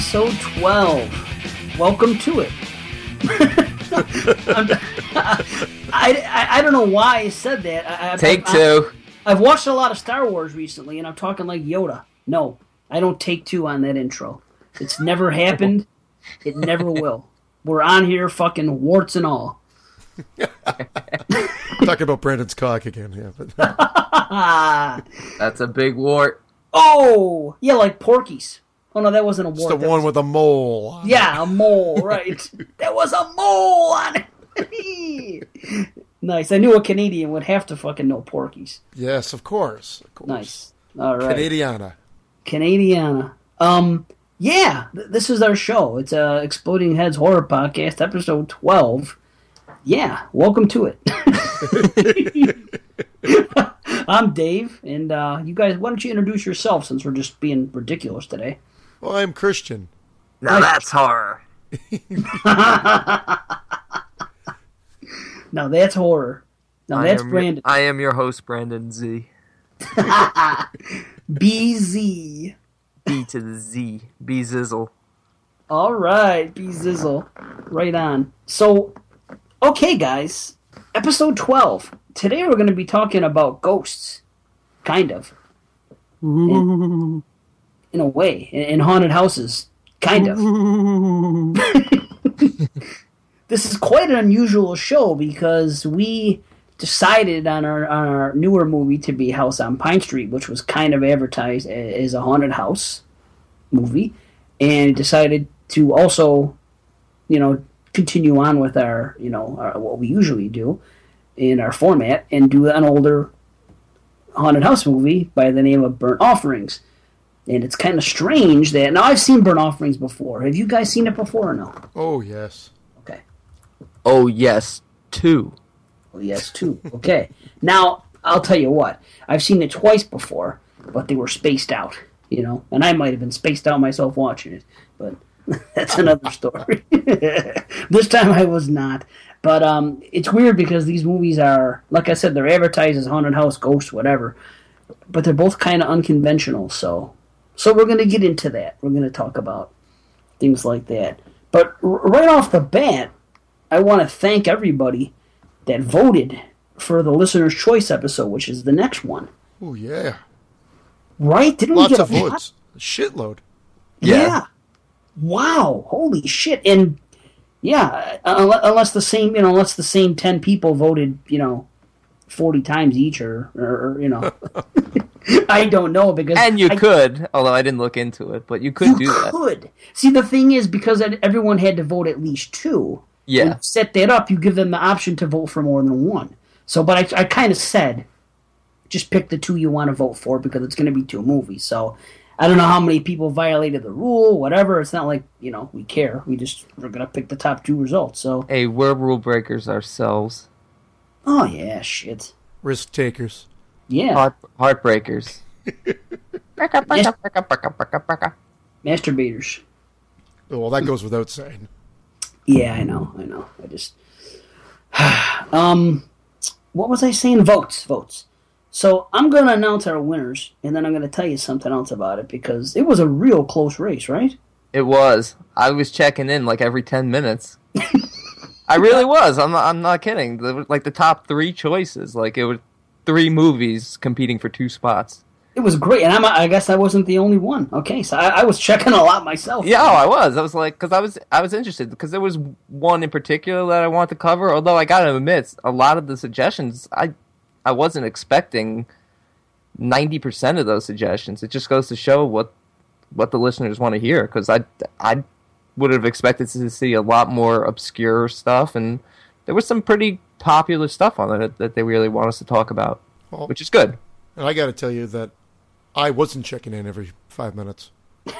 episode 12. Welcome to it. I'm- I, I, I don't know why I said that. I, I, Take I, two. I've watched a lot of Star Wars recently, and I'm talking like Yoda. No, I don't take two on that intro. It's never happened. It never will. We're on here, fucking warts and all. Talking about Brandon's cock again, yeah. But That's a big wart. oh, yeah, like Porky's. Oh no, that wasn't a it's the one was- with a mole. on it. Yeah, a mole, right. there was a mole on it. nice. I knew a Canadian would have to fucking know porkies. Yes, of course. Of course. Nice. All right. Canadiana. Canadiana. Um, yeah, th- this is our show. It's uh, Exploding Heads Horror Podcast, episode 12. Yeah, welcome to it. I'm Dave, and uh, you guys, why don't you introduce yourself since we're just being ridiculous today? Well, I'm Christian. Now that's horror. Now that's horror. Now I that's am, Brandon. I am your host, Brandon Z. BZ. B to the Z. B Zizzle. All right, B Zizzle. Right on. So, okay, guys. Episode 12. Today we're going to be talking about ghosts. Kind of. In, in a way. In, haunted houses. Kind of. this is quite an unusual show because we decided on our on our newer movie to be House on Pine Street, which was kind of advertised as a haunted house movie, and decided to also, you know, continue on with our you know our, what we usually do in our format and do an older haunted house movie by the name of Burnt Offerings. And it's kind of strange that now I've seen Burnt Offerings before. Have you guys seen it before or no? Oh, yes. Okay. Oh, yes. Two. Well, yes, two. Okay. now, I'll tell you what. I've seen it twice before, but they were spaced out, you know, and I might have been spaced out myself watching it, but that's another story. this time I was not. But um, it's weird because these movies are, like I said, they're advertised as haunted house, ghosts, whatever, but they're both kind of unconventional. So, so we're going to get into that. We're going to talk about things like that. But r- right off the bat, I want to thank everybody that voted for the listener's choice episode, which is the next one. Oh, yeah. Right? Didn't we Lots get of a votes. Shitload. Yeah. Yeah. Wow. Holy shit. And yeah, uh, unless the same, you know, unless the same 10 people voted, you know, 40 times each or, or, you know, I don't know because And you I- could, although I didn't look into it, but you could you do that. could. See, the thing is, because everyone had to vote at least two, Yeah. and set that up, you give them the option to vote for more than one. So, but I, I kind of said, just pick the two you want to vote for because it's going to be two movies. So, I don't know how many people violated the rule, whatever. It's not like you know we care. We just we're going to pick the top two results. So, Hey, we're rule breakers ourselves. oh yeah, shit, Risk takers. Yeah, Heart, heartbreakers. masturbators. Oh, well, that goes without saying. Yeah, I know, I know. I just, um, what was I saying? Votes, votes. So I'm going to announce our winners, and then I'm going to tell you something else about it because it was a real close race, right? It was. I was checking in like every 10 minutes. I really was. I'm not, I'm not kidding. There was, like the top three choices. Like it was three movies competing for two spots. It was great, and I'm, I guess I wasn't the only one. Okay, so I, I was checking a lot myself. Yeah, oh, I was. I was like, because I was, I was interested because there was one in particular that I wanted to cover. Although I gotta admit, a lot of the suggestions, I, I wasn't expecting ninety percent of those suggestions. It just goes to show what, what the listeners want to hear. Because I, I would have expected to see a lot more obscure stuff, and there was some pretty popular stuff on it that they really want us to talk about, Well- which is good. And I got to tell you that I wasn't checking in every five minutes.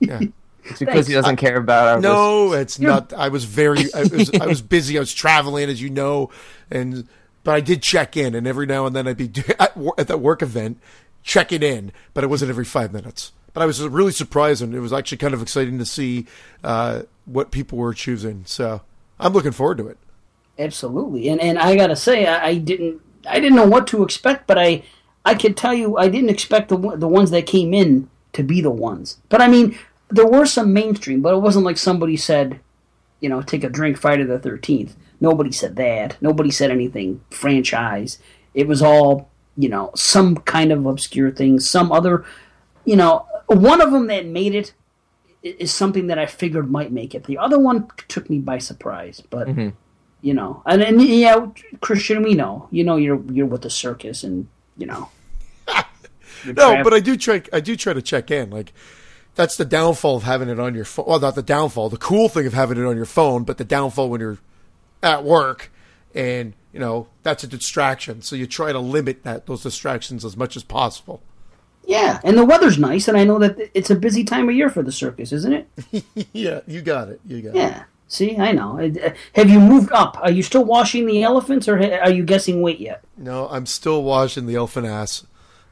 Yeah. It's because he doesn't care about our listeners. No, it's not. I was very. I was, I was busy. I was traveling, as you know, and but I did check in, and every now and then I'd be at, at that work event checking in, but it wasn't every five minutes. But I was really surprised, and it was actually kind of exciting to see uh, what people were choosing. So I'm looking forward to it. Absolutely, and and I gotta say, I, I didn't I didn't know what to expect, but I I could tell you I didn't expect the the ones that came in to be the ones. But I mean, there were some mainstream, but it wasn't like somebody said, you know, take a drink Friday the 13th. Nobody said that. Nobody said anything franchise. It was all, you know, some kind of obscure thing, some other, you know, one of them that made it is something that I figured might make it. The other one took me by surprise, but Mm-hmm. You know, and, and yeah, Christian, we know, you know, you're you're with the circus, and you know, No, but I do try. I do try to check in. Like that's the downfall of having it on your phone. Well, not the downfall. The cool thing of having it on your phone, but the downfall when you're at work, and you know that's a distraction. So you try to limit that those distractions as much as possible. yeah, and the weather's nice, and I know that it's a busy time of year for the circus, isn't it? yeah, you got it. You got it. Yeah. See, I know. Uh, Have you moved up? Are you still washing the elephants, or are you guessing weight yet? No, I'm still washing the elephant ass.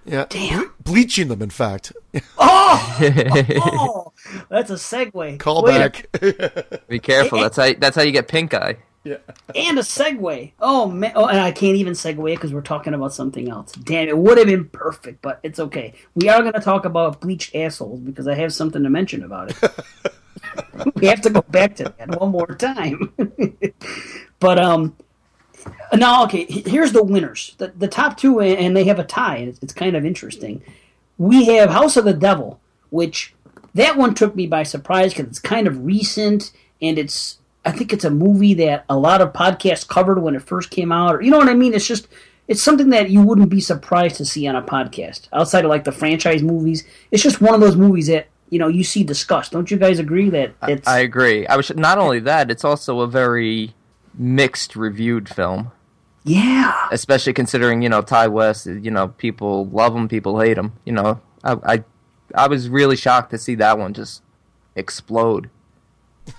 Yeah, Damn. bleaching them. In fact, Oh, oh that's a segue. call Wait back. Be careful. That's how that's how you get pink eye. yeah. and a segue. Oh man! Oh, and I can't even segue because we're talking about something else. Damn, it would have been perfect, but it's okay. We are going to talk about bleached assholes because I have something to mention about it. we have to go back to that one more time. but um, now okay. Here's the winners. The the top two, and they have a tie. It's, it's kind of interesting. We have House of the Devil, which that one took me by surprise because it's kind of recent and it's I think it's a movie that a lot of podcasts covered when it first came out, or you know what I mean. It's just it's something that you wouldn't be surprised to see on a podcast outside of like the franchise movies. It's just one of those movies that you know you see discussed. Don't you guys agree that it's I agree. I was not only that, it's also a very mixed reviewed film, yeah especially considering you know Ti West. You know, people love him, people hate him. You know, I I, I was really shocked to see that one just explode.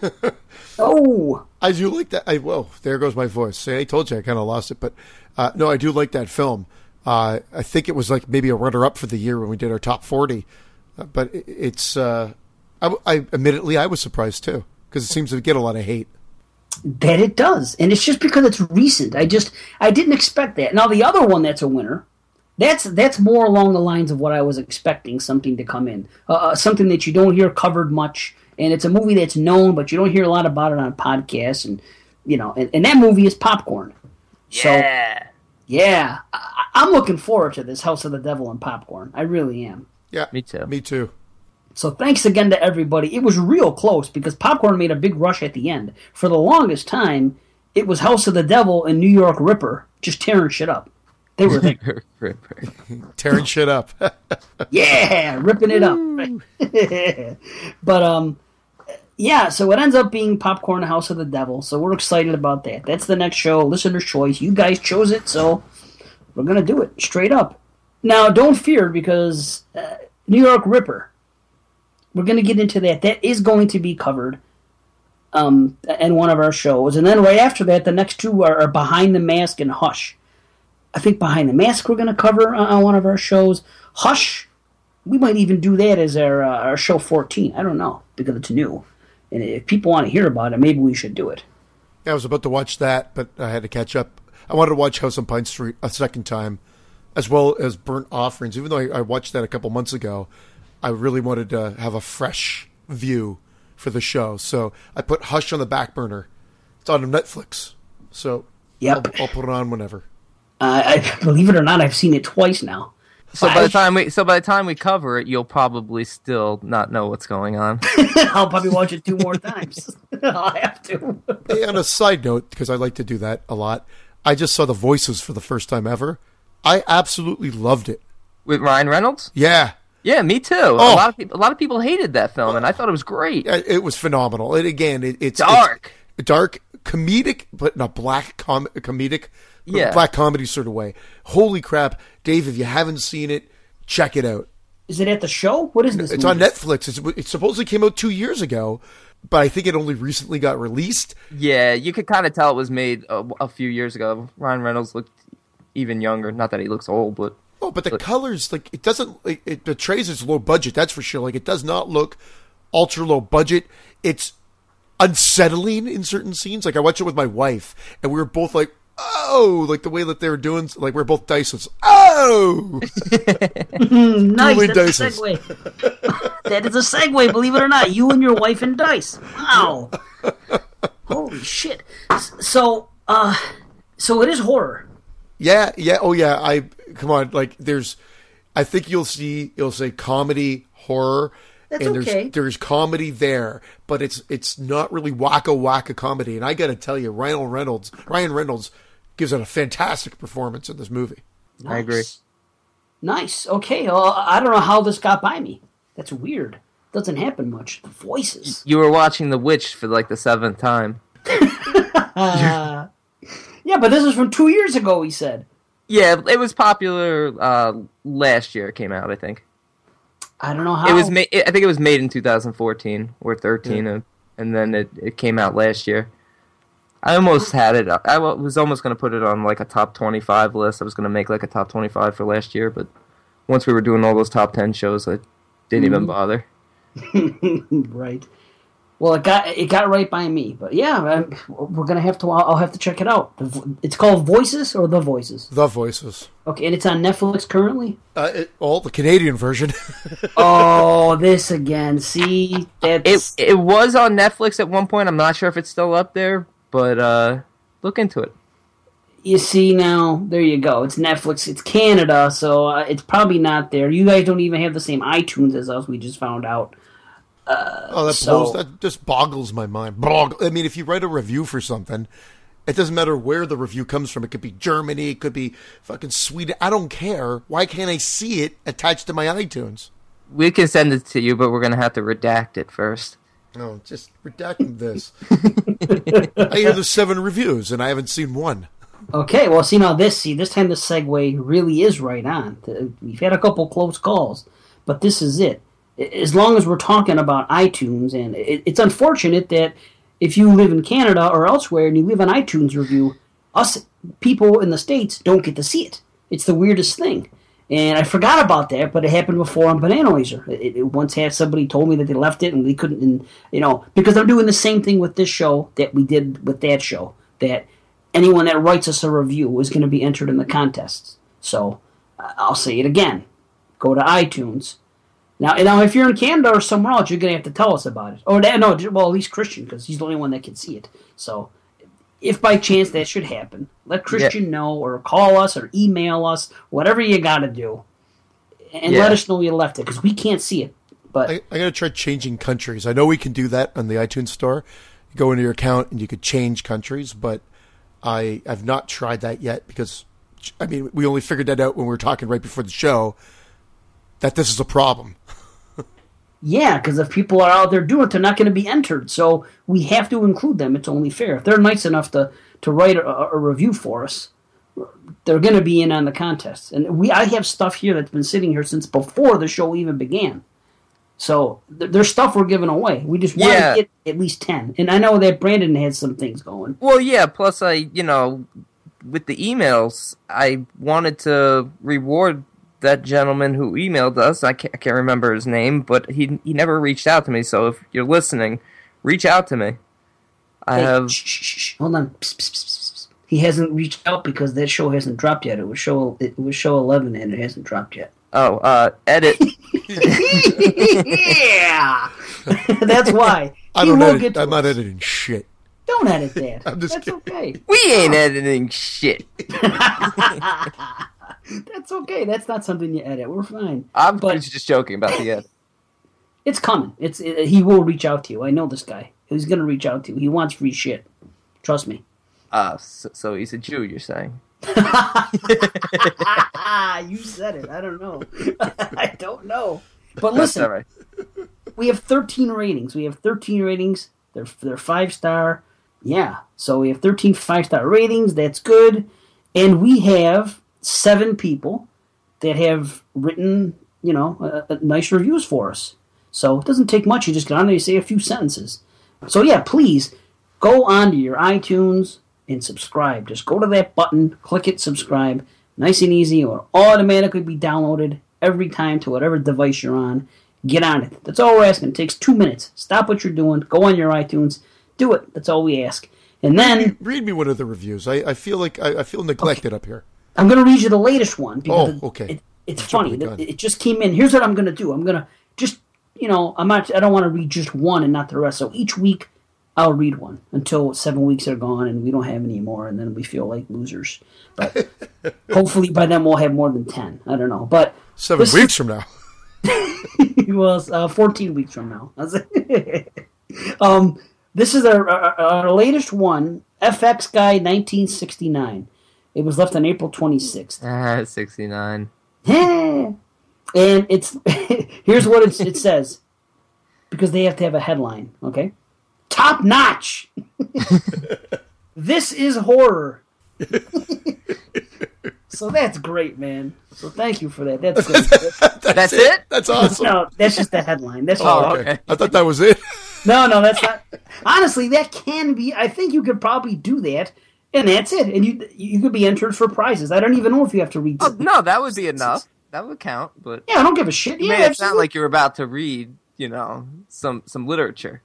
oh I do like that. I whoa, there goes my voice. See, I told you I kind of lost it, but uh, no, I do like that film. Uh, I think it was like maybe a runner-up for the year when we did our top forty, but it's. Uh, I, I admittedly I was surprised too because it seems to get a lot of hate. that it does, and it's just because it's recent. I just I didn't expect that. Now the other one that's a winner. That's that's more along the lines of what I was expecting something to come in, uh, uh, something that you don't hear covered much, and it's a movie that's known, but you don't hear a lot about it on podcasts, and you know, and, and that movie is Popcorn. So yeah, I, I'm looking forward to this House of the Devil and Popcorn. I really am. Yeah, Me too. Me too. So thanks again to everybody. It was real close because Popcorn made a big rush at the end. For the longest time, it was House of the Devil and New York Ripper just tearing shit up. They were there. Tearing shit up. yeah, ripping it up. but um, yeah. So it ends up being Popcorn House of the Devil. So we're excited about that. That's the next show, listener's choice. You guys chose it, so we're gonna do it straight up. Now, don't fear because uh, New York Ripper. We're gonna get into that. That is going to be covered. Um, in one of our shows, and then right after that, the next two are, are Behind the Mask and Hush. I think Behind the Mask we're going to cover on, on one of our shows. Hush, we might even do that as our uh, our show 14. I don't know because it's new, and if people want to hear about it, maybe we should do it. I was about to watch that, but I had to catch up. I wanted to watch House on Pine Street a second time, as well as Burnt Offerings. Even though I, I watched that a couple months ago, I really wanted to have a fresh view for the show. So I put Hush on the back burner. It's on Netflix, so Yep. I'll, I'll put it on whenever. Uh, I believe it or not, I've seen it twice now. So by the time we so by the time we cover it, you'll probably still not know what's going on. I'll probably watch it two more times. I'll have to. Hey, on a side note, because I like to do that a lot, I just saw the voices for the first time ever. I absolutely loved it. With Ryan Reynolds? Yeah, Yeah, me too. Oh. A lot of people a lot of people hated that film and I thought it was great. it it was phenomenal. And again, it, it's Dark. it's dark, comedic, but in a black com- comedic, Yeah. black comedy sort of way. Holy crap, Dave! If you haven't seen it, check it out. Is it at the show? What is this? It's on? Netflix. It's, it supposedly came out two years ago, but I think it only recently got released. Yeah, you could kind of tell it was made a, a few years ago. Ryan Reynolds looked even younger. Not that he looks old, but Oh, but the colors, like it doesn't, like, it betrays its low budget. That's for sure. Like it does not look ultra low budget. It's unsettling in certain scenes. Like I watched it with my wife, and we were both like, oh, like the way that they were doing, like we're both Dysons. Oh, nice. Duly That's a segue. that is a segue, believe it or not. You and your wife and dice. Wow. Holy shit. So, uh, so it is horror. Yeah, yeah, oh yeah. I come on, like there's, I think you'll see, you'll say comedy, horror, That's and okay. there's there's comedy there, but it's it's not really waka wacka comedy. And I got to tell you, Ryan Reynolds, Ryan Reynolds gives it a fantastic performance in this movie. I agree. Nice. Nice. Okay. Well, I don't know how this got by me. That's weird. Doesn't happen much. The voices. You were watching The Witch for like the seventh time. Yeah, but this is from two years ago. He said. Yeah, it was popular uh, last year. It came out, I think. I don't know how. It was made. I think it was made in 2014 or 13, uh, and then it, it came out last year. I almost had it. I was almost going to put it on like a top 25 list. I was going to make like a top 25 for last year, but once we were doing all those top 10 shows, I didn't even bother. right. Well, it got it got right by me, but yeah, I'm, we're gonna have to. I'll, I'll have to check it out. It's called Voices or The Voices. The voices, Okay, and it's on Netflix currently. uh, it, all the Canadian version. Oh, this again. See, It it was on Netflix at one point. I'm not sure if it's still up there, but uh, look into it. you see now. There you go. It's Netflix. It's Canada, so uh, it's probably not there. You guys don't even have the same iTunes as us. We just found out. Oh, that So- blows. That just boggles my mind. Bog- I mean, if you write a review for something, it doesn't matter where the review comes from. It could be Germany. It could be fucking Sweden. I don't care. Why can't I see it attached to my iTunes? We can send it to you, but we're gonna have to redact it first. No, just redacting this. I hear there's seven reviews, and I haven't seen one. Okay, well, see now this. See this time the segue really is right on. Uh, We've had a couple close calls, but this is it. As long as we're talking about iTunes, and it, it's unfortunate that if you live in Canada or elsewhere and you leave an iTunes review, us people in the states don't get to see it. It's the weirdest thing. And I forgot about that, but it happened before on Banana Laser. It, it once had somebody told me that they left it and they couldn't, and you know, because I'm doing the same thing with this show that we did with that show. That anyone that writes us a review is going to be entered in the contests. So I'll say it again: go to iTunes. Now, now, if you're in Canada or somewhere else, you're going to have to tell us about it. Or no, well, at least Christian, because he's the only one that can see it. So, if by chance that should happen, let Christian know, or call us, or email us, whatever you got to do, and Yeah. let us know you left it, because we can't see it. But I, I got to try changing countries. I know we can do that on the iTunes store. You go into your account and you could change countries, but I I've not tried that yet because I mean we only figured that out when we were talking right before the show that this is a problem. Yeah, because if people are out there doing it, they're not going to be entered. So we have to include them. It's only fair. If they're nice enough to, to write a, a review for us, they're going to be in on the contest. And we, I have stuff here that's been sitting here since before the show even began. So th- there's stuff we're giving away. We just want Yeah. to get at least ten. And I know that Brandon has some things going. Well, yeah. Plus, I you know, with the emails, I wanted to reward that gentleman who emailed us. I can't, I can't remember his name, but he he never reached out to me. So if you're listening, reach out to me. I Hey, have shh, shh, shh, shh. hold on. Psst, psst, psst, psst, psst. He hasn't reached out because that show hasn't dropped yet. It was show it was show eleven and it hasn't dropped yet. oh uh edit. yeah, that's why. I He don't will edit. get to I'm not editing shit. Don't edit that. I'm just that's kidding. okay. we ain't editing shit. That's okay. That's not something you edit. We're fine. I'm But- just joking about the edit. It's coming. It's it, he will reach out to you. I know this guy. He's gonna reach out to you. He wants free shit. Trust me. Uh, so, so he's a Jew. You're saying? Ah, you said it. I don't know. I don't know. But listen, right. we have 13 ratings. We have 13 ratings. They're they're five star. Yeah. So we have 13 five star ratings. That's good. And we have seven people that have written, you know, uh, uh, nice reviews for us. So it doesn't take much. You just get on there, you say a few sentences. So yeah, please go onto your iTunes and subscribe. Just go to that button, click it, subscribe. Nice and easy. It will automatically be downloaded every time to whatever device you're on. Get on it. That's all we're asking. It takes two minutes. Stop what you're doing. Go on your iTunes. Do it. That's all we ask. And then Read me one of the reviews. I, I feel like I, I feel neglected up here. I'm going to read you the latest one because Oh, okay. it, it's Jump funny. It, it just came in. Here's what I'm going to do. I'm going to just you know I'm not. I don't want to read just one and not the rest. So each week I'll read one until seven weeks are gone and we don't have any more, and then we feel like losers. But hopefully by then we'll have more than ten. I don't know, but Seven This is- weeks from now. well, uh, 14 weeks from now. um, this is our, our, our latest one, FX Guy 1969. It was left on April 26th. Ah, 69. and it's here's what it's, it says because they have to have a headline. Okay, top notch. this is horror. so that's great, man. So thank you for that. That's good. That's it? That's awesome. no, that's just the headline. That's Oh, all. okay. okay. I thought that was it. No, no, that's not. Honestly, that can be. I think you could probably do that, and that's it. And you you could be entered for prizes. I don't even know if you have to read. Oh, no, that would be enough. That would count, but Yeah, I don't give a shit. Yeah, made it sound like you're about to read, you know, some some literature.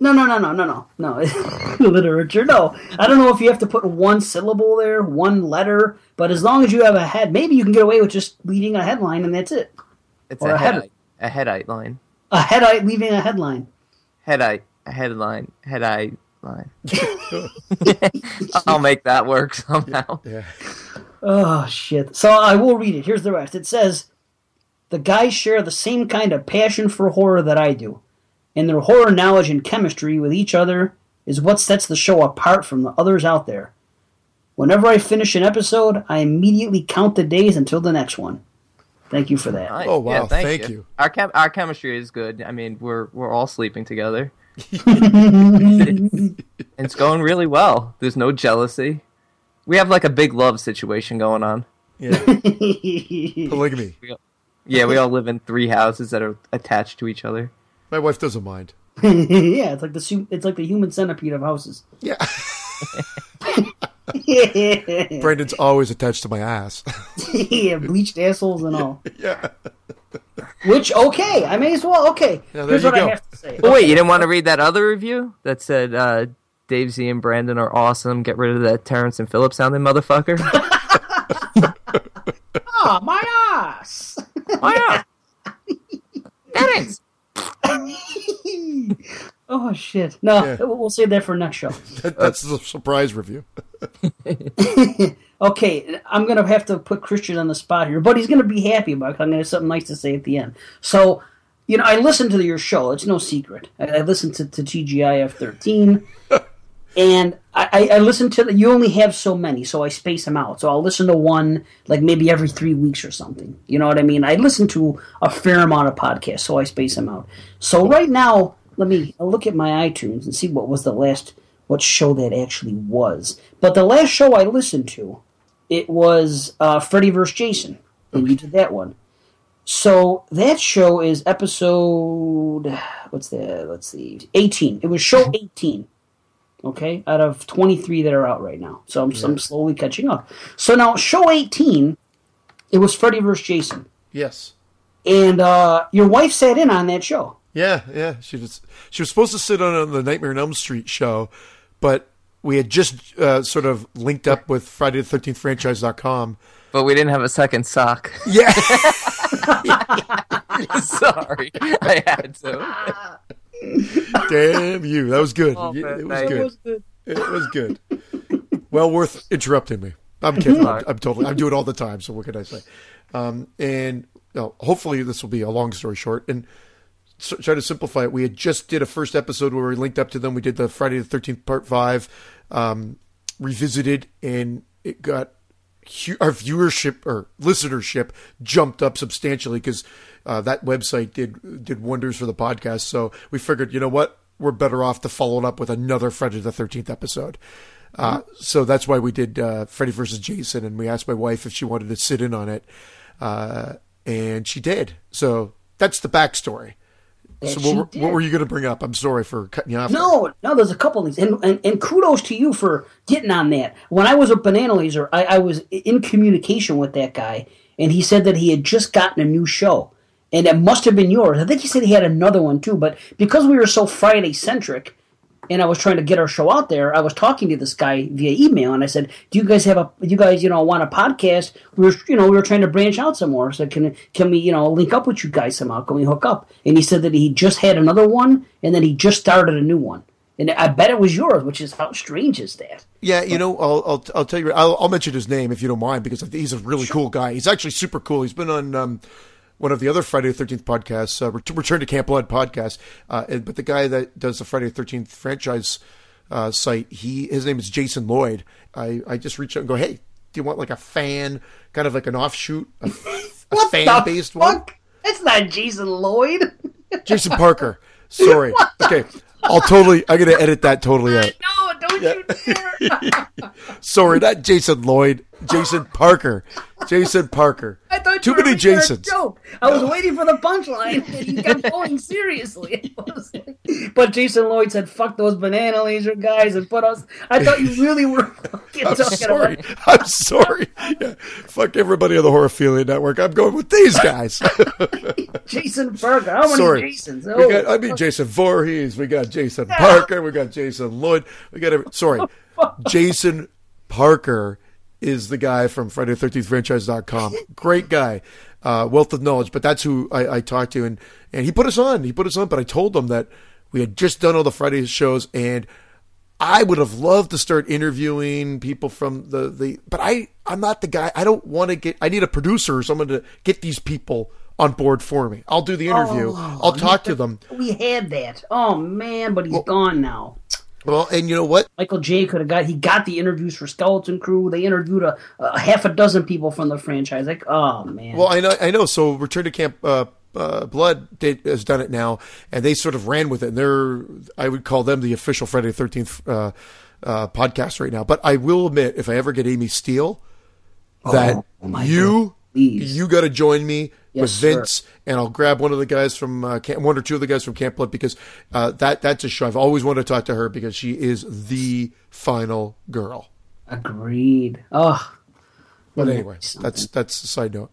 No, no, no, no, no, no, no. Literature. No, I don't know if you have to put one syllable there, one letter, but as long as you have a head, maybe you can get away with just leading a headline, and that's it. It's Or a a head- a headite line. A headite leaving a headline. Headite, a headline, headite line. I'll make that work somehow. Yeah. Oh shit! So I will read it. Here's the rest. It says, "The guys share the same kind of passion for horror that I do, and their horror knowledge and chemistry with each other is what sets the show apart from the others out there. Whenever I finish an episode, I immediately count the days until the next one. Thank you for that. Nice. Oh, wow, Yeah, thank, thank you. you. Our chem- our chemistry is good. I mean, we're we're all sleeping together. it's going really well. There's no jealousy. We have like a big love situation going on. Yeah. Polygamy. Yeah, we all live in three houses that are attached to each other. My wife doesn't mind. yeah, it's like the it's like the human centipede of houses. Yeah. yeah, Brandon's always attached to my ass. yeah, bleached assholes and all. yeah. Which okay, I may as well. Okay, Yeah, here's you what I have to say. Oh wait, you didn't want to read that other review that said uh, Dave Z and Brandon are awesome. Get rid of that Terrance and Phillips sounding motherfucker. Ah, my ass. My ass! Terrance. oh shit! No, Yeah. we'll we'll save that for next show. That, that's the surprise review. Okay, I'm gonna have to put Christian on the spot here, but he's gonna be happy about. it I'm gonna have something nice to say at the end. So, you know, I listened to your show. It's no secret. I, I listened to, to TGIF 13, and I, I, I listen to. The, you only have so many, so I space them out. So I'll listen to one like maybe every three weeks or something. You know what I mean? I listen to a fair amount of podcasts, so I space them out. So right now, let me I'll look at my iTunes and see what was the last what show that actually was. But the last show I listened to, it was uh, Freddy vs. Jason, you did that one. So that show is episode what's that? Let's see, eighteen. It was show eighteen. Okay, out of twenty three that are out right now. So I'm, I'm slowly catching up. So now show eighteen, it was Freddy vs. Jason, Yes. and uh, your wife sat in on that show. Yeah, yeah. She was she was supposed to sit on, on the Nightmare on Elm Street show, but we had just uh, sort of linked up with Friday the Thirteenth Franchise.com. But we didn't have a second sock. Yeah, Sorry, I had to. damn you. That was good. Oh, man, it was good. good. It was good. Well worth interrupting me. I'm kidding. I'm. I'm totally. I do it all the time. So what can I say? Um, and you know, hopefully this will be a long story short. And try to simplify it. We had just did a first episode where we linked up to them. We did the Friday the Thirteenth Part Five, um, revisited, and it got our viewership or listenership jumped up substantially because uh, that website did did wonders for the podcast. So we figured, you know what, we're better off to follow it up with another Friday the Thirteenth episode. Uh, so that's why we did uh, Freddy versus Jason, and we asked my wife if she wanted to sit in on it, uh, and she did. So that's the backstory. So what, what were you going to bring up? I'm sorry for cutting you off. there. No, no, there's a couple things, and, and and kudos to you for getting on that. When I was a banana laser, I, I was in communication with that guy, and he said that he had just gotten a new show, and it must have been yours. I think he said he had another one too, but because we were so Friday centric, and I was trying to get our show out there, I was talking to this guy via email, and I said, "Do you guys have a? You guys, you know, want a podcast? We were, you know, we were trying to branch out some more. So can can we, you know, link up with you guys somehow? Can we hook up?" And he said that he just had another one, and then he just started a new one. And I bet it was yours, which is how strange is that? Yeah, you know, I'll I'll, I'll tell you. I'll, I'll mention his name if you don't mind because he's a really cool guy. He's actually super cool. He's been on um, one of the other Friday the Thirteenth podcasts, uh, Return to Camp Blood podcast. Uh, and, but the guy that does the Friday the Thirteenth franchise uh, site, he his name is Jason Lloyd. I I just reach out and go, hey, do you want like a fan, kind of like an offshoot, a, a fan based one? It's not Jason Lloyd. Jason Parker. Sorry. okay. I'll totally. I'm gonna edit that totally out. No, don't yeah. you dare! Sorry, not Jason Lloyd. Jason Parker. Jason Parker. I thought too many Jasons. Joke. I was waiting for the punchline, and you kept going seriously. but Jason Lloyd said, "Fuck those banana laser guys," and put us. I thought you really were fucking I'm talking sorry. about. I'm sorry. Yeah. Fuck everybody on the Horrorphilia Network. I'm going with these guys. Jason Parker. How many Sorry. Jasons? We Oh, got, I mean, Jason Voorhees. We got Jason Parker. We got Jason Lloyd. We got every, sorry, Jason Parker is the guy from Friday the 13th franchise.com. Great guy. Uh, wealth of knowledge, but that's who I, I talked to and, and he put us on, he put us on, but I told him that we had just done all the Friday shows and I would have loved to start interviewing people from the, the but I, I'm not the guy. I don't want to get, I need a producer or someone to get these people on board for me. I'll do the interview. Oh, I'll talk to them. We had that. Oh man, but he's gone now. Well, and you know what? Michael J could have got. He got the interviews for Skeleton Crew. They interviewed a, a half a dozen people from the franchise. Like, oh man. Well, I know, I know. So, Return to Camp uh, uh, Blood did, has done it now, and they sort of ran with it. And they're, I would call them the official Friday the Thirteenth uh, uh, podcast right now. But I will admit, if I ever get Amy Steel, that Oh, you please. you got to join me Yes, with sir. Vince, and I'll grab one of the guys from uh, Camp, one or two of the guys from Camp Blood because uh, that that's a show. I've always wanted to talk to her because she is the final girl. Agreed. Oh, But anyway, that's that's a side note.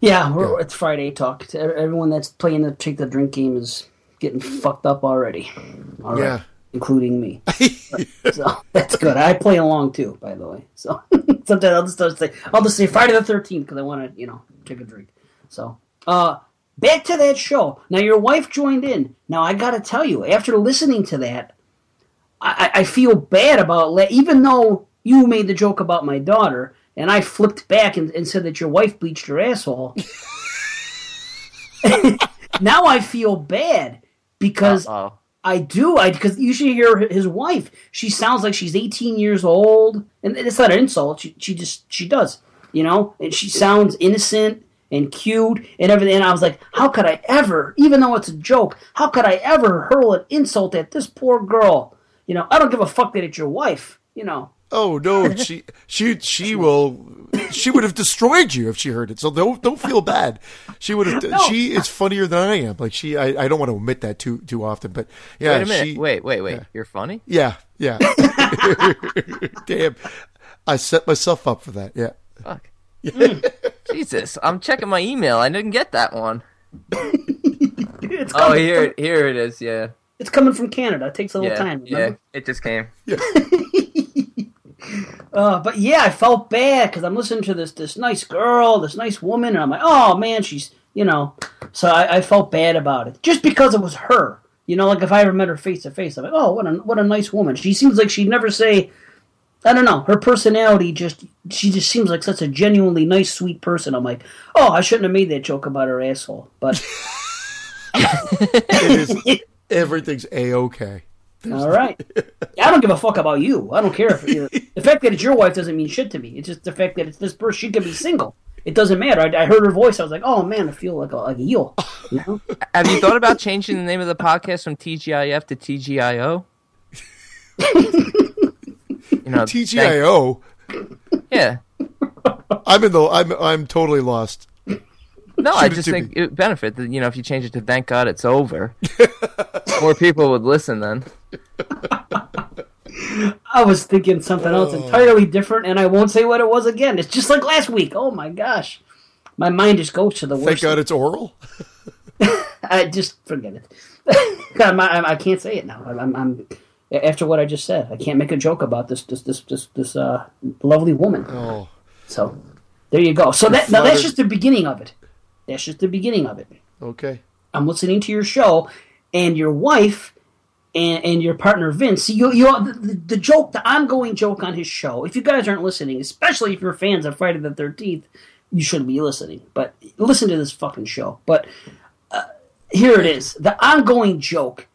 yeah. We're, It's Friday talk. Everyone that's playing the take the drink game is getting fucked up already. All right. Yeah. Including me. so that's good. I play along too, by the way. So sometimes I'll just, I'll say I'll just say Friday the thirteenth because I want to, you know, take a drink. So uh back to that show. Now your wife joined in. Now I gotta tell you, after listening to that, I, I I feel bad about le- even though you made the joke about my daughter and I flipped back and, and said that your wife bleached her asshole. now I feel bad because Oh, I do. I because you should hear his wife. She sounds like she's 18 years old, and it's not an insult. She she just she does, you know, and she sounds innocent and cute and everything. And I was like, how could I ever, even though it's a joke, how could I ever hurl an insult at this poor girl? You know, I don't give a fuck that it's your wife. You know, Oh no, she she she will she would have destroyed you if she heard it. So don't don't feel bad. She would have. No. She is funnier than I am. Like she, I, I don't want to admit that too too often, but yeah, wait a minute. she, wait, wait, wait. You're funny. yeah, yeah. Damn, I set myself up for that. Yeah. Fuck. Hmm. Jesus, I'm checking my email. I didn't get that one. it's Oh, coming here, from, here it is. Yeah, it's coming from Canada. It takes a little yeah, time. yeah. It just came. Uh, but yeah, I felt bad because I'm listening to this this nice girl, this nice woman, and I'm like, oh man, she's you know. So I, I felt bad about it just because it was her. You know, like if I ever met her face to face, I'm like, oh, what a what a nice woman. She seems like she'd never say. I don't know. Her personality just she just seems like such a genuinely nice, sweet person. I'm like, oh, I shouldn't have made that joke about her asshole. But It is. Everything's a okay. All right, I don't give a fuck about you. I don't care if the fact that it's your wife doesn't mean shit to me. It's just the fact that it's this person. She could be single. It doesn't matter. I, I heard her voice. I was like, oh man, I feel like a, like a eel. You know? Have you thought about changing the name of the podcast from TGIF to TGIO? you know, TGIO. thank- yeah. I'm in the. I'm I'm totally lost. No, I Shoot it just to think me. it would benefit. that, You know, if you change it to "Thank God It's Over," more people would listen then. I was thinking something else entirely different, and I won't say what it was again. It's just like last week. Oh my gosh, my mind just goes to the Thank worst. God it's oral. I just forget it. I'm, I'm, I can't say it now. I'm, I'm after what I just said. I can't make a joke about this this this this this uh, lovely woman. Oh, So there you go. So that now that's just the beginning of it. That's just the beginning of it. okay. I'm listening to your show, and your wife and, and your partner Vince. You you the, the, joke, the ongoing joke on his show. If you guys aren't listening, especially if you're fans of Friday the Thirteenth, you shouldn't be listening. But listen to this fucking show. But uh, here it is. The ongoing joke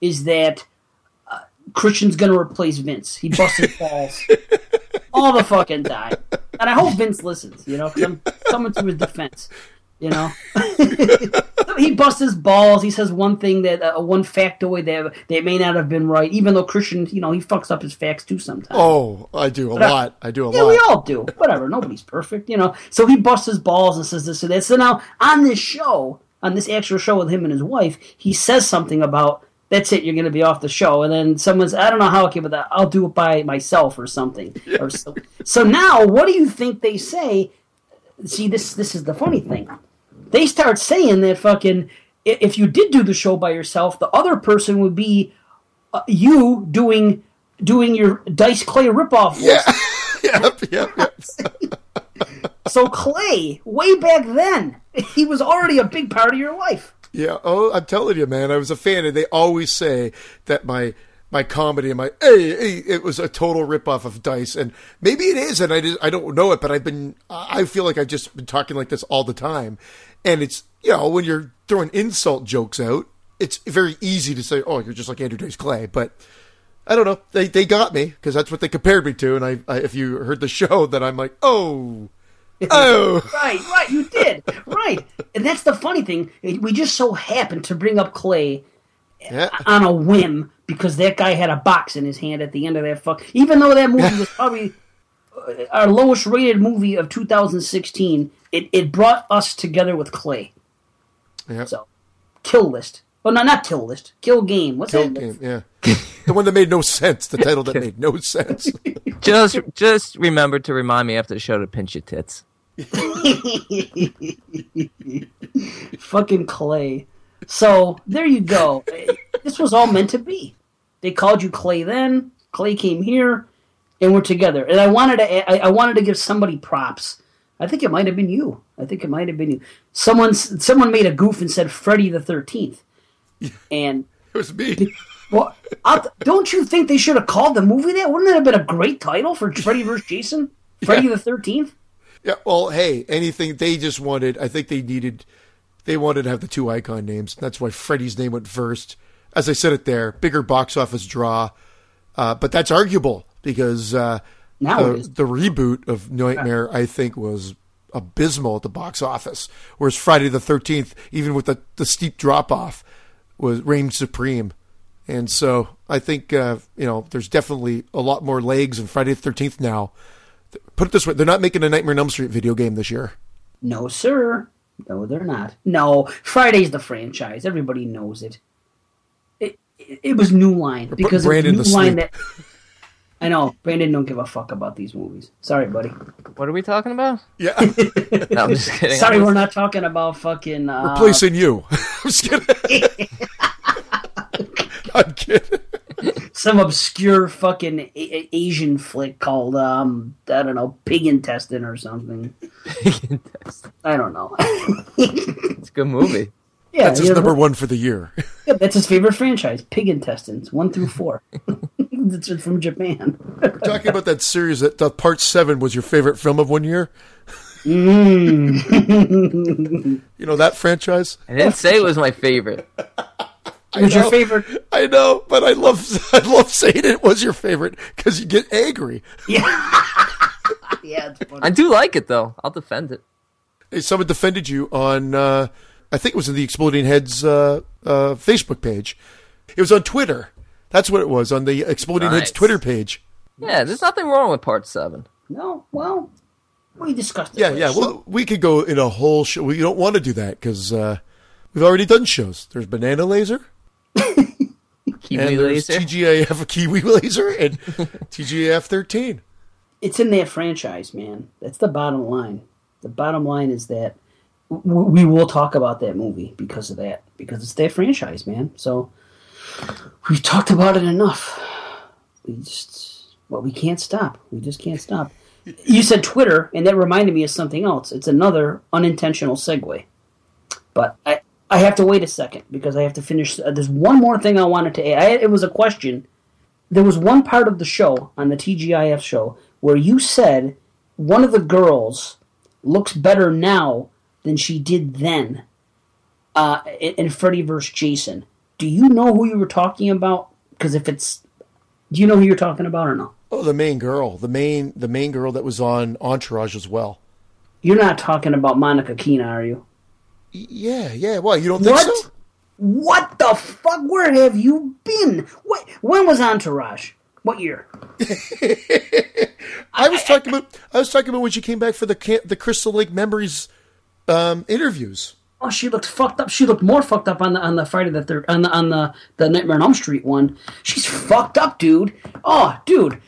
is that uh, Christian's going to replace Vince. He busts his balls all the fucking time, and I hope Vince listens. You know, 'cause I'm coming to his defense. You know, he busts his balls. He says one thing that uh, one factoid that that may not have been right, even though Christian, you know, he fucks up his facts too sometimes. Oh, I do a I- lot. I do a Yeah, lot. we all do. Whatever. Nobody's perfect, you know. So he busts his balls and says this and that. So now on this show, on this actual show with him and his wife, he says something about that's it. You're going to be off the show, and then someone's I don't know how I came with that. I'll do it by myself or something. Or so. so now, what do you think they say? See, this this is the funny thing. They start saying that fucking if you did do the show by yourself, the other person would be uh, you doing doing your Dice Clay ripoff. voice. yep, yep, yep. So Clay, way back then, he was already a big part of your life. Yeah. Oh, I'm telling you, man. I was a fan, and they always say that my my comedy and my hey, hey it was a total ripoff of Dice, and maybe it is, and I just, I don't know it, but I've been I feel like I've just been talking like this all the time, and it's you know when you're throwing insult jokes out, it's very easy to say, oh, you're just like Andrew Dice Clay, but. I don't know. They they got me because that's what they compared me to, and I, I if you heard the show, then I'm like, oh, oh, Right, right, you did. Right. And that's the funny thing. We just so happened to bring up Clay yeah, on a whim because that guy had a box in his hand at the end of that fuck. Even though that movie was probably uh, our lowest rated movie of 2016, it, it brought us together with Clay. yeah. So, kill list. Oh, no, not kill list. Kill game. What's Kill that? game, yeah. the one that made no sense. The title that made no sense. Just just remember to remind me after the show to pinch your tits. fucking Clay. So there you go. this was all meant to be. They called you Clay then. Clay came here, and we're together. And I wanted to. I, I wanted to give somebody props. I think it might have been you. I think it might have been you. Someone someone made a goof and said Freddy the Thirteenth, and It was me. well, I'll- don't you think they should have called the movie that? Wouldn't that have been a great title for Freddy vs. Jason? Freddy the Thirteenth. Yeah. Well, hey, anything they just wanted. I think they needed. They wanted to have the two icon names. That's why Freddy's name went first. As I said it there, bigger box office draw, uh, but that's arguable because uh, Now the, the reboot of Nightmare, I think, was abysmal at the box office. Whereas Friday the Thirteenth, even with the, the steep drop off, was reigned supreme. And so I think uh, you know there's definitely a lot more legs in Friday the Thirteenth now. Put it this way: they're not making a Nightmare on Elm Street video game this year. No, sir. No, they're not. No, Friday's the franchise. Everybody knows it. It it, it was New Line because it was New to Line sleep. that. I know Brandon don't give a fuck about these movies. Sorry, buddy. What are we talking about? Yeah, No, I'm just kidding. Sorry, I'm we're not talking about fucking. Uh, replacing you. I'm just kidding. I'm kidding. Some obscure fucking a- a- Asian flick called um I don't know pig intestine or something. I don't know. it's a good movie. yeah, That's his you know, number one for the year. yeah, that's his favorite franchise. Pig intestines, one through four. that's from Japan. We're talking about that series that uh, part seven was your favorite film of one year. Mm. You know that franchise? I didn't say it was my favorite. Who's your know. favorite? I know, but I love I love saying it was your favorite because you get angry. Yeah, yeah, it's funny. I do like it though. I'll defend it. Hey, someone defended you on uh, I think it was in the Exploding Heads uh, uh, Facebook page. It was on Twitter. That's what it was on the Exploding Heads Twitter page. Yeah, there's nothing wrong with part seven. No, well, we discussed it. Yeah, yeah. Well, we could go in a whole show. We don't want to do that because uh, we've already done shows. There's Banana Laser, Kiwi and there's laser. TGIF a Kiwi Laser, and TGIF 13. it's in that franchise, man. That's the bottom line. The bottom line is that we will talk about that movie because of that, because it's their franchise, man. So we've talked about it enough. we just well we can't stop. We just can't stop. You said Twitter, and that reminded me of something else. It's another unintentional segue, but I I have to wait a second because I have to finish. Uh, there's one more thing I wanted to add. I, it was a question. There was one part of the show on the TGIF show where you said one of the girls looks better now than she did then uh, in, in Freddy vs. Jason. Do you know who you were talking about? Because if it's, do you know who you're talking about or no? Oh, the main girl, the main the main girl that was on Entourage as well. You're not talking about Monica Keena, are you? Yeah, yeah. Well, you don't think What? so? What the fuck? Where have you been? What? When was Entourage? What year? I was talking about I was talking about when she came back for the the Crystal Lake Memories um, interviews. Oh, she looked fucked up. She looked more fucked up on the on the Friday that the third on the on the the Nightmare on Elm Street one. She's fucked up, dude. Oh, dude.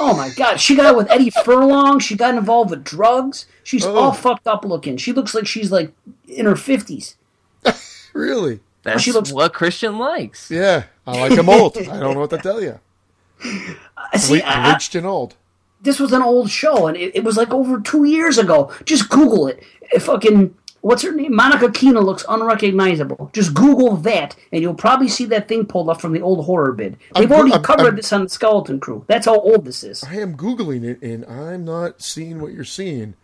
Oh my god. She got with Eddie Furlong. She got involved with drugs. She's Oh. all fucked up looking. She looks like she's like in her fifties. Really? That's she looks- what Christian likes. Yeah, I like them old. I don't know what to tell you. See, Ble- I- I- bleached and old. this was an old show, and it, it was like over two years ago. Just Google it. It fucking what's her name? Monica Keena looks unrecognizable. Just Google that, and you'll probably see that thing pulled up from the old horror bid. They've I'm- already I'm- covered I'm- this on the Skeleton Crew. That's how old this is. I am googling it and I'm not seeing what you're seeing.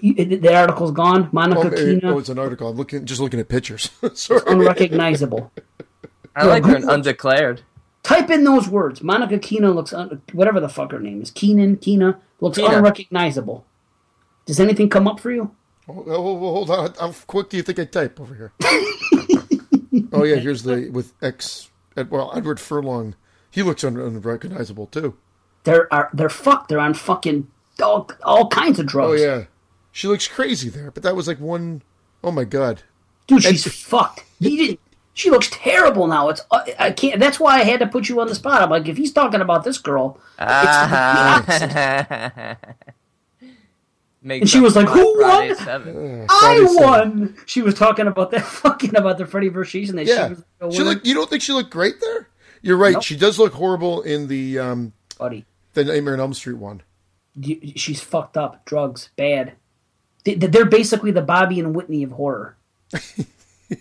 You- The article's gone. Monica Oh, it- oh, it's an article. I'm looking, just looking at pictures. Sorry. unrecognizable. I like her in Undeclared. Type in those words. Monica Keena looks un- whatever the fuck her name is. Keenan Keena looks Keena. unrecognizable. Does anything come up for you? Oh, oh, oh, hold on. How quick do you think I type over here? oh yeah, here's the with X. Well, Edward Furlong. He looks un- unrecognizable too. They're are they're fucked. They're on fucking all, all kinds of drugs. Oh drugs. yeah, she looks crazy there. But that was like one oh my god. Dude, she's fucked. He didn't. She looks terrible now. It's uh, I can't. That's why I had to put you on the spot. I'm like, if he's talking about this girl, Ah. it's the opposite. Makes And she was like, for "Who Friday won?" Seven. I Friday seven. won. She was talking about that fucking about the Freddy vs. Jason. That Yeah, she was the she winner. look. You don't think she looked great there? You're right. Nope. She does look horrible in the um buddy. the Nightmare on Elm Street one. She's fucked up. Drugs, bad. They- They're basically the Bobby and Whitney of horror.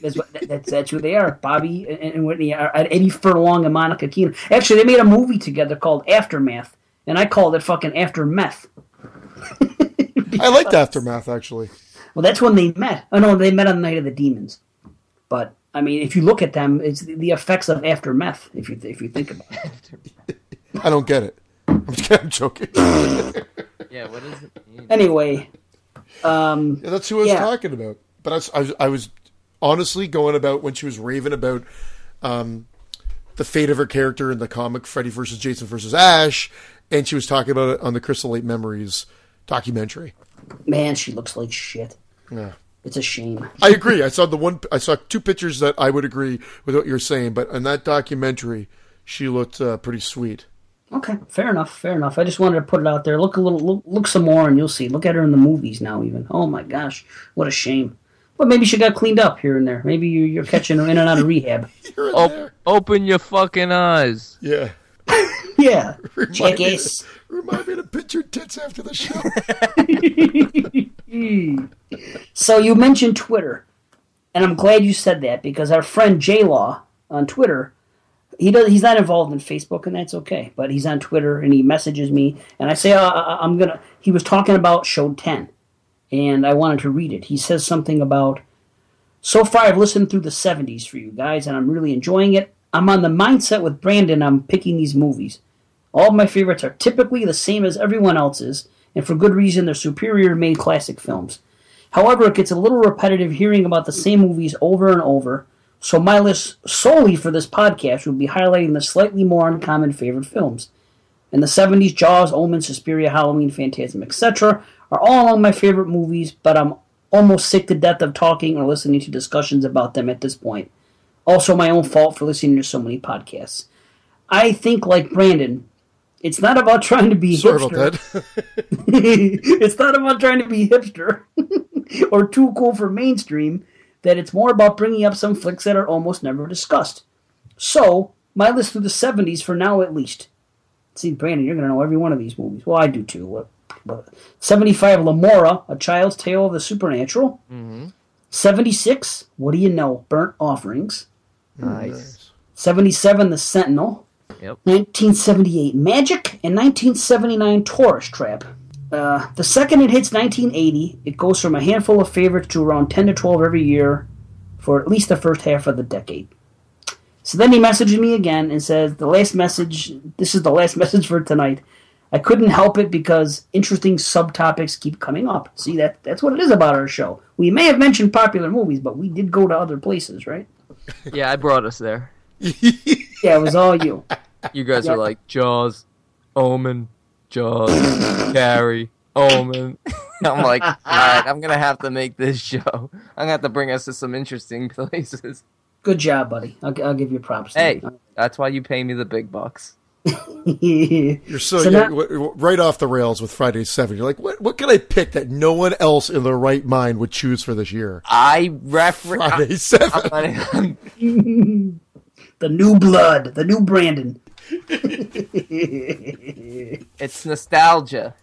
That's what that's that's who they are. Bobby and, and Whitney are are Eddie Furlong and Monica Keena. Actually, they made a movie together called Aftermath, and I called it fucking After Meth. I liked Aftermath actually. Well, that's when they met. Oh no, they met on the Night of the Demons. But I mean, if you look at them, it's the- the effects of After Meth. If you if you think about it. I don't get it. I'm, just, I'm joking. Yeah, what is it? mean? Anyway, um, Yeah, that's who I was Yeah. talking about. But I was, I was, I was honestly going about when she was raving about um, the fate of her character in the comic Freddy versus Jason versus Ash, and she was talking about it on the Crystal Lake Memories documentary. man, she looks like shit. Yeah. It's a shame. I agree. I saw the one. I saw two pictures that I would agree with what you're saying, but in that documentary, she looked uh, pretty sweet. Okay, fair enough, fair enough. I just wanted to put it out there. Look a little, look, look some more, and you'll see. Look at her in the movies now, even. Oh my gosh, what a shame. But maybe she got cleaned up here and there. Maybe you, you're catching her in and out of rehab. You're in Op- there. open your fucking eyes. Yeah. Yeah, Remind me, jackass. remind me to pinch your tits after the show. So you mentioned Twitter, and I'm glad you said that because our friend J Law on Twitter, he does. He's not involved in Facebook, and that's okay. But he's on Twitter, and he messages me, and I say, uh, I- I'm gonna. He was talking about Show Ten, and I wanted to read it. He says something about. So far, I've listened through the 70s for you guys, and I'm really enjoying it. I'm on the mindset with Brandon. I'm picking these movies. All my favorites are typically the same as everyone else's, and for good reason, they're superior made classic films. However, it gets a little repetitive hearing about the same movies over and over, so my list solely for this podcast would be highlighting the slightly more uncommon favorite films. In the 70s, Jaws, Omen, Suspiria, Halloween, Phantasm, etc. are all among my favorite movies, but I'm almost sick to death of talking or listening to discussions about them at this point. Also, my own fault for listening to so many podcasts. I think, like Brandon, it's not about trying to be Sorry hipster. it's not about trying to be hipster or too cool for mainstream, that it's more about bringing up some flicks that are almost never discussed. So, my list through the 70s for now at least See, Brandon, you're going to know every one of these movies. Well, I do too. What? But 75, Lemora, A Child's Tale of the Supernatural. Mm-hmm. 76, What Do You Know? Burnt Offerings. Nice. 77, The Sentinel. Yep. 1978, Magic. And 1979, Tourist Trap. Uh, the second it hits 1980, it goes from a handful of favorites to around 10 to 12 every year for at least the first half of the decade. So then he messages me again and says, The last message, this is the last message for tonight. I couldn't help it because interesting subtopics keep coming up. See, that that's what it is about our show. We may have mentioned popular movies, but we did go to other places, right? Yeah, I brought us there. Yeah, it was all you. You guys Yeah. are like Jaws, Omen, Jaws, Carrie, Omen. I'm like, all right, I'm gonna have to make this show. I'm gonna have to bring us to some interesting places. Good job, buddy. I'll, I'll give you props. Hey, that's why you pay me the big bucks. You're so, So you're, now- w- w- right off the rails with Friday Seven. You're like, what? What can I pick that no one else in their right mind would choose for this year? I reference Friday Seven. I'm- the new blood, the new Brandon. it's nostalgia.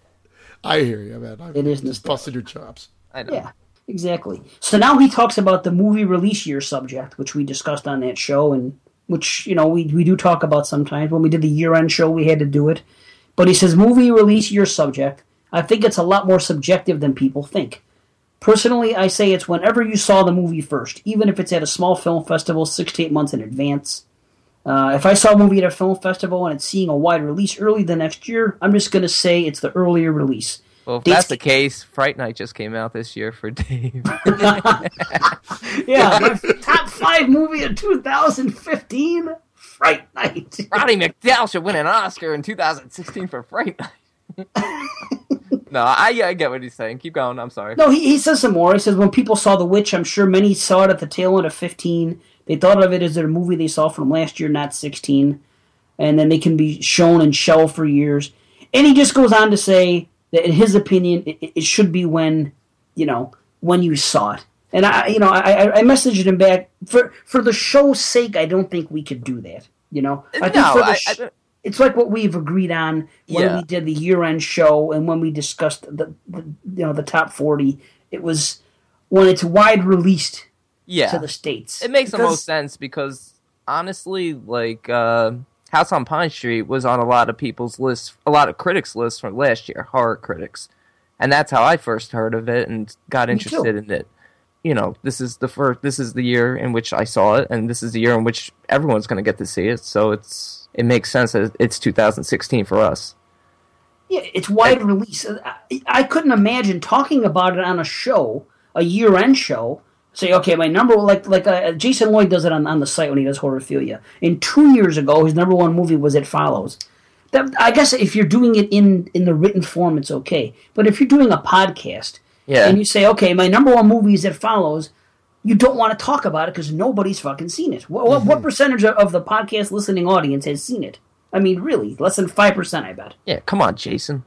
I hear you, man. I'm It is just nostalgia. busting your chops. I know. Yeah, exactly. So now he talks about the movie release year subject, which we discussed on that show, and which you know we we do talk about sometimes. When we did the year end show, we had to do it. But he says movie release year subject. I think it's a lot more subjective than people think. Personally, I say it's whenever you saw the movie first, even if it's at a small film festival six to eight months in advance. Uh, if I saw a movie at a film festival and it's seeing a wide release early the next year, I'm just going to say it's the earlier release. Well, if Dates- that's the case, Fright Night just came out this year for Dave. Yeah, top five movie of 2015, Fright Night. Roddy McDowall should win an Oscar in 2016 for Fright Night. no, I, I get what he's saying. Keep going. I'm sorry. No, he, he says some more. He says when people saw The Witch, I'm sure many saw it at the tail end of 15. They thought of it as their movie they saw from last year, not 16. And then they can be shown and shelved for years. And he just goes on to say that, in his opinion, it, it should be when, you know, when you saw it. And I, you know, I, I- I messaged him back for for the show's sake. I don't think we could do that. You know, I think no, for the sh- I, it's like what we've agreed on when Yeah. we did the year-end show and when we discussed the, the you know the top 40 it was when it's wide released yeah. to the states It makes the most sense because honestly, like uh, House on Pine Street was on a lot of people's lists, a lot of critics' lists from last year, horror critics, and that's how I first heard of it and got interested in it. You know, this is the first, this is the year in which I saw it, and this is the year in which everyone's going to get to see it. So it's it makes sense that it's 2016 for us. yeah it's wide release I, I couldn't imagine talking about it on a show a year-end show say okay my number like like uh, jason lloyd does it on, on the site when he does horrorphilia and two years ago his number one movie was it follows that, i guess if you're doing it in in the written form it's okay but if you're doing a podcast Yeah, and you say, okay, my number one movie is It Follows, you don't want to talk about it because nobody's fucking seen it. What, what, what percentage of, of the podcast listening audience has seen it? I mean, really, less than 5%, I bet. yeah. Come on, Jason.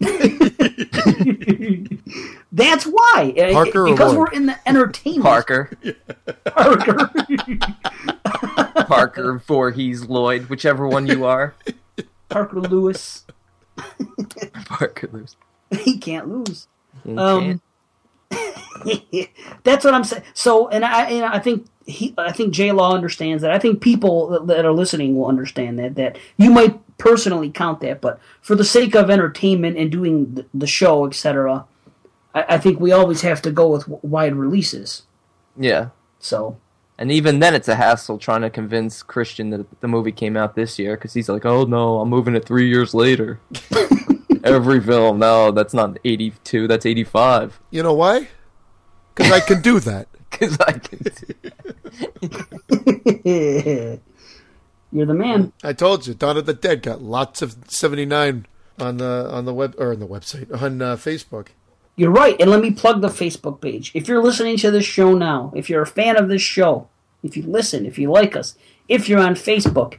That's why. Uh, Parker or because Lloyd? we're in the entertainment. Parker, Parker. Parker, Voorhees, Lloyd, whichever one you are. Parker Lewis. Parker Lewis. he can't lose. You Um, can't. That's what I'm saying. So, and I, and I think he, I think J Law understands that. I think people that- that are listening will understand that. That you might personally count that, but for the sake of entertainment and doing the, the show, etc., I, I think we always have to go with wide releases. yeah. So, And even then, it's a hassle trying to convince Christian that the movie came out this year because he's like, "Oh no, I'm moving it three years later." Every film, no, that's not 82, that's 85. You know why? Because I can do that. Because I can. you're the man. I told you, Dawn of the Dead got lots of seventy nine on the on the web or on the website on uh, Facebook. You're right. And let me plug the Facebook page. If you're listening to this show now, if you're a fan of this show, if you listen, if you like us, if you're on Facebook,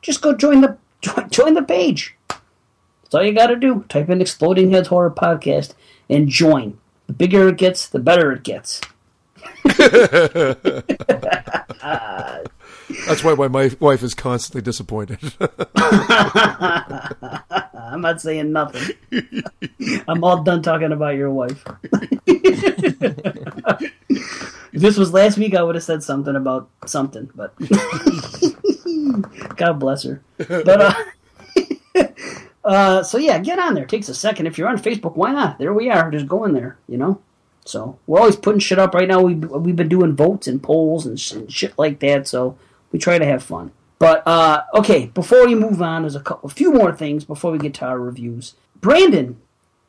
just go join the join, join the page. That's all you got to do. Type in Exploding Heads Horror Podcast and join. The bigger it gets, the better it gets. That's why my wife is constantly disappointed. I'm not saying nothing. I'm all done talking about your wife. if this was last week, I would have said something about something, but God bless her. But uh, uh, so yeah, get on there. It takes a second. If you're on Facebook, why not? There we are. Just go in there. You know. So we're always putting shit up. Right now, we we've been doing votes and polls and, sh- and shit like that. So we try to have fun. But uh, okay, before we move on, there's a couple, a few more things before we get to our reviews. Brandon,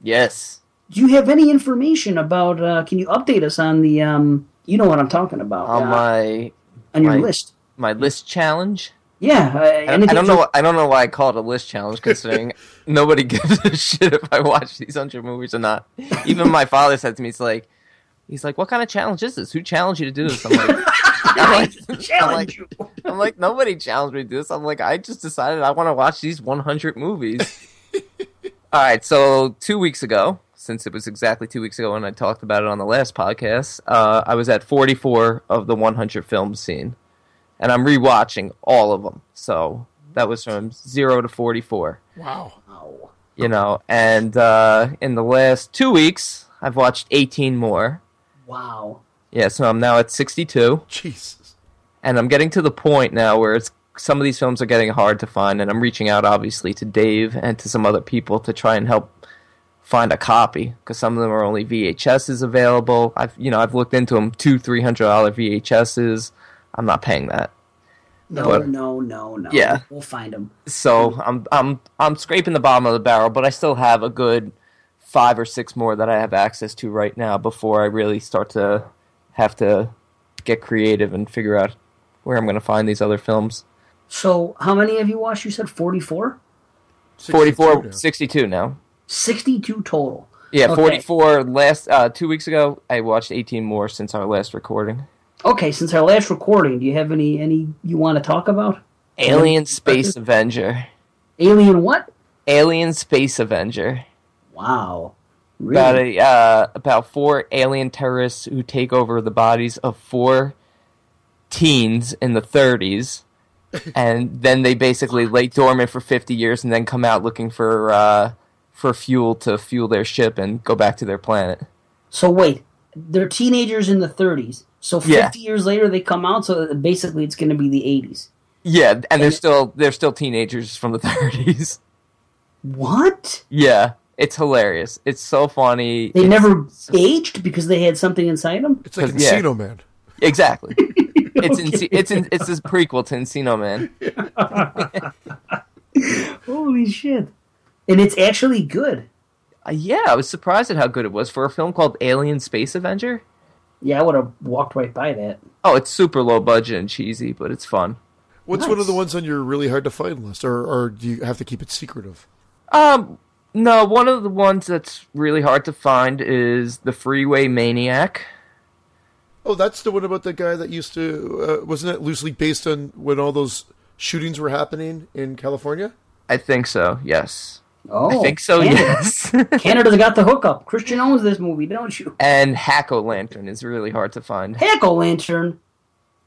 Yes. do you have any information about? Uh, can you update us on the? Um, you know what I'm talking about On uh, my on your my- list. my list challenge. Yeah, uh, I, I don't know. What, I don't know why I call it a list challenge, considering nobody gives a shit if I watch these hundred movies or not. Even my father said to me, "He's like, he's like, what kind of challenge is this? Who challenged you to do this?" I'm like, I'm like, I'm like. I'm like, nobody challenged me to do this. I'm like, I just decided I want to watch these 100 movies. All right, so two weeks ago, since it was exactly two weeks ago when I talked about it on the last podcast, uh, I was at 44 of the 100 films seen, and I'm rewatching all of them. So that was from zero to 44 wow. You know and uh, in the last two weeks i've watched 18 more Wow. yeah so i'm now at 62 Jesus. and i'm getting to the point now where it's some of these films are getting hard to find and i'm reaching out obviously to dave and to some other people to try and help find a copy because some of them are only vhs's available i've you know i've looked into them two three hundred dollar vhs's i'm not paying that No, But- no, no, no. Yeah. we'll find them. so I'm I'm I'm scraping the bottom of the barrel, but I still have a good five or six more that I have access to right now before I really start to have to get creative and figure out where I'm going to find these other films. So, how many have you watched? You said 44? 44, 62 now. 62 now. 62 total. Yeah, Okay. 44 last uh, two weeks ago. I watched 18 more since our last recording. Okay, since our last recording, do you have any any you want to talk about? Alien Space Avenger. Alien what? Alien Space Avenger. Wow. about a uh, about four alien terrorists who take over the bodies of four teens in the 30s, and then they basically lay dormant for 50 years and then come out looking for uh, for fuel to fuel their ship and go back to their planet. So wait, they're teenagers in the 30s. So 50 Yeah. years later they come out. So basically, it's going to be the 80s. Yeah, and they're still they're still teenagers from the 30s. What? Yeah, it's hilarious. It's so funny. They It's- never aged because they had something inside them. It's like Yeah. Man. exactly. It's in, it's in, it's this prequel to Encino Man. Holy shit! And it's actually good. Uh, yeah, I was surprised at how good it was for a film called Alien Space Avenger. Yeah, I would have walked right by that. Oh, it's super low budget and cheesy, but it's fun. What's one of the ones on your really hard to find list, or or do you have to keep it secretive? Um, no, one of the ones that's really hard to find is The Freeway Maniac. Oh, that's the one about the guy that used to. Uh, wasn't it loosely based on when all those shootings were happening in California? I think so. Yes, Oh, I think so. Canada. Yes. Canada's got the hookup. Christian owns this movie, don't you? and Hack O Lantern is really hard to find. Heck, o lantern.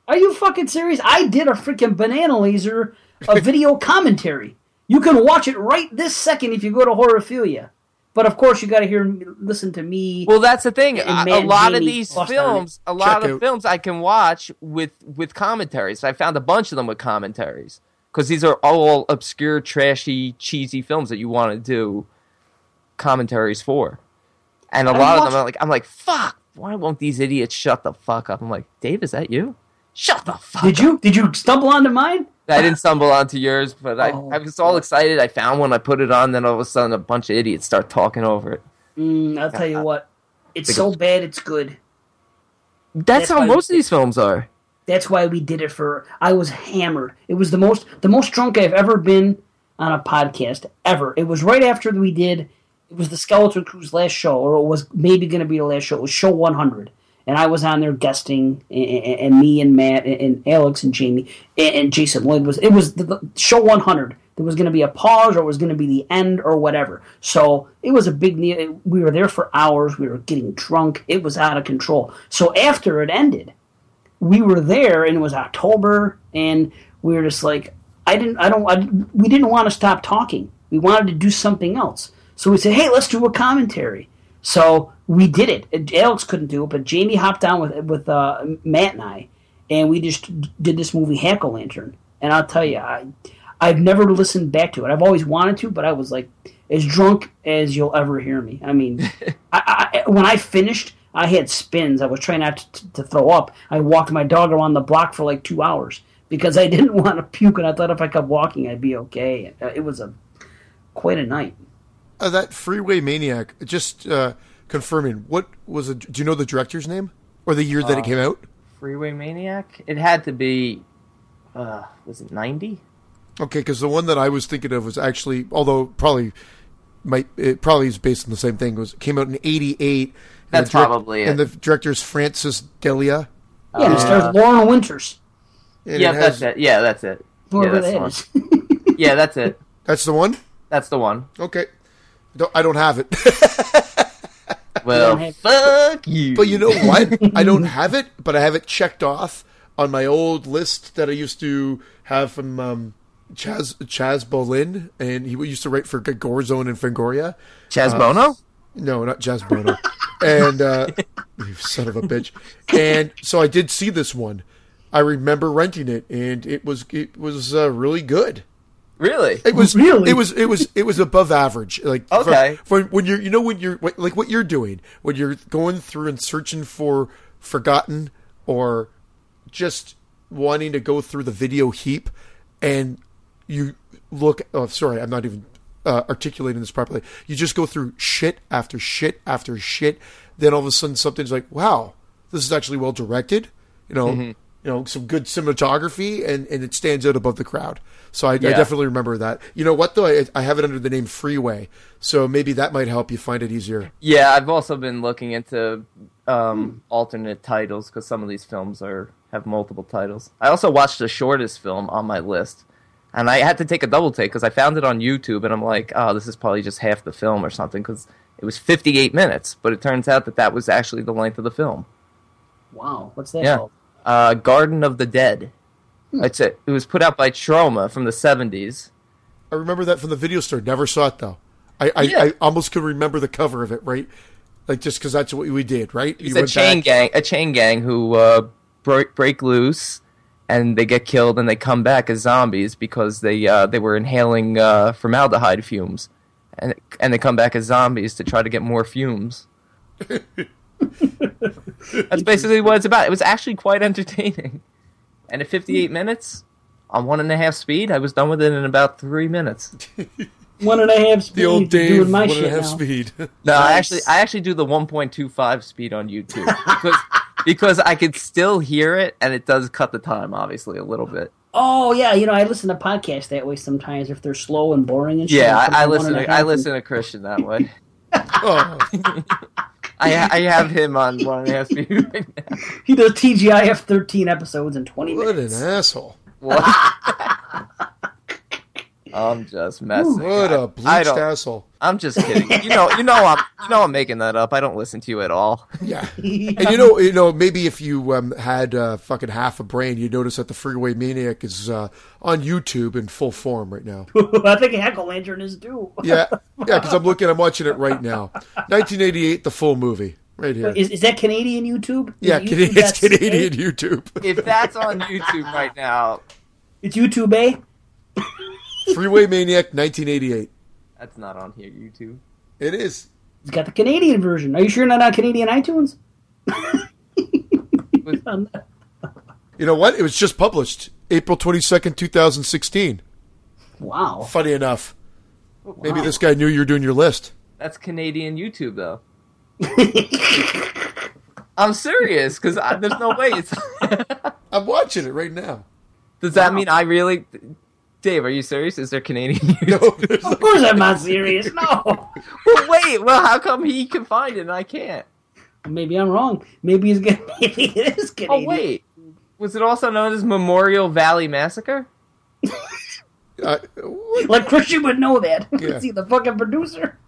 Are you fucking serious? I did a freaking banana laser, a video commentary. You can watch it right this second if you go to Horrorphilia. But of course, you got to hear, listen to me. Well, that's the thing. And A, a Matt lot of these films, a lot Check of out- films I can watch with with commentaries. I found a bunch of them with commentaries because these are all obscure, trashy, cheesy films that you want to do commentaries for. And a I lot of them are like, I'm like, fuck. Why won't these idiots shut the fuck up? I'm like, Dave, is that you? Shut the fuck did you did you stumble onto mine? I didn't stumble onto yours, but I, Oh, I was all excited. I found one, I put it on, then all of a sudden a bunch of idiots start talking over it. Mm, I'll tell you what. It's so bad, it's good. That's, That's how most of these films are. That's why we did it for. I was hammered. It was the most the most drunk I've ever been on a podcast ever. It was right after we did. It was the Skeleton Crew's last show, or it was maybe going to be the last show. It was show 100, and I was on there guesting, and, and, me and Matt and, and Alex and Jamie and, Jason Lloyd was. It was the, the show 100. There was going to be a pause, or it was going to be the end, or whatever. So it was a big. We were there for hours. We were getting drunk. It was out of control. So after it ended we were there, and it was October, and we were just like, I didn't, I don't, I, we didn't want to stop talking. We wanted to do something else. So we said, hey, let's do a commentary. So we did it. Alex couldn't do it, but Jamie hopped on with with uh, Matt and I, and we just did this movie Hack Lantern. And I'll tell you, I I've never listened back to it. I've always wanted to, but I was like as drunk as you'll ever hear me. I mean, I, I, when I finished, I had spins. I was trying not to, to, throw up. I walked my dog around the block for like two hours because I didn't want to puke, and I thought if I kept walking, I'd be okay. It was a quite a night. Uh, that Freeway Maniac. Just uh, confirming, what was it? Do you know the director's name or the year that uh, it came out? Freeway Maniac. It had to be. Uh, was it ninety? Okay, because the one that I was thinking of was actually, although probably might it probably is based on the same thing. Was came out in '88. That's direct, probably it. And the director is Francis Delia. Yeah, uh, it stars Loren Winters. Yeah, has, that's it. Yeah, that's it. yeah, that's the yeah, that's it. That's the one. That's the one. Okay. Don't, I don't have it. well, fuck you. But you know what? I don't have it, but I have it checked off on my old list that I used to have from um, Chas Chas Balun, and he used to write for Gorezone and Fangoria. Chaz uh, Bono? No, not Jazz Bono. and uh, you son of a bitch. And so I did see this one. I remember renting it, and it was it was uh, really good. Really? It was really. It was it was it was above average. Like okay, for, for when you're you know when you're like what you're doing when you're going through and searching for forgotten or just wanting to go through the video heap and you look. Oh, sorry, I'm not even uh, articulating this properly. You just go through shit after shit after shit. Then all of a sudden something's like, wow, this is actually well directed. You know, mm-hmm. you know, some good cinematography, and and it stands out above the crowd. So I, yeah. I, definitely remember that. You know what though? I, I, have it under the name Freeway, so maybe that might help you find it easier. Yeah, I've also been looking into um, alternate titles because some of these films are have multiple titles. I also watched the shortest film on my list, and I had to take a double take because I found it on YouTube, and I'm like, oh, this is probably just half the film or something because it was 58 minutes, but it turns out that that was actually the length of the film. Wow, what's that yeah. called? Uh, Garden of the Dead. Hmm. It's a, it was put out by Troma from the 70s. I remember that from the video store. Never saw it though. I, I, yeah. I almost could remember the cover of it, right? Like just because that's what we did, right? It's a chain back. gang, a chain gang who uh, break, break loose, and they get killed, and they come back as zombies because they uh, they were inhaling uh, formaldehyde fumes, and and they come back as zombies to try to get more fumes. That's basically what it's about. It was actually quite entertaining. And at 58 minutes, on one and a half speed, I was done with it in about three minutes. one and a half speed. The old Dave doing my one and a half now. speed. no, nice. I actually I actually do the 1.25 speed on YouTube because because I can still hear it and it does cut the time obviously a little bit. Oh yeah, you know I listen to podcasts that way sometimes if they're slow and boring and shit. Yeah, I, I listen. To, I listen to Christian that way. oh. I, I have him on one and a half speed right now. He does TGIF 13 episodes in 20 what minutes. What an asshole. What? I'm just messing. What a bleached asshole. I'm just kidding. You know, you know, I'm, you know, I'm making that up. I don't listen to you at all. Yeah, and you know, you know, maybe if you um, had uh, fucking half a brain, you'd notice that the Freeway Maniac is uh, on YouTube in full form right now. I think Hack o Lantern is due. yeah, yeah, because I'm looking, I'm watching it right now. 1988, the full movie. Right here. Is, is that Canadian YouTube? Is yeah, it YouTube it's Canadian YouTube. If that's on YouTube right now, it's YouTube, eh? Freeway Maniac, 1988. That's not on here, YouTube. It is. It's got the Canadian version. Are you sure not on Canadian iTunes? you know what? It was just published April 22nd, 2016. Wow. Funny enough. Wow. Maybe this guy knew you were doing your list. That's Canadian YouTube, though. I'm serious, because there's no way it's. I'm watching it right now. Does that wow. mean I really. Dave, are you serious? Is there Canadian? No, of course I'm not serious. No. well, wait. Well, how come he can find it and I can't? Maybe I'm wrong. Maybe it's maybe it is Canadian. Oh wait, was it also known as Memorial Valley Massacre? uh, like Christian would know that. Yeah. See the fucking producer?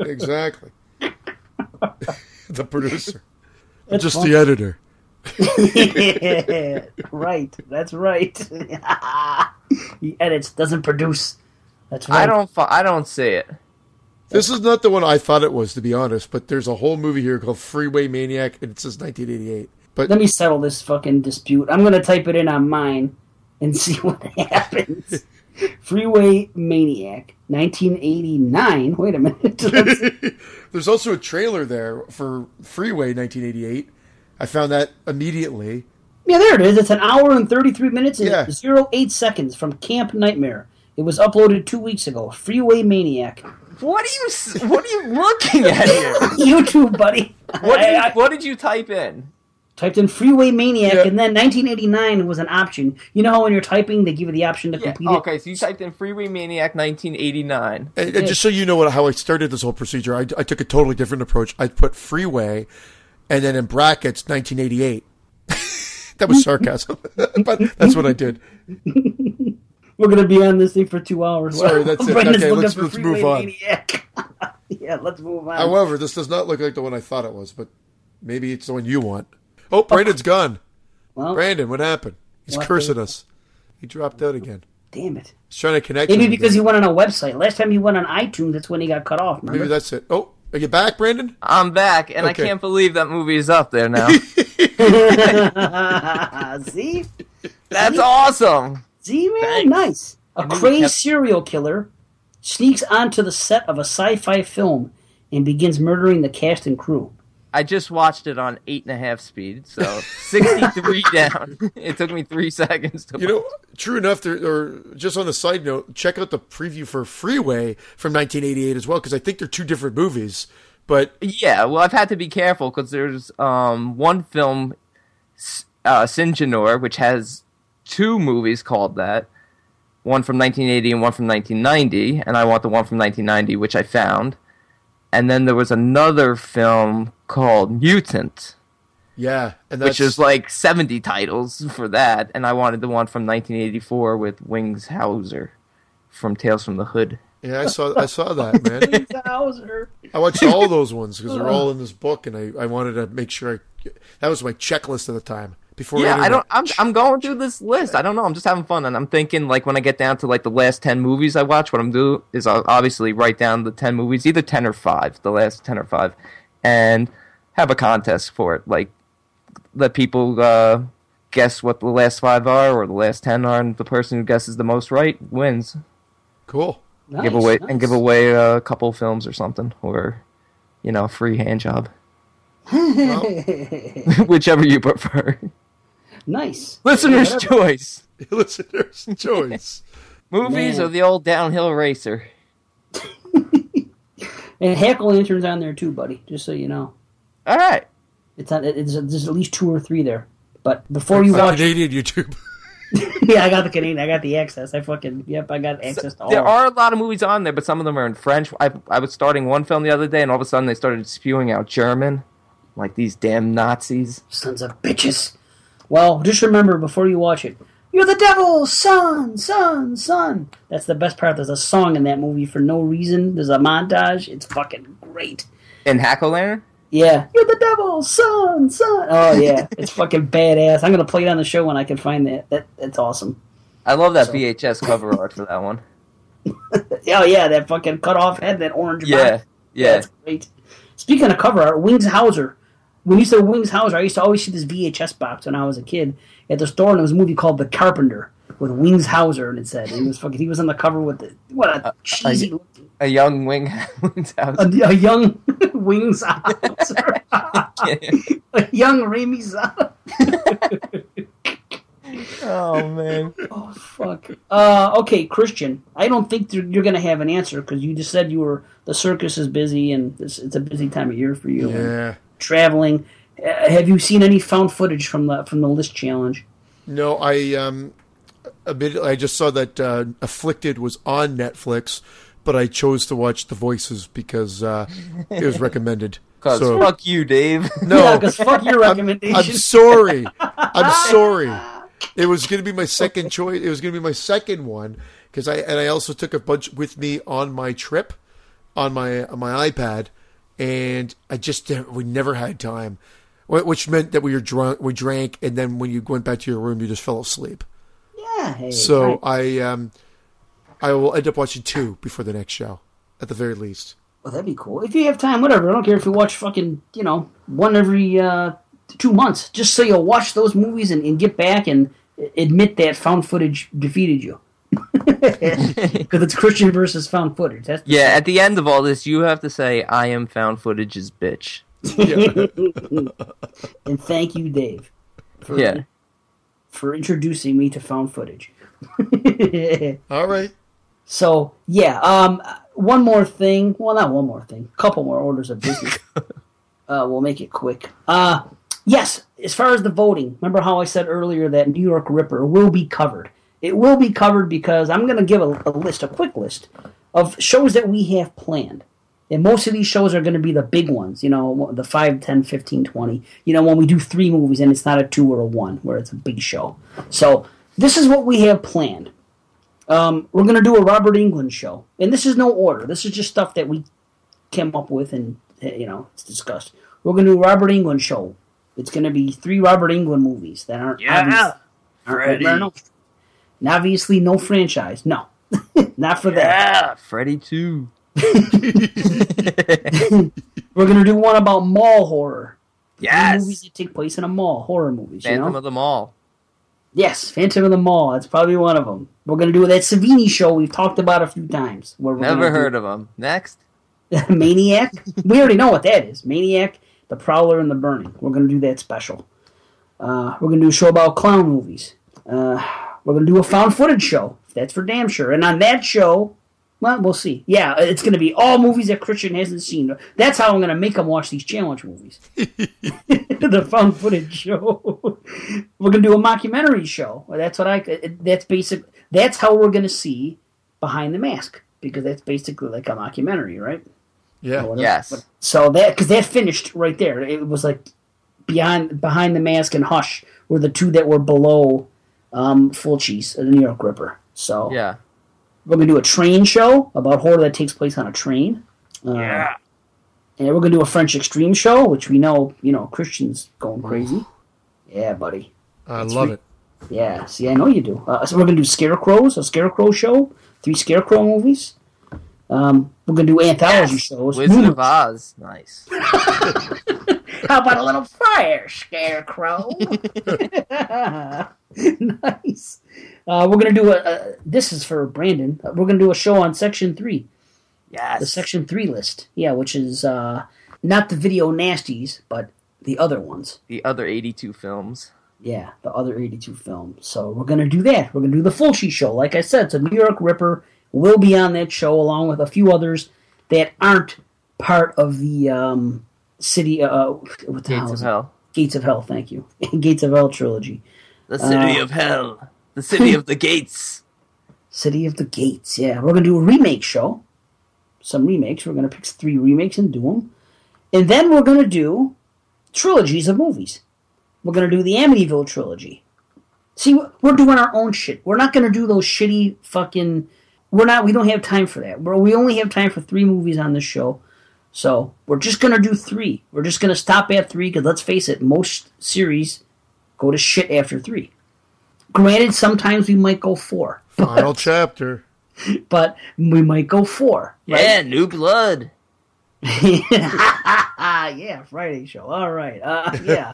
exactly. the producer. That's Just fun. the editor. Yeah, right. That's right. he edits, doesn't produce. That's right. I don't. fu- I don't see it. This is not the one I thought it was, to be honest. But there's a whole movie here called Freeway Maniac, and it says 1988. But Let me settle this fucking dispute. I'm gonna type it in on mine and see what happens. Freeway Maniac, 1989. Wait a minute. There's also a trailer there for Freeway 1988. I found that immediately. yeah, there it is. It's an hour and 33 minutes and Yeah. zero eight seconds from Camp Nightmare. It was uploaded two weeks ago. Freeway Maniac. What are you? What are you looking at here? YouTube, buddy. What did I- you, I what did you type in? typed in Freeway Maniac, Yeah. and then 1989 was an option. You know how when you're typing, they give you the option to Yeah. complete it. Okay, so you typed in Freeway Maniac 1989. And, and just so you know what, how I started this whole procedure, I, I took a totally different approach. I put Freeway, and then in brackets 1988. that was sarcasm, but that's what I did. We're gonna be on this thing for two hours. Sorry, that's it. Brandon's Okay, let's- let's move on. Yeah, let's move on. However, this does not look like the one I thought it was, but maybe it's the one you want. Oh, Brandon's gone. well, Brandon, what happened? He's What cursing us. He dropped out again. damn it. He's trying to connect. Maybe because he went on a website. Last time he went on iTunes, that's when he got cut off. Maybe that's it. Oh, are you back, Brandon? I'm back, and Okay. I can't believe that movie is up there now. See, That's awesome. see, man, Thanks. nice. A knew crazed kept- serial killer sneaks onto the set of a sci-fi film and begins murdering the cast and crew. I just watched it on eight and a half speed, so 63 down. It took me three seconds to. You know, true enough. There, or just on the side note, check out the preview for Freeway from 1988 as well, because I think they're two different movies. But Yeah, well, I've had to be careful because there's um, one film, uh, Sinjanor, which has two movies called that. One from 1980 and one from 1990, and I want the one from 1990, which I found. And then there was another film called Mutant, yeah, and that's which is like 70 titles for that, and I wanted the one from 1984 with Wings Hauser from Tales from the Hood. yeah. I saw I saw that man. Hauser. I watched all those ones because they're all in this book, and I, I wanted to make sure I, that was my checklist at the time before. Yeah, i don't I'm, I'm going through this list. I don't know. I'm just having fun, and I'm thinking like when I get down to like the last ten movies I watch, what I'm do is I'll obviously write down the ten movies, either ten or five, the last ten or five, and have a contest for it. Like let people uh, guess what the last five are or the last ten are, and the person who guesses the most right wins. Cool. Nice, give away nice. and give away a couple films or something, or you know, a free hand job, whichever you prefer. Nice. Listener's Whatever. choice. Listener's choice. Movies Man. or the old downhill racer? And Hack O Lantern's on there too, buddy. Just so you know, All right. it's on. It's, there's at least two or three there. But before you On watch, Canadian YouTube. yeah, I got the Canadian. I got the access. I fucking yep. I got access to all. There are a lot of movies on there, but some of them are in French. I, I was starting one film the other day, and all of a sudden they started spewing out German. Like these damn Nazis. sons of bitches. Well, just remember before you watch it, you're the devil, son, son, son. That's the best part. There's a song in that movie for no reason. There's a montage. It's fucking great. In Hack? Yeah, you're the devil, son, son. Oh yeah, it's fucking badass. I'm gonna play it on the show when I can find that. That that's awesome. I love that So- VHS cover art for that one. Oh yeah, that fucking cut off head, that orange. Yeah. box. Yeah. That's great. Speaking of cover art, Wings Hauser. When you said Wings Hauser, I used to always see this VHS box when I was a kid at the store, and there was a movie called The Carpenter with Wings Hauser, and it said he was fucking. He was on the cover with the what a cheesy, A young wing Wings house. a, a young Wings Hauser, a young Remy Zahn. oh man. Oh fuck. Uh, okay, Christian. I don't think you're, you're going to have an answer because you just said you were the circus is busy and it's, it's a busy time of year for you. Yeah. Traveling. Uh, have you seen any found footage from the from the list challenge? No, I um, admittedly, I just saw that uh, Afflicted was on Netflix, but I chose to watch The Voices because uh, it was recommended. Cause So- fuck you, Dave. No, Yeah, because fuck your recommendation. I'm sorry. I'm sorry. It was going to be my second choice. It was going to be my second one because I and I also took a bunch with me on my trip on my on my iPad, and I just we never had time. Which meant that we were drunk, we drank, and then when you went back to your room, you just fell asleep. Yeah. Hey, So I, I um, I will end up watching two before the next show, at the very least. well, that'd be cool if you have time. Whatever. I don't care if you watch fucking you know one every uh, two months, just so you'll watch those movies and, and get back and admit that found footage defeated you. Because it's Christian versus found footage. That's Yeah, at the end of all this, you have to say, "I am found footage's bitch." and thank you, Dave, for Yeah. for introducing me to found footage. All right. So yeah, um, one more thing. Well, not one more thing. A couple more orders of business. uh, we'll make it quick. Uh, yes. As far as the voting, remember how I said earlier that New York Ripper will be covered. It will be covered because I'm going to give a, a list, a quick list of shows that we have planned. And most of these shows are going to be the big ones, you know, the 5, 10, 15, 20. You know, when we do three movies and it's not a two or a one, where it's a big show. So, this is what we have planned. Um, we're going to do a Robert Englund show. And this is no order. This is just stuff that we came up with and, uh, you know, it's discussed. We're going to do a Robert Englund show. It's going to be three Robert Englund movies that aren't obvious- aren't- Freddy. aren't no- and obviously no franchise. No. Not for that. Yeah, Freddy too. We're going to do one about mall horror. Three movies Yes, that take place in a mall, horror movies. You Phantom know? of the Mall. Yes, Phantom of the Mall. That's probably one of them. We're going to do that Savini show we've talked about a few times. Where Never heard of him. Next, Maniac. we already know what that is. Maniac, The Prowler, and The Burning. We're going to do that special. Uh, we're going to do a show about clown movies. Uh, we're going to do a found footage show. That's for damn sure. And on that show, well, we'll see. Yeah, it's going to be all movies that Christian hasn't seen. That's how I'm going to make him watch these challenge movies. the found footage show. we're going to do a mockumentary show. That's what I. Uh, that's basic. That's how we're going to see behind the mask because that's basically like a mockumentary, right? Yeah. Whatever. yes. So that because that finished right there. It was like beyond behind the mask and Hush were the two that were below um, Fulci's, uh, the New York Ripper. So Yeah. we're gonna do a train show about horror that takes place on a train. Uh, Yeah. And we're gonna do a French extreme show, which we know you know Christian's going crazy. Yeah, buddy. I It's love re- it. Yeah, see, I know you do. Uh, so we're gonna do Scarecrows, a Scarecrow show, three Scarecrow movies. Um, we're gonna do anthology shows. Wizard of Oz. Nice. How about a little fire, Scarecrow? nice. Uh, we're gonna do a, a. This is for Brandon. Uh, We're gonna do a show on Section Three, Yes. the Section Three list. Yeah, which is uh, not the video nasties, but the other ones. The other 82 films. Yeah, the other 82 films. So we're going to do that. We're going to do the Fulci show. Like I said, so New York Ripper will be on that show along with a few others that aren't part of the um, city. Uh, what the hell Gates is of it? Hell. Gates of Hell. Thank you. Gates of Hell trilogy. The City Uh, of Hell. The City of the Gates. City of the Gates. Yeah, we're going to do a remake show. Some remakes. We're going to pick three remakes and do them. And then we're going to do trilogies of movies. We're going to do the Amityville trilogy. See, we're doing our own shit. We're not going to do those shitty fucking. We're not. We don't have time for that. We're, we only have time for three movies on this show, so we're just going to do three. We're just going to stop at three because let's face it, most series go to shit after three. Granted, sometimes we might go four, Final chapter. but we might go four. right? Yeah, New Blood. yeah, Friday show. All right. Uh, yeah.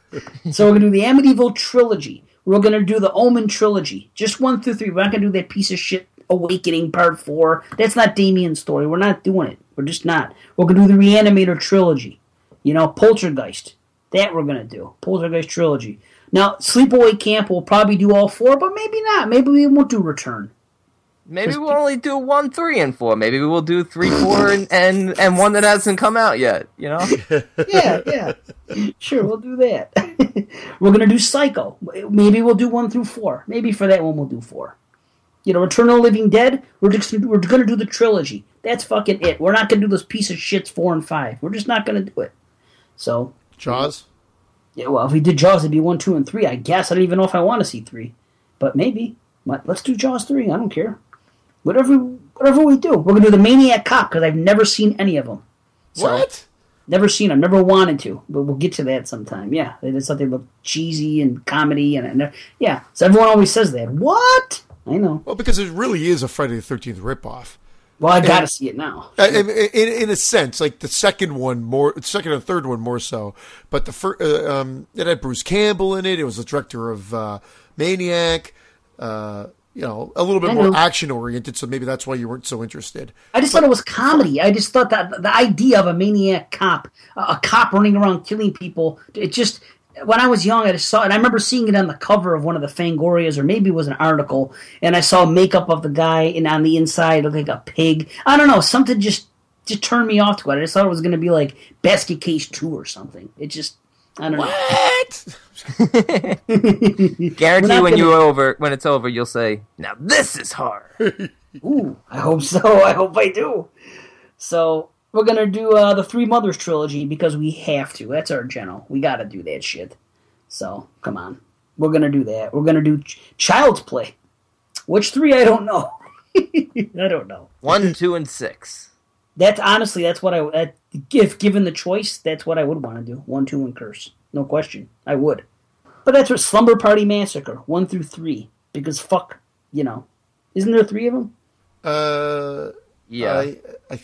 so we're gonna do the Amityville trilogy. We're gonna do the Omen trilogy. Just one through three. We're not gonna do that piece of shit Awakening Part Four. That's not Damien's story. We're not doing it. We're just not. We're gonna do the Reanimator trilogy. You know, Poltergeist. That we're gonna do. Poltergeist trilogy. Now, Sleepaway Camp will probably do all four, but maybe not. Maybe we won't do Return. Maybe we'll only do one, three, and four. Maybe we'll do three, four, and and, and one that hasn't come out yet. You know? yeah, yeah. Sure, we'll do that. We're gonna do Psycho. Maybe we'll do one through four. Maybe for that one we'll do four. You know, Return of the Living Dead. We're just we're gonna do the trilogy. That's fucking it. We're not gonna do those piece of shits four and five. We're just not gonna do it. So Jaws. yeah, well, if we did Jaws, it'd be one, two, and three. I guess I don't even know if I want to see three, but maybe. Let's do Jaws three. I don't care. Whatever, whatever we do, we're gonna do the Maniac Cop because I've never seen any of them. So- What? Never seen them. Never wanted to, but we'll get to that sometime. Yeah, they just thought they looked cheesy and comedy, and, and yeah. So everyone always says that. What? I know. Well, because it really is a Friday the Thirteenth ripoff. Well, I got to see it now. In, in, in a sense, like the second one more, second and third one more so. But the first, uh, um, it had Bruce Campbell in it. It was the director of uh, Maniac. Uh, you know, a little bit more action oriented. So maybe that's why you weren't so interested. I just thought it was comedy. I just thought that the idea of a maniac cop, a cop running around killing people, it just. When I was young, I just saw it. And I remember seeing it on the cover of one of the Fangorias, or maybe it was an article. And I saw makeup of the guy, and on the inside, looked like a pig. I don't know. Something just just turned me off to it. I just thought it was going to be like Basket Case Two or something. It just, I don't know. What? Guarantee when gonna- you over when it's over, you'll say, "Now this is hard." Ooh, I hope so. I hope I do. So we're gonna do uh, the Three Mothers trilogy because we have to. That's our general. We got to do that shit. So come on, we're gonna do that. We're gonna do Ch- Child's Play. Which three? I don't know. I don't know. One, two, and six. That's honestly, that's what I. That, if given the choice, that's what I would want to do. One, two, and Curse. No question, I would. But that's what Slumber Party Massacre one through three because fuck, you know, isn't there three of them? Uh, Yeah. I, I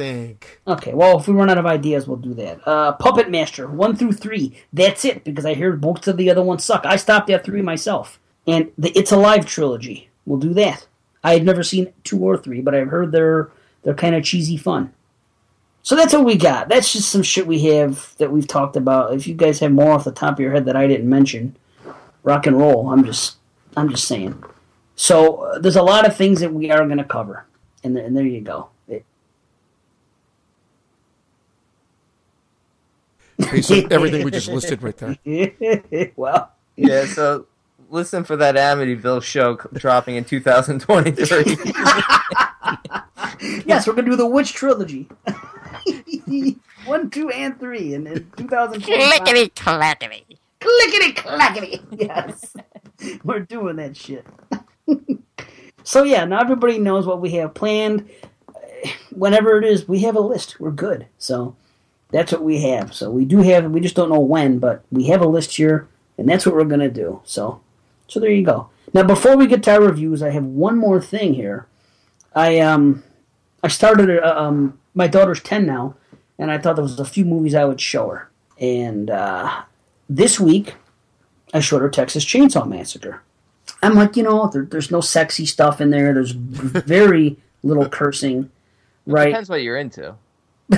think. Okay, well, if we run out of ideas, we'll do that. Uh, Puppet Master, 1 through 3. That's it, because I hear both of the other ones suck. I stopped at 3 myself. And the It's Alive trilogy, we'll do that. I had never seen 2 or 3, but I've heard they're, they're kind of cheesy fun. So that's what we got. That's just some shit we have that we've talked about. If you guys have more off the top of your head that I didn't mention, rock and roll. I'm just, I'm just saying. So uh, there's a lot of things that we are going to cover, and, th- and there you go. It- Based on everything we just listed right there. well, Yeah. So listen for that Amityville show dropping in 2023. yes, we're gonna do the Witch trilogy. One, two, and three, and in 2025. Clickety clackety. clickety clackety. Yes, we're doing that shit. so yeah, now everybody knows what we have planned. Whenever it is, we have a list. We're good. So that's what we have. So we do have. We just don't know when, but we have a list here, and that's what we're gonna do. So, so there you go. Now, before we get to our reviews, I have one more thing here. I um, I started. uh, Um, my daughter's ten now, and I thought there was a few movies I would show her. And uh, this week, I showed her Texas Chainsaw Massacre. I'm like, you know, there, there's no sexy stuff in there. There's very little cursing, right? Depends what you're into.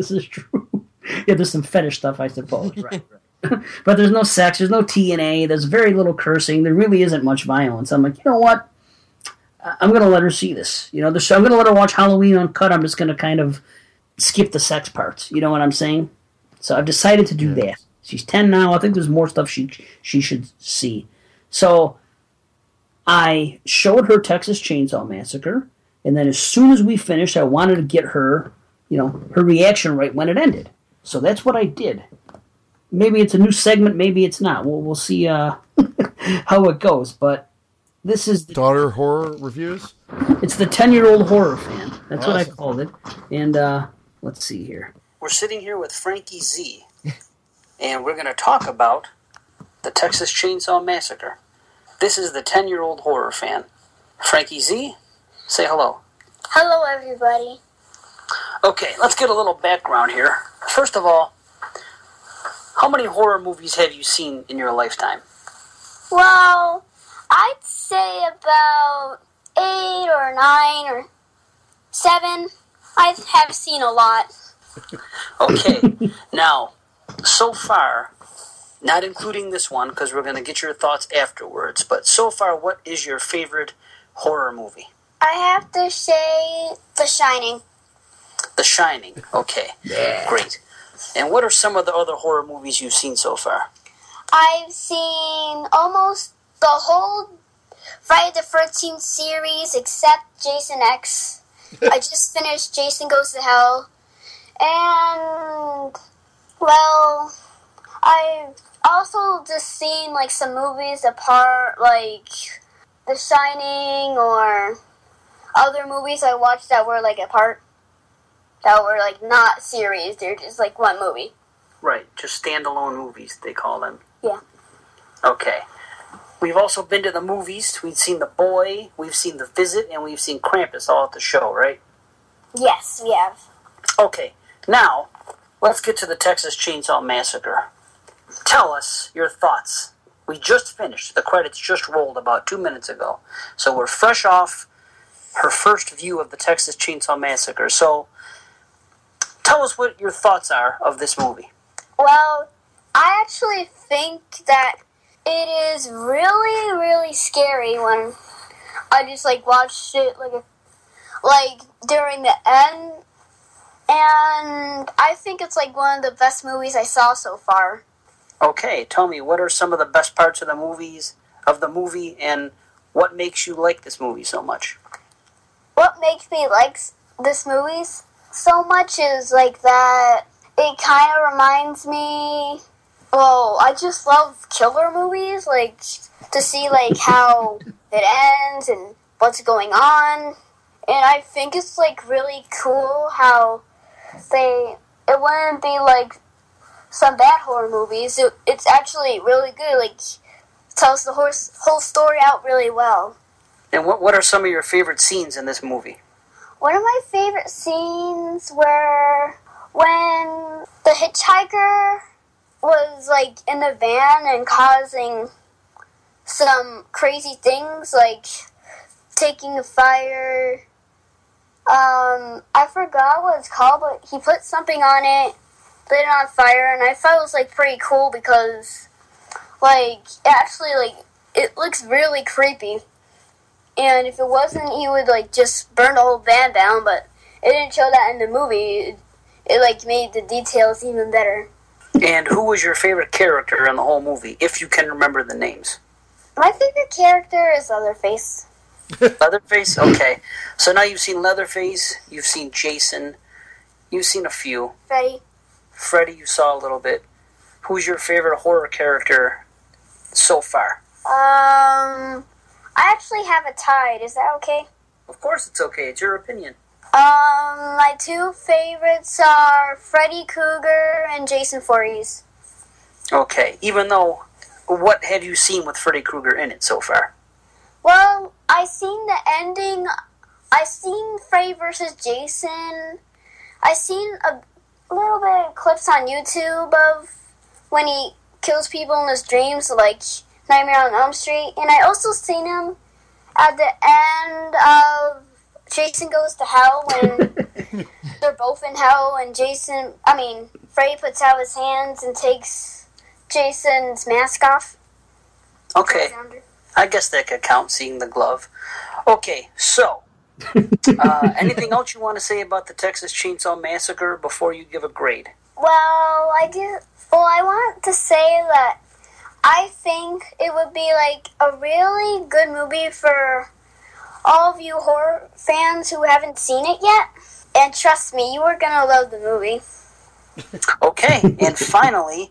this is true. Yeah, there's some fetish stuff, I suppose. Right. right. but there's no sex. There's no TNA. There's very little cursing. There really isn't much violence. I'm like, you know what? I'm gonna let her see this. You know, there's, I'm gonna let her watch Halloween uncut. I'm just gonna kind of skip the sex parts. You know what I'm saying? So I've decided to do that. She's ten now. I think there's more stuff she she should see. So I showed her Texas Chainsaw Massacre, and then as soon as we finished, I wanted to get her, you know, her reaction right when it ended. So that's what I did. Maybe it's a new segment, maybe it's not. We'll we'll see uh, how it goes. But this is the, Daughter horror reviews. it's the ten year old horror fan. That's what I called it. And uh, let's see here. We're sitting here with Frankie Z, and we're going to talk about the Texas Chainsaw Massacre. This is the ten year old horror fan. Frankie Z, say hello. Hello, everybody. Okay, let's get a little background here. First of all, how many horror movies have you seen in your lifetime? Well, I'd say about eight or nine or seven. I have seen a lot. Okay, now, so far, not including this one, because we're going to get your thoughts afterwards, but so far, what is your favorite horror movie? I have to say The Shining. The Shining. Okay, great. And what are some of the other horror movies you've seen so far? I've seen almost the whole Friday the 13th series except Jason X. I just finished Jason Goes to Hell. And, well, I've also just seen like some movies apart, like The Shining or other movies I watched that were like apart. That were like not series. They're just like one movie. Right, just standalone movies, they call them. Yeah. Okay. We've also been to the movies. We've seen The Boy, we've seen The Visit, and we've seen Krampus all at the show, right? Yes, we have. Okay, now let's get to the Texas Chainsaw Massacre. Tell us your thoughts. We just finished. The credits just rolled about two minutes ago. So we're fresh off her first view of the Texas Chainsaw Massacre. So tell us what your thoughts are of this movie. Well, I actually think that it is really, really scary when I just like watched it like a, like during the end, and I think it's like one of the best movies I saw so far. Okay, tell me what are some of the best parts of the movies of the movie and what makes you like this movie so much? What makes me like this movie s- so much is like that it kind of reminds me. Well, I just love killer movies, like to see like how it ends and what's going on. And I think it's like really cool how they it wouldn't be like some bad horror movies. It, it's actually really good. Like tells the whole whole story out really well. And what what are some of your favorite scenes in this movie? One of my favorite scenes were when the hitchhiker was like in the van and causing some crazy things like taking a fire. Um, I forgot what it's called, but he put something on it, lit it on fire, and I thought it was like pretty cool because, like, actually, like, it looks really creepy. And if it wasn't, he would like just burn the whole van down. But it didn't show that in the movie. It, it like made the details even better. And who was your favorite character in the whole movie, if you can remember the names? My favorite character is Leatherface. Leatherface? Okay. So now you've seen Leatherface, you've seen Jason, you've seen a few. Freddy. Freddy, you saw a little bit. Who's your favorite horror character so far? Um, I actually have a tied. Is that okay? Of course it's okay, it's your opinion. Um, my two favorites are Freddy Krueger and Jason Voorhees. Okay, even though, what have you seen with Freddy Krueger in it so far? Well, I seen the ending. I seen Freddy versus Jason. I seen a little bit of clips on YouTube of when he kills people in his dreams, like Nightmare on Elm Street, and I also seen him at the end of Jason Goes to Hell when they're both in hell, and Jason, I mean, Freddy puts out his hands and takes Jason's mask off. Okay, I guess that could count, seeing the glove. Okay, so, uh, anything else you want to say about the Texas Chainsaw Massacre before you give a grade? Well, I do. Well, I want to say that I think it would be like a really good movie for all of you horror fans who haven't seen it yet. And trust me, you are gonna love the movie. Okay, and finally,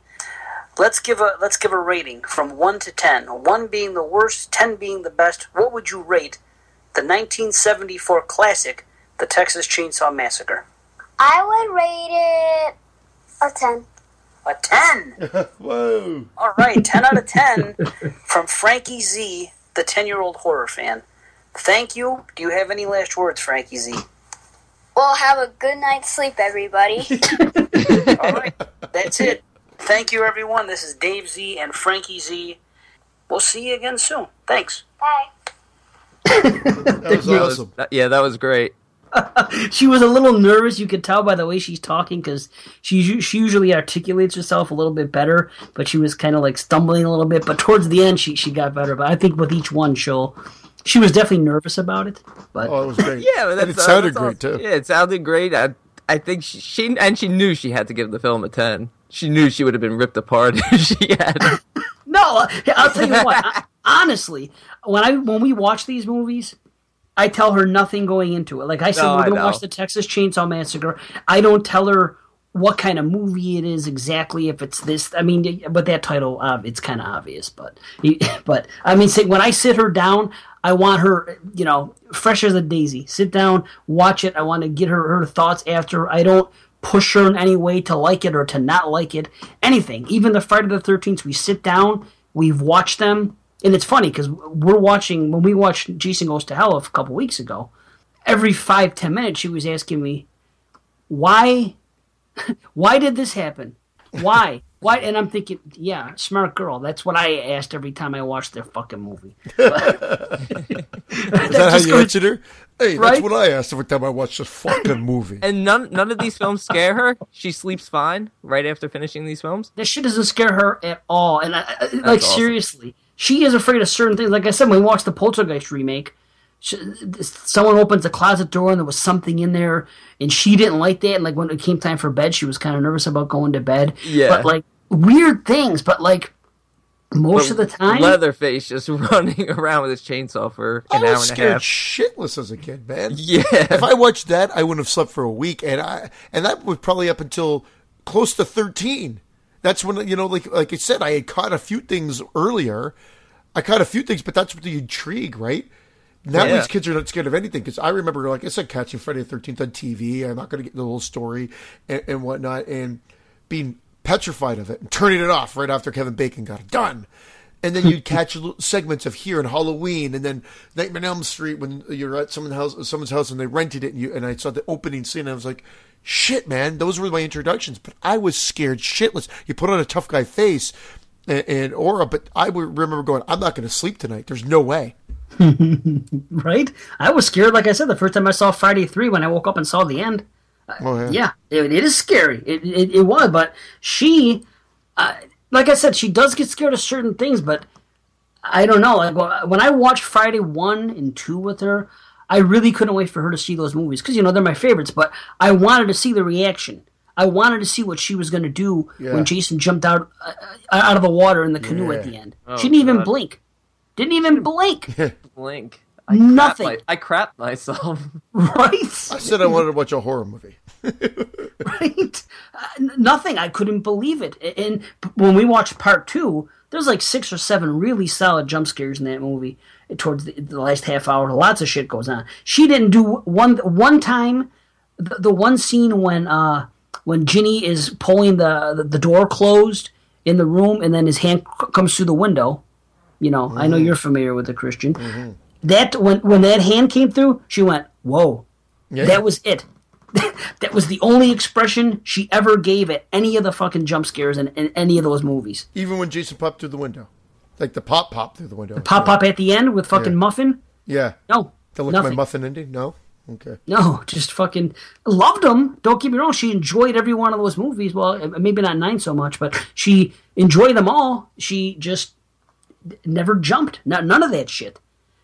let's give a let's give a rating from one to ten. One being the worst, ten being the best. What would you rate the 1974 classic, The Texas Chainsaw Massacre? I would rate it a ten. A ten. Whoa. All right, 10 out of 10 from Frankie Z, the 10 year old horror fan. Thank you. Do you have any last words, Frankie Z? Well, have a good night's sleep, everybody. All right, that's it. Thank you, everyone. This is Dave Z and Frankie Z. We'll see you again soon. Thanks. Bye. That was awesome. yeah, that was great. She was a little nervous. You could tell by the way she's talking because she she usually articulates herself a little bit better, but she was kind of like stumbling a little bit. But towards the end, she she got better. But I think with each one, she'll she was definitely nervous about it. But Oh, it was great. Yeah, but and that's, it uh, sounded that's great awesome. too. Yeah, it sounded great. I, I think she, she and she knew she had to give the film a ten. She knew she would have been ripped apart if she had. No, I'll tell you what. I- honestly, when I when we watch these movies, I tell her nothing going into it. Like I said, No, we're I gonna watch the Texas Chainsaw Massacre. I don't tell her what kind of movie it is exactly. If it's this, I mean, but that title, uh, it's kind of obvious. But but I mean, say, when I sit her down, I want her, you know, fresh as a daisy. Sit down, watch it. I want to get her her thoughts after. I don't push her in any way to like it or to not like it. Anything. Even the Friday the Thirteenth, we sit down, we've watched them, and it's funny because we're watching when we watched Jason Goes to Hell a couple weeks ago. Every five ten minutes, she was asking me, "Why, why did this happen? Why?" Why? And I'm thinking, yeah, smart girl. That's what I asked every time I watched their fucking movie. Is that how you answered her? Hey, Right? that's what I asked every time I watched this fucking movie. And none none of these films scare her. She sleeps fine right after finishing these films. That shit doesn't scare her at all. And I, I- like awesome. seriously, she is afraid of certain things. Like I said, when we watched the Poltergeist remake, she, someone opens the closet door and there was something in there, and she didn't like that. And like when it came time for bed, she was kind of nervous about going to bed. Yeah. But like weird things. But like most of the time, Leatherface just running around with his chainsaw for I an hour was and a scared half. shitless as a kid, man. Yeah. If I watched that, I wouldn't have slept for a week, and I and that was probably up until close to thirteen. That's when you know, like like I said, I had caught a few things earlier. I caught a few things, but that's the intrigue, right? Now Yeah. these kids are not scared of anything because I remember, like I said, catching Friday the Thirteenth on TV. I'm not going to get the whole story and, and whatnot, and being petrified of it and turning it off right after Kevin Bacon got it done. And then you'd catch segments of here and Halloween, and then Nightmare on Elm Street when you're at someone's house, someone's house, and they rented it, and you and I saw the opening scene, and I was like, "Shit, man!" Those were my introductions, but I was scared shitless. You put on a tough guy face and, and aura, but I would remember going, "I'm not going to sleep tonight. There's no way." right? I was scared. Like I said, the first time I saw Friday Three, when I woke up and saw the end. Oh, yeah, it, it is scary. It, it, it was, but she, uh, like I said, she does get scared of certain things. But I don't know. Like when I watched Friday one and two with her, I really couldn't wait for her to see those movies because you know they're my favorites. But I wanted to see the reaction. I wanted to see what she was going to do Yeah. when Jason jumped out uh, out of the water in the canoe at the end. Oh, she didn't even blink. Didn't even blink. Blink. I Nothing. Crap my, I crap myself. right? I said I wanted to watch a horror movie. right? Uh, nothing. I couldn't believe it. And when we watched part two, there's like six or seven really solid jump scares in that movie. Towards the, the last half hour, lots of shit goes on. She didn't do one one time. The, the one scene when uh when Ginny is pulling the, the the door closed in the room, and then his hand c- comes through the window. You know, I know you're familiar with the Christian. That when when that hand came through, she went, "Whoa." Yeah. That was it. that was the only expression she ever gave at any of the fucking jump scares in, in any of those movies. Even when Jason popped through the window, like the pop pop through the window. The Pop up at the end with fucking Yeah. Muffin? Yeah. No. To look at my muffin ending? No. Okay. No, just fucking loved them. Don't get me wrong. She enjoyed every one of those movies. Well, maybe not nine so much, but she enjoyed them all. She just never jumped. No, none of that shit.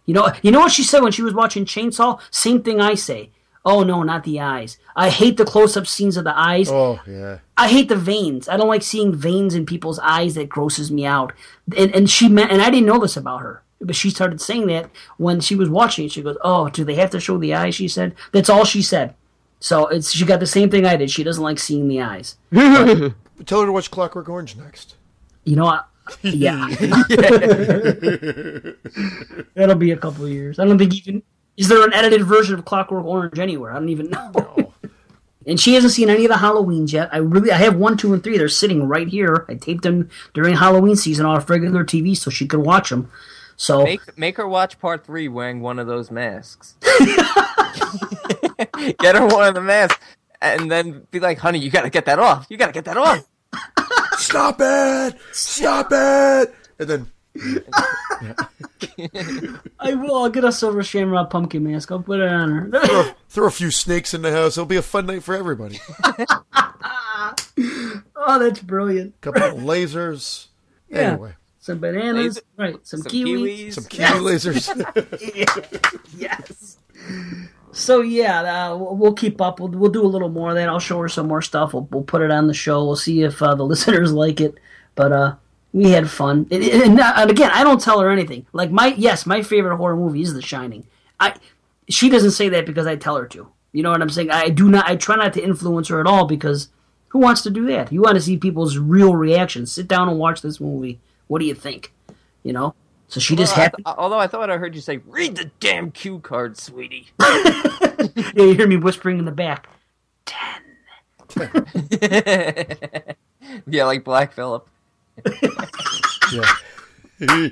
You know. You know what she said when she was watching Chainsaw? Same thing I say. Oh no, not the eyes. I hate the close-up scenes of the eyes. Oh yeah. I hate the veins. I don't like seeing veins in people's eyes. That grosses me out. And and she meant, and I didn't know this about her, but she started saying that when she was watching. it. She goes, "Oh, do they have to show the eyes?" She said. That's all she said. So it's she got the same thing I did. She doesn't like seeing the eyes. Tell her to watch Clockwork Orange next. You know, I, yeah. That'll be a couple of years. I don't think even is there an edited version of Clockwork Orange anywhere? I don't even know. And she hasn't seen any of the Halloweens yet. I really, I have one, two, and three. They're sitting right here. I taped them during Halloween season off regular TV so she could watch them. So Make make her watch part three wearing one of those masks. get her one of the masks, and then be like, "Honey, you gotta get that off. You gotta get that off." Stop it! Stop it! And then I will. I'll get a silver shamrock pumpkin mask. I'll put it on her. throw, throw a few snakes in the house. It'll be a fun night for everybody. oh, that's brilliant. couple of lasers. Yeah. Anyway, Some bananas, Laser- right? Some, Some kiwis. kiwis. some kiwi lasers. yes. So yeah, uh, we'll we'll keep up. We'll, we'll do a little more of that. I'll show her some more stuff. We'll, we'll put it on the show. We'll see if uh, the listeners like it. But uh, we had fun. And, and, and again, I don't tell her anything. Like my yes, my favorite horror movie is The Shining. I she doesn't say that because I tell her to. You know what I'm saying? I do not. I try not to influence her at all because Who wants to do that? You want to see people's real reactions. Sit down and watch this movie. What do you think? You know? So she just Although I happened. th- although I thought I heard you say, "Read the damn cue card, sweetie." yeah, you hear me whispering in the back. Ten. yeah, like Black Phillip. Yeah.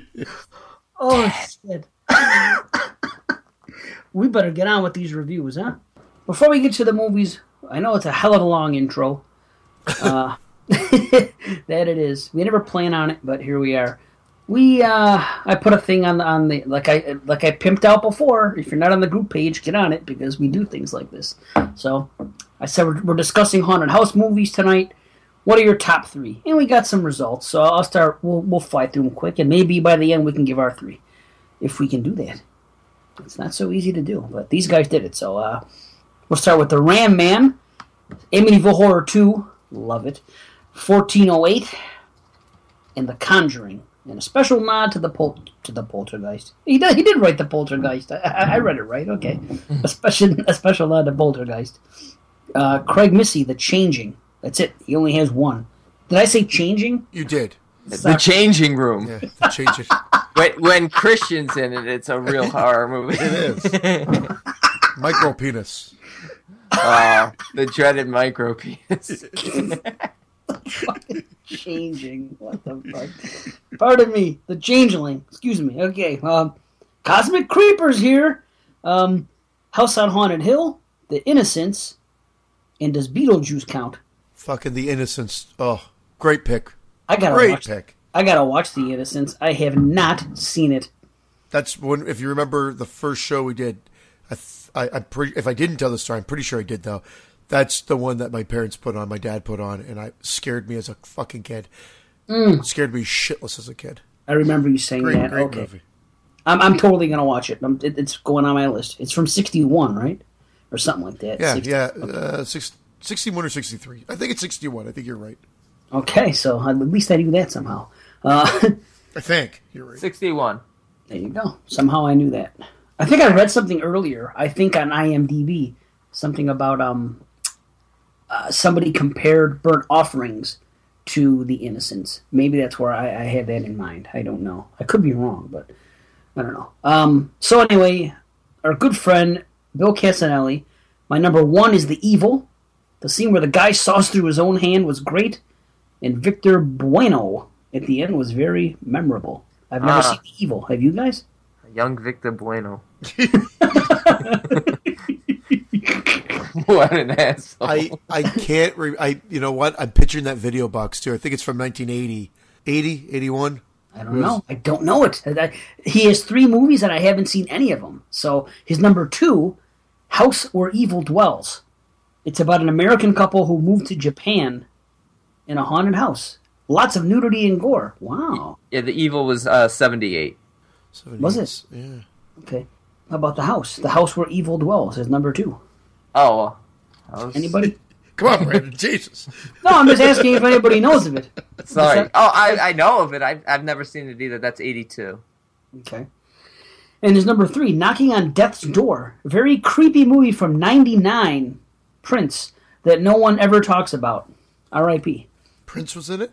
Oh, shit. we better get on with these reviews, huh? Before we get to the movies, I know it's a hell of a long intro. Uh, that it is. We never plan on it, but here we are. We uh, I put a thing on the on the like I like I pimped out before. If you're not on the group page, get on it because we do things like this. So I said we're, we're discussing haunted house movies tonight. What are your top three? And we got some results. So I'll start. We'll we'll fly through them quick, and maybe by the end we can give our three, if we can do that. It's not so easy to do, but these guys did it. So uh, we'll start with the Ram Man, Amityville Horror Two. Love it. 1408, and The Conjuring. And a special nod to the pol- to the Poltergeist. He did, he did write the Poltergeist. I, I, I read it right. Okay, a special a special nod to Poltergeist. Uh, Craig Missy, The Changing. That's it. He only has one. Did I say changing? You did. The changing room. Yeah, to change it. When, when Christian's in it, it's a real horror movie. It is. Micro penis. Uh, the dreaded micro penis. changing. What the fuck? Pardon me, the changeling. Excuse me. Okay. Um, Cosmic Creepers here. Um, House on Haunted Hill, The Innocents, and does Beetlejuice count? Fucking the innocence. Oh, great pick. I gotta Great watch. pick. I gotta watch The Innocents. I have not seen it. That's when, if you remember the first show we did. I, I, I'm pretty. If I didn't tell the story, I'm pretty sure I did though. That's the one that my parents put on, my dad put on, and I scared me as a fucking kid. Mm. Scared me shitless as a kid. I remember you saying Great, that. great okay, movie. I'm, I'm totally gonna watch it. It. It's going on my list. It's from '61, right, or something like that. Yeah, 60 yeah. Uh, six, 61 or 63. I think it's 61. I think you're right. Okay, so at least I knew that somehow. Uh, I think you're right. 61. There you go. Somehow I knew that. I think I read something earlier. I think on IMDb, something about um, uh, somebody compared burnt offerings to the Innocents. Maybe that's where I, I had that in mind. I don't know. I could be wrong, but I don't know. Um, so anyway, our good friend Bill Casanelli. My number one is the evil. The scene where the guy saws through his own hand was great, and Victor Buono at the end was very memorable. I've never Ah. seen the evil. Have you guys? Young Victor Buono. what an asshole. I I can't. Re- I you know what? I'm picturing that video box too. I think it's from 1980, 80, 81. I don't know. I don't know it. I- I- he has three movies and I haven't seen any of them. So his number two, House Where Evil Dwells. It's about an American couple who moved to Japan in a haunted house. Lots of nudity and gore. Wow. yeah, the evil was uh, 78. Was 78s. Yeah. Okay. How about the house? The House Where Evil Dwells is number two. Oh, well. Was- Anybody? Come on, Brandon. Jesus. No, I'm just asking if anybody knows of it. Sorry. that- Oh, I, I know of it. I've, I've never seen it either. That's 82. Okay. And there's number three, Knocking on Death's Door. Very creepy movie from 99, Prince, that no one ever talks about. R.I.P. Prince was in it.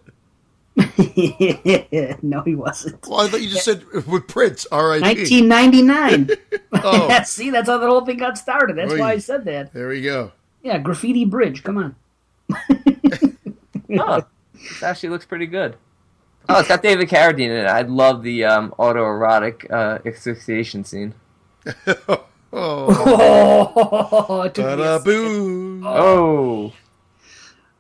no, he wasn't. Well, I thought you just said with Prince. R.I.P. 1999. Oh. See, that's how the whole thing got started. That's why I said that. There we go. Yeah, Graffiti Bridge. Come on. Huh. this actually looks pretty good. Oh, it's got David Carradine in it. I love the um, autoerotic uh, asphyxiation scene. Oh. Oh, it took me a Ba-da boo. Oh,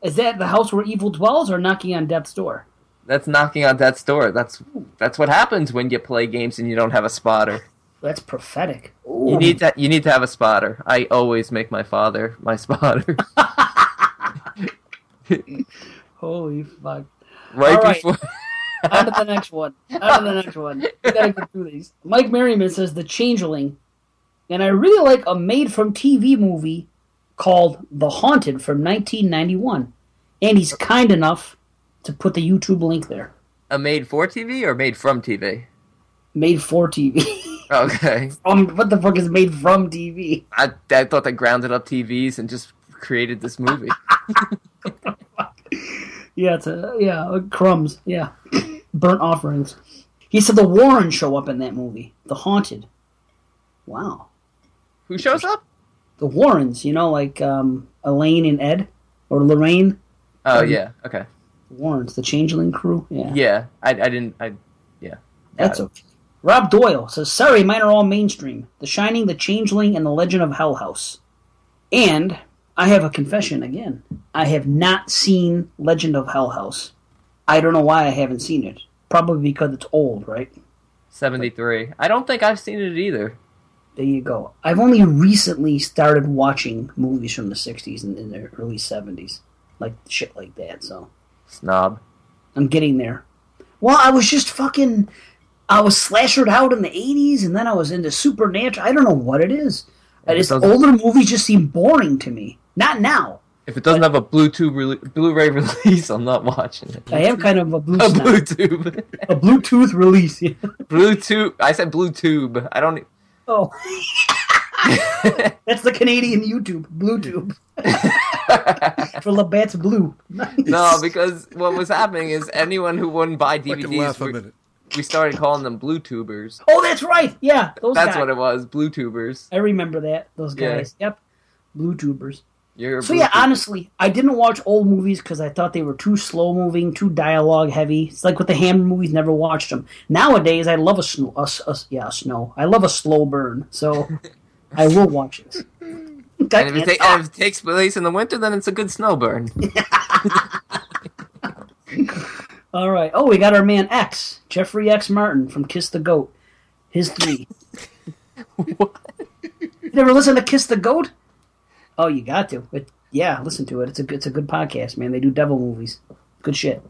Is that the house where evil dwells or knocking on death's door? that's knocking on death's door. That's that's what happens when you play games and you don't have a spotter. That's prophetic. You need to you need to have a spotter. I always make my father my spotter. Holy fuck. right All right. before. On to the next one. On to the next one. We gotta get through these. Mike Merriman says The Changeling. And I really like a made from TV movie called The Haunted from 1991. And he's kind enough to put the YouTube link there. a made for TV or made from TV? Made for TV. Okay, um, what the fuck is made from TV? I I thought they grounded up TVs and just created this movie. Yeah, it's a yeah uh, crumbs. Yeah, burnt offerings. He said the Warrens show up in that movie, The Haunted. Wow, Who shows up? the Warrens. You know, like um, Elaine and Ed, or Lorraine. Oh yeah, okay. Warrens, the Changeling crew. Yeah, Yeah, I, I didn't. I yeah. that's it. okay. Rob Doyle says, "Sorry, mine are all mainstream: The Shining, The Changeling, and The Legend of Hell House." And I have a confession again. I have not seen Legend of Hell House. I don't know why I haven't seen it. Probably because it's old, right? seventy three. I don't think I've seen it either. There you go. I've only recently started watching movies from the '60s and in the early '70s, like shit like that. So Snob. I'm getting there. Well, I was just fucking. I was slashered out in the '80s, and then I was into Supernatural. I don't know what it is. I just older movies just seem boring to me. Not now. If it doesn't have a Bluetooth rele- Blu-ray release, I'm not watching it. I am kind of a blue A. Bluetooth. a Bluetooth release. yeah. Bluetooth. I said Bluetooth. I don't. Oh, that's the Canadian YouTube Bluetooth for Labatt's Blue. Nice. No, because what was happening is anyone who wouldn't buy I DVDs, laugh we, started calling them Bluetubers. Oh, that's right. Yeah, those That's guys. what it was, Bluetubers. I remember that. Those Yeah. guys. Yep. Blue tubers. You're So yeah, honestly, I didn't watch old movies because I thought they were too slow moving, too dialogue heavy. It's like with the Hammer movies, never watched them. Nowadays, I love a snow, a, a yeah, a snow. I love a slow burn, so I will watch this. And if, it ta- if it takes place in the winter, then it's a good snow burn. All right. Oh, we got our man X, Jeffrey X Martin from Kiss the Goat. His three. What? You never listen to Kiss the Goat? Oh, you got to. It, yeah, listen to it. It's a good- it's a good podcast, man. They do devil movies. Good shit.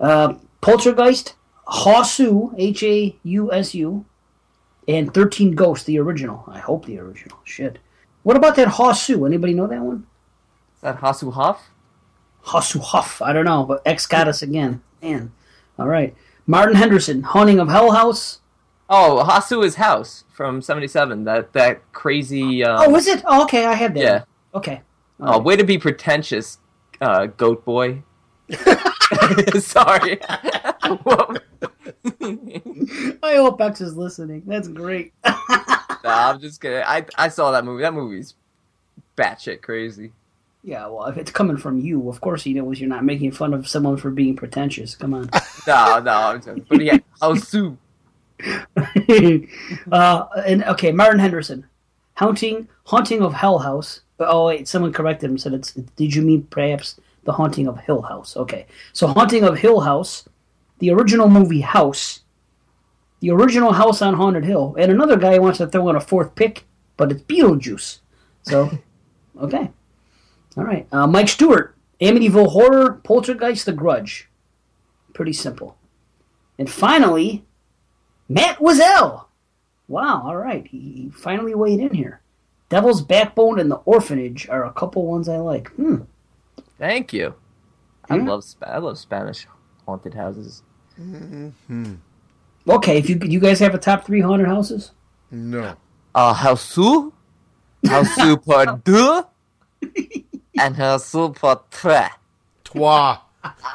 Uh, Poltergeist, Hausu, H A U S U, and Thirteen Ghosts, the original. I hope the original. Shit. What about that Hausu? Anybody know that one? Is that Hasu Huff? Hasu Huff. I don't know, but X got us again. Man. All right. Martin Henderson, Haunting of Hell House. Oh, Hasu is House from '77. That that crazy. Um, Oh, is it? Oh, okay, I had that. Yeah. Okay. Oh, way to be pretentious, uh, goat boy. Sorry. I hope X is listening. That's great. Nah, I'm just kidding. I I saw that movie. That movie's batshit crazy. yeah, well, if it's coming from you, of course you know you're not making fun of someone for being pretentious. Come on. No, no, I'm joking. But yeah, Hasu. uh, and okay, Martin Henderson, haunting, haunting of Hell House. Oh wait, someone corrected him. Said it's. Did you mean perhaps the haunting of Hill House? Okay, so haunting of Hill House, the original movie House, the original House on Haunted Hill, and another guy wants to throw in a fourth pick, but it's Beetlejuice. So, okay, all right. Uh, Mike Stewart, Amityville Horror, Poltergeist, The Grudge. Pretty simple. And finally, Matt Wazell. Wow, all right. He finally weighed in here. Devil's Backbone and The Orphanage are a couple ones I like. Hmm. Thank you. I Yeah. love I love Spanish haunted houses. Okay, if you you guys have a top three haunted houses? No. Uh, Hasu, Hasu por deux, and Hasu por tres. Trois.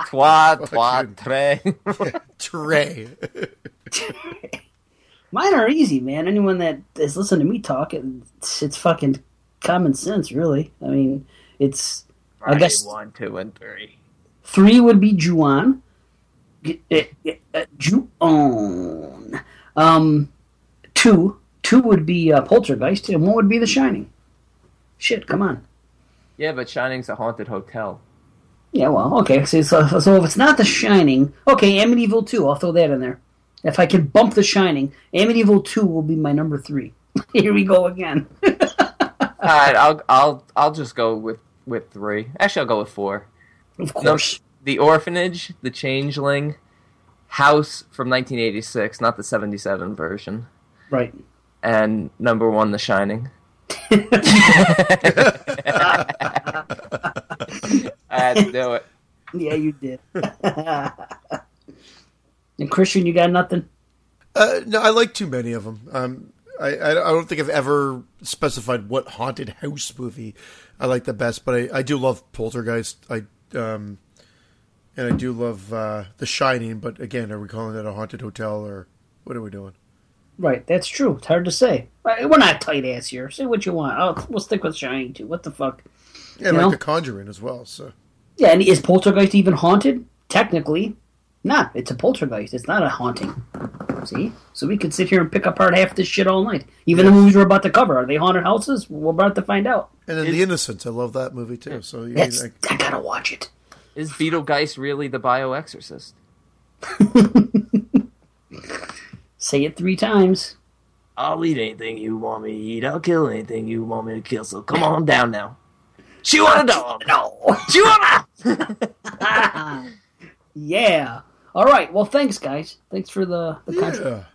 Trois, trois, Fucking- tres. Mine are easy, man. Anyone that has listened to me talk, it's, it's fucking common sense, really. I mean, it's I guess one, two, and three. three would be Juan. Eh, eh, eh, Ju-on. Um, two, two would be uh, Poltergeist, and one would be The Shining. Shit, come on. Yeah, but Shining's a haunted hotel. Yeah, well, okay. So, so, so if it's not The Shining, okay, Amityville 2, I'll throw that in there. If I can bump The Shining, Amityville 2 will be my number three. Here we go again. All right, I'll I'll I'll just go with with three. Actually, I'll go with four. of course. The Orphanage, The Changeling, House from 1986, not the 77 version, Right. and number one, The Shining. I had to do it. Yeah, you did. And Christian, you got nothing? Uh, no, I like too many of them. Um, I, I I don't think I've ever specified what haunted house movie I like the best, but I, I do love Poltergeist. I um, and I do love uh, The Shining. But again, are we calling it a haunted hotel or what are we doing? Right, that's true. It's hard to say. Uh, We're not tight ass here. Say what you want. I'll, we'll stick with Shining too. What the fuck? And You like know? The Conjuring as well. So Yeah, and is Poltergeist even haunted? Technically, not. It's a poltergeist. It's not a haunting. See? So we could sit here and pick apart half this shit all night. Even the movies we're about to cover. Are they haunted houses? We're about to find out. and then The Innocents. I love that movie too. So you That's, like, I gotta watch it. Is Beetlegeist really the bioexorcist? Say it three times. I'll eat anything you want me to eat. I'll kill anything you want me to kill. So come on down now. Chew on a dog. No. Chew on a. yeah. All right. Well, thanks, guys. Thanks for the, the contribution.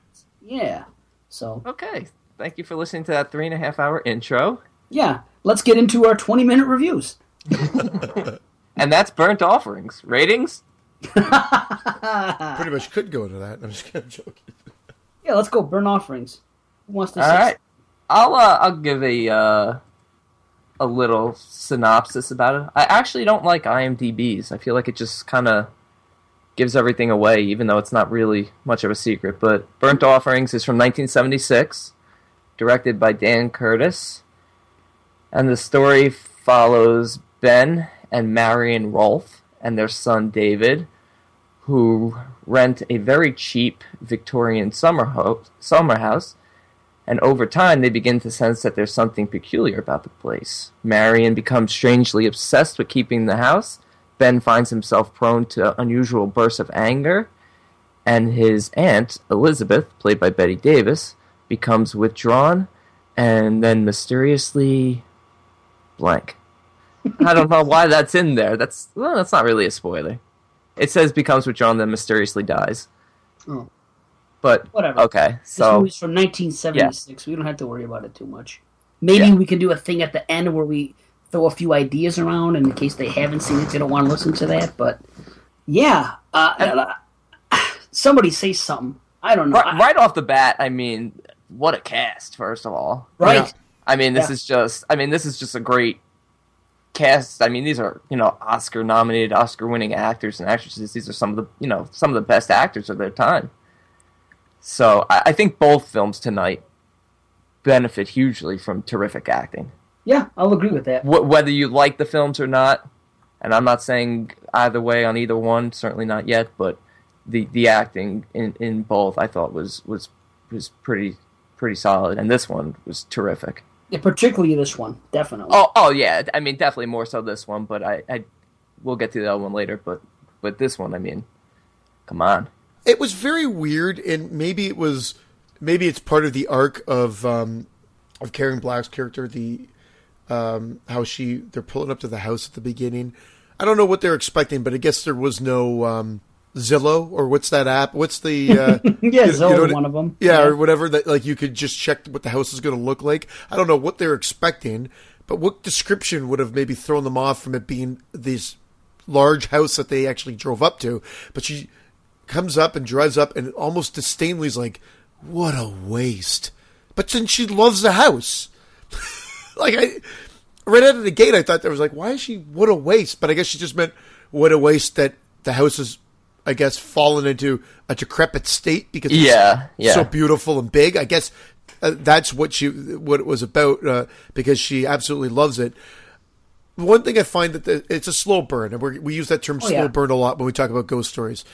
yeah. Yeah. So, Okay. Thank you for listening to that three and a half hour intro. yeah. Let's get into our 20 minute reviews. And that's burnt offerings. Ratings? Pretty much could go into that. I'm just kind of joking. Yeah, let's go. Burn offerings. Who wants to All say right. I'll uh, I'll give a uh, a little synopsis about it. I actually don't like IMDb's. I feel like it just kind of gives everything away, even though it's not really much of a secret. But Burnt Offerings is from 1976, directed by Dan Curtis, and the story follows Ben and Marion Rolfe and their son David, who rent a very cheap Victorian summer ho- summer house and over time they begin to sense that there's something peculiar about the place. Marion becomes strangely obsessed with keeping the house. Ben finds himself prone to unusual bursts of anger, and his aunt, Elizabeth, played by Bette Davis, becomes withdrawn and then mysteriously blank. I don't know why that's in there. That's well, that's not really a spoiler. It says becomes withdrawn, then mysteriously dies. Oh. But Whatever. okay, This so movie's from 1976. We don't have to worry about it too much. Maybe Yeah. we can do a thing at the end where we throw a few ideas around in case they haven't seen it, they don't want to listen to that. But yeah, uh, uh, somebody say something. I don't know. right, right off the bat, I mean, what a cast! First of all, right? Yeah. I mean, this Yeah. is just, I mean, this is just a great cast. I mean, these are you know Oscar nominated, Oscar winning actors and actresses. These are some of the you know some of the best actors of their time. So I, I think both films tonight benefit hugely from terrific acting. Yeah, I'll agree with that. Wh- whether you like the films or not, and I'm not saying either way on either one, certainly not yet, but the the acting in, in both I thought was was was pretty pretty solid, and this one was terrific. Yeah, particularly this one, definitely. Oh oh yeah, I mean definitely more so this one, but I, I we'll get to the other one later, but but this one, I mean, come on. It was very weird, and maybe it was, maybe it's part of the arc of um, of Karen Black's character, the um, how she they're pulling up to the house at the beginning. I don't know what they're expecting, but I guess there was no um, Zillow or what's that app? What's the uh, yeah, you- you know one of them. yeah, or whatever that like you could just check what the house is going to look like. I don't know what they're expecting, but what description would have maybe thrown them off from it being this large house that they actually drove up to? But she comes up and drives up and almost disdainfully is like, "What a waste!" But then she loves the house. Like I, right out of the gate, I thought there was like, "Why is she what a waste?" But I guess she just meant what a waste that the house is. I guess fallen into a decrepit state because it's Yeah, yeah. so beautiful and big. I guess uh, that's what she what it was about uh, because she absolutely loves it. One thing I find that the, it's a slow burn, and we we use that term Oh, slow yeah. burn a lot when we talk about ghost stories.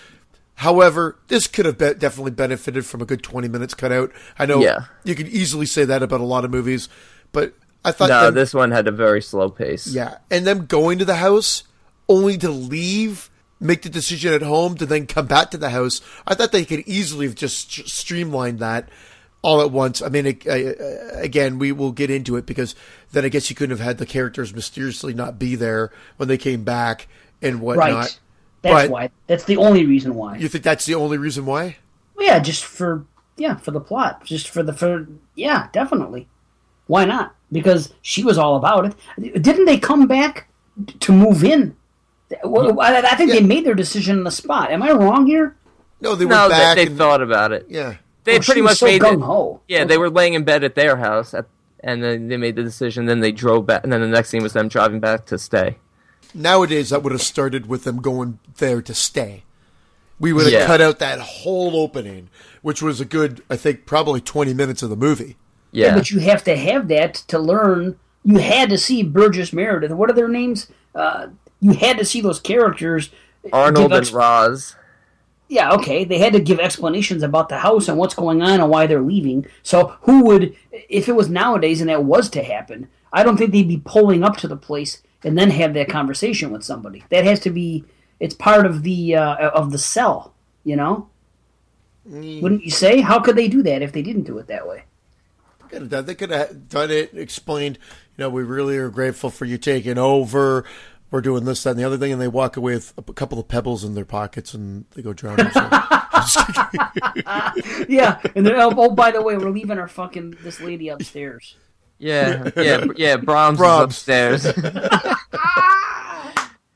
However, this could have be- definitely benefited from a good twenty minutes cut out. I know Yeah. you could easily say that about a lot of movies, but I thought No, them- this one had a very slow pace. yeah, and them going to the house only to leave, make the decision at home to then come back to the house. I thought they could easily have just st- streamlined that all at once. I mean, it, uh, again, we will get into it because then I guess you couldn't have had the characters mysteriously not be there when they came back and whatnot. Right. That's But- why. That's the only reason why. You think that's the only reason why? Well, yeah, just for yeah, for the plot, just for the for yeah, definitely. Why not? Because she was all about it. Didn't they come back to move in? I I think they made their decision on the spot. Am I wrong here? No, they No, back. they, they and- thought about it. yeah. They Well, pretty much so made it. gung ho. Yeah, they were laying in bed at their house, at, and then they made the decision. Then they drove back, and then the next scene was them driving back to stay. nowadays that would have started with them going there to stay. We would have Yeah. cut out that whole opening, which was a good, I think, probably twenty minutes of the movie. Yeah, But you have to have that to learn. You had to see Burgess Meredith. What are their names? Uh, you had to see those characters. Arnold give and ex- Roz. Yeah, okay. They had to give explanations about the house and what's going on and why they're leaving. So who would, if it was nowadays and that was to happen, I don't think they'd be pulling up to the place and then have that conversation with somebody. That has to be. It's part of the uh, of the cell. You know. Wouldn't you say? How could they do that if they didn't do it that way? Could have done. They could have done it. Explained. You know, we really are grateful for you taking over. We're doing this, that, and the other thing, and they walk away with a couple of pebbles in their pockets, and they go drown themselves. Yeah, and then oh, oh, by the way, we're leaving our fucking this lady upstairs. Yeah, yeah, yeah. Brahms, Brahms. is upstairs.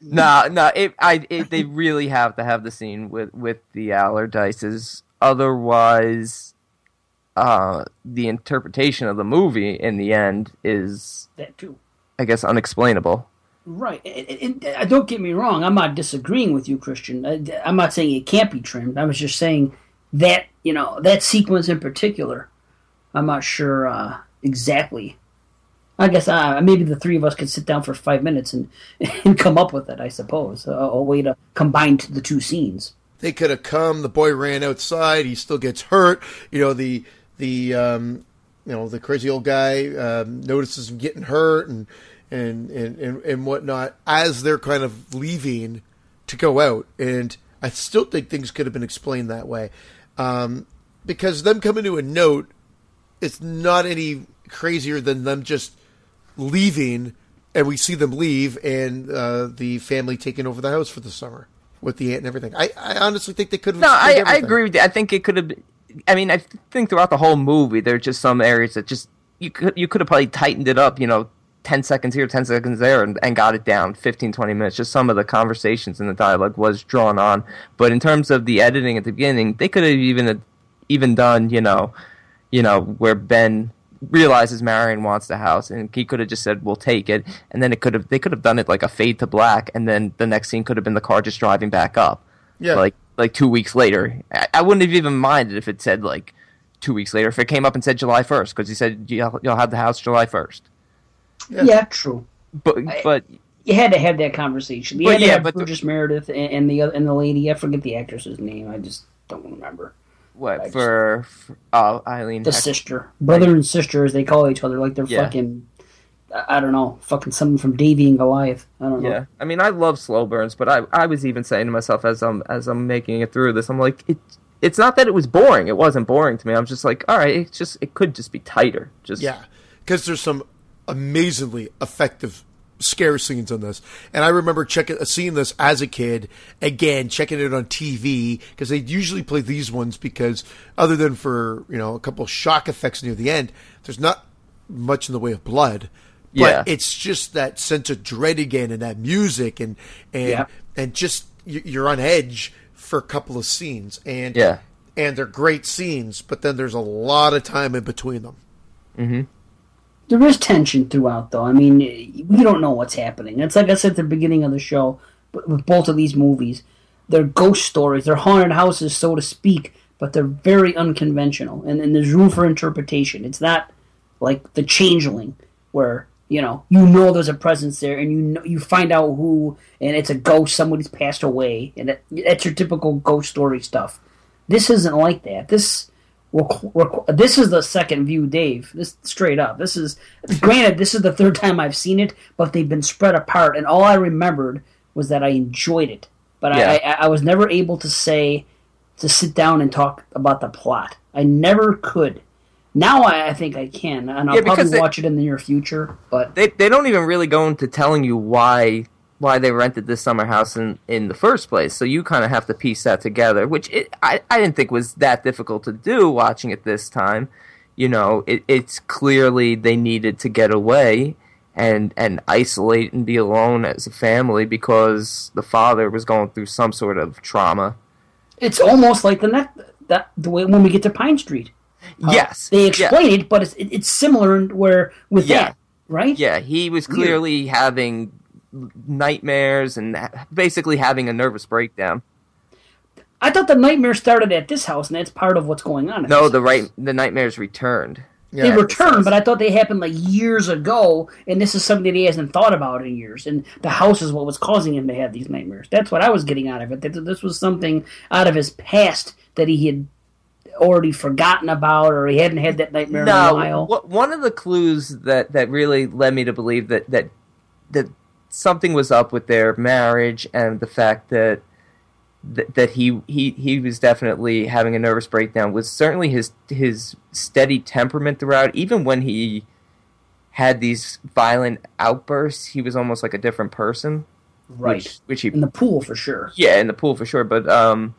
no, no. It, I, it, they really have to have the scene with with the Allardyces. Otherwise, uh, the interpretation of the movie in the end is, That too. I guess, unexplainable. Right. And, and- and, uh, don't get me wrong. I'm not disagreeing with you, Christian. I, I'm not saying it can't be trimmed. I was just saying that you know that sequence in particular. I'm not sure uh, exactly. I guess uh, maybe the three of us could sit down for five minutes and and come up with it. I suppose a, a way to combine the two scenes. they could have come. The boy ran outside. He still gets hurt. You know the the um, you know the crazy old guy um, notices him getting hurt and and, and and and whatnot as they're kind of leaving to go out. And I still think things could have been explained that way um, because them coming to a note, it's not any crazier than them just leaving. And we see them leave, and uh, the family taking over the house for the summer with the aunt and everything. I, I honestly think they could have. No, I, I agree with you. I think it could have. I mean, I think throughout the whole movie, there are just some areas that just you could you could have probably tightened it up. You know, ten seconds here, ten seconds there, and, and got it down 15, 20 minutes. Just some of the conversations and the dialogue was drawn on. But in terms of the editing at the beginning, they could have even even done you know, you know where Ben realizes Marion wants the house, and he could have just said, "We'll take it," and then it could have they could have done it like a fade to black, and then the next scene could have been the car just driving back up Yeah. like like two weeks later. I, I wouldn't have even minded if it said like two weeks later. If it came up and said July first, because he said you'll, you'll have the house July first. Yeah, true. But but You had to have that conversation. You Well, had to yeah, have but the- Burgess Meredith and, and the other, and the lady. I forget the actress's name. I just don't remember. I what just- for, for oh Eileen the Heck- sister, brother and sister, as they call each other, like they're Yeah. fucking. I I don't know, fucking someone from Davey and Goliath. I don't know. Yeah, I mean I love slow burns, but I I was even saying to myself as I'm as I'm making it through this, I'm like it. It's not that it was boring. It wasn't boring to me. I'm just like, all right, it's just it could just be tighter. Just Yeah, because there's some amazingly effective scare scenes in this, and I remember checking uh, seeing this as a kid. Again, checking it on TV because they usually play these ones because other than for you know a couple shock effects near the end, there's not much in the way of blood. But Yeah. it's just that sense of dread again, and that music, and and Yeah. and just you- you're on edge for a couple of scenes, and Yeah. and they're great scenes, but then there's a lot of time in between them. Mm-hmm. There is tension throughout, though. I mean, we don't know what's happening. It's like I said at the beginning of the show, but with both of these movies, they're ghost stories. They're haunted houses, so to speak, but they're very unconventional, and, and there's room for interpretation. It's not like The Changeling, where you know you know there's a presence there, and you know you find out who, and it's a ghost. Somebody's passed away, and that, that's your typical ghost story stuff. This isn't like that. This this is the second view, Dave. This straight up. This is granted. This is the third time I've seen it, but they've been spread apart, and all I remembered was that I enjoyed it. But Yeah. I, I, I was never able to say to sit down and talk about the plot. I never could. Now I, I think I can, and I'll Yeah, probably they- watch it in the near future. But they they don't even really go into telling you why why they rented this summer house in in the first place. So you kind of have to piece that together, which it, I I didn't think was that difficult to do watching it this time. You know, it, it's clearly they needed to get away and and isolate and be alone as a family because the father was going through some sort of trauma. it's almost like the next that the way when we get to Pine Street. Uh, yes, they yeah. explain it, but it's it's similar in where with Yeah. that, right? Yeah, he was Weird. clearly having nightmares and basically having a nervous breakdown. I thought the nightmare started at this house, and that's part of what's going on. No, the house. right the nightmares returned. They Yeah. returned, but I thought they happened like years ago, and this is something that he hasn't thought about in years. And the house is what was causing him to have these nightmares. That's what I was getting out of it. That this was something out of his past that he had already forgotten about, or he hadn't had that nightmare in a No, while. wh- one of the clues that that really led me to believe that that that something was up with their marriage and the fact that that, that he, he he was definitely having a nervous breakdown was certainly his his steady temperament throughout even when he had these violent outbursts he was almost like a different person right which, which he in the pool for sure. yeah in the pool for sure but um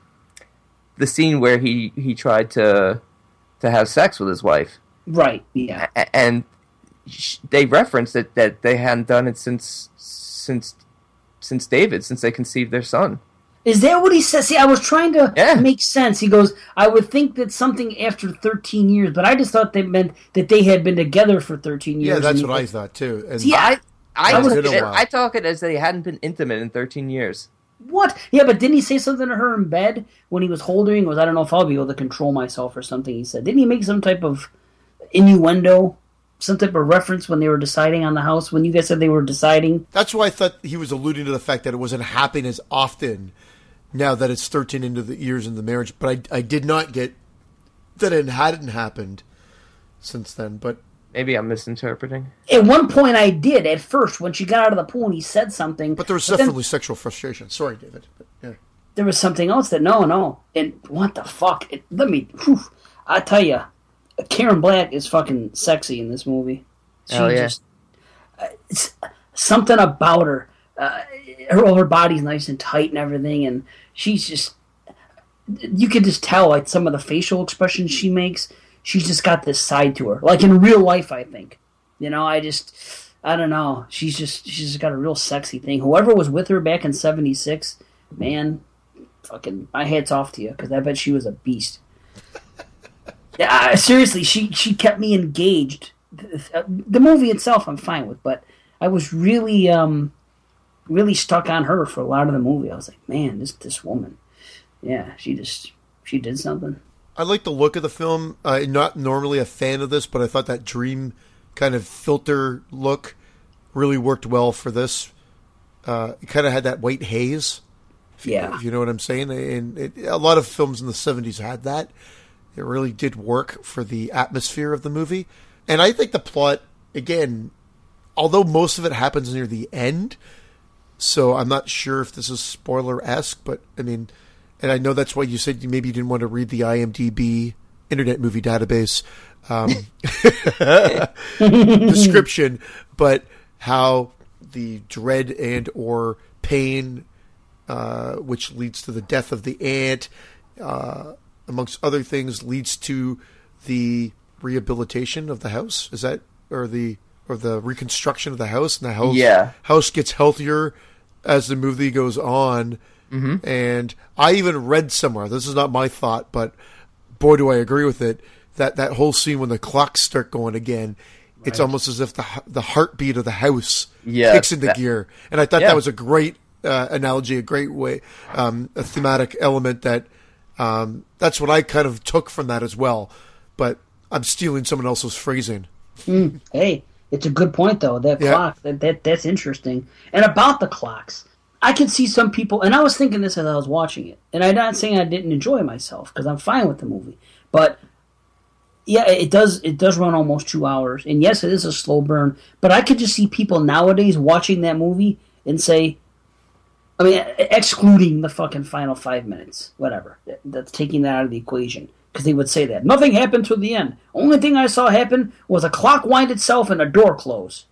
the scene where he he tried to to have sex with his wife Right. Yeah. a- and sh- they referenced that that they hadn't done it since since since David since they conceived their son. Is that what he says? See, I was trying to Yeah. make sense. He goes, I would think that something after 13 years, but I just thought they meant that they had been together for 13 years. Yeah, that's what he- I thought too. And See, I, I I was- took Been it, while. I took it as they hadn't been intimate in 13 years. What? Yeah, but didn't he say something to her in bed when he was holding? He I don't know if I'll be able to control myself or something. He said, didn't he make some type of innuendo, some type of reference when they were deciding on the house? When you guys said they were deciding, that's why I thought he was alluding to the fact that it wasn't happening as often now that it's 13 into the years in the marriage. But I, I did not get that it hadn't happened since then. But Maybe I'm misinterpreting. at one point I did at first when she got out of the pool and he said something. but there was then definitely sexual frustration. Sorry, David. But, yeah. there was something else that no, no, and what the fuck? It, let me. Whew, I tell you, Karen Black is fucking sexy in this movie. She Hell yeah. just uh, it's something about her. Uh, her her body's nice and tight and everything, and she's just. You can just tell, like some of the facial expressions she makes. She's just got this side to her, like in real life. I think, you know, I just, I don't know. She's just, she's just got a real sexy thing. Whoever was with her back in '76, man, fucking my hats off to you because I bet she was a beast. yeah, seriously, she she kept me engaged. The movie itself, I'm fine with, but I was really um really stuck on her for a lot of the movie. I was like, man, this this woman, yeah, she just she did something. I like the look of the film. I'm not normally a fan of this, but I thought that dream kind of filter look really worked well for this. Uh, it kind of had that white haze. Yeah, if you know what I'm saying. And it, a lot of films in the 70s had that. It really did work for the atmosphere of the movie. And I think the plot, again, although most of it happens near the end, so I'm not sure if this is spoiler esque, but I mean, and I know that's why you said you maybe you didn't want to read the IMDb Internet Movie Database um, description, but how the dread and or pain uh, which leads to the death of the aunt, uh, amongst other things, leads to the rehabilitation of the house. Is that or the or the reconstruction of the house, and the house Yeah. house gets healthier as the movie goes on. Mm-hmm. And I even read somewhere. This is not my thought, but boy, do I agree with it. That that whole scene when the clocks start going again. It's almost as if the the heartbeat of the house Yeah, kicks into that- gear, and I thought Yeah. that was a great uh, analogy, a great way, um, a thematic element that um, that's what I kind of took from that as well. But I'm stealing someone else's phrasing. Hey, it's a good point though. That Yeah. clock, that, that that's interesting. And about the clocks, I could see some people, and I was thinking this as I was watching it, and I'm not saying I didn't enjoy myself because I'm fine with the movie, but yeah, it does it does run almost two hours, and yes, it is a slow burn. But I could just see people nowadays watching that movie and say, I mean, excluding the fucking final five minutes, whatever. That's taking that out of the equation because they would say that nothing happened till the end. Only thing I saw happen was a clock wind itself and a door close.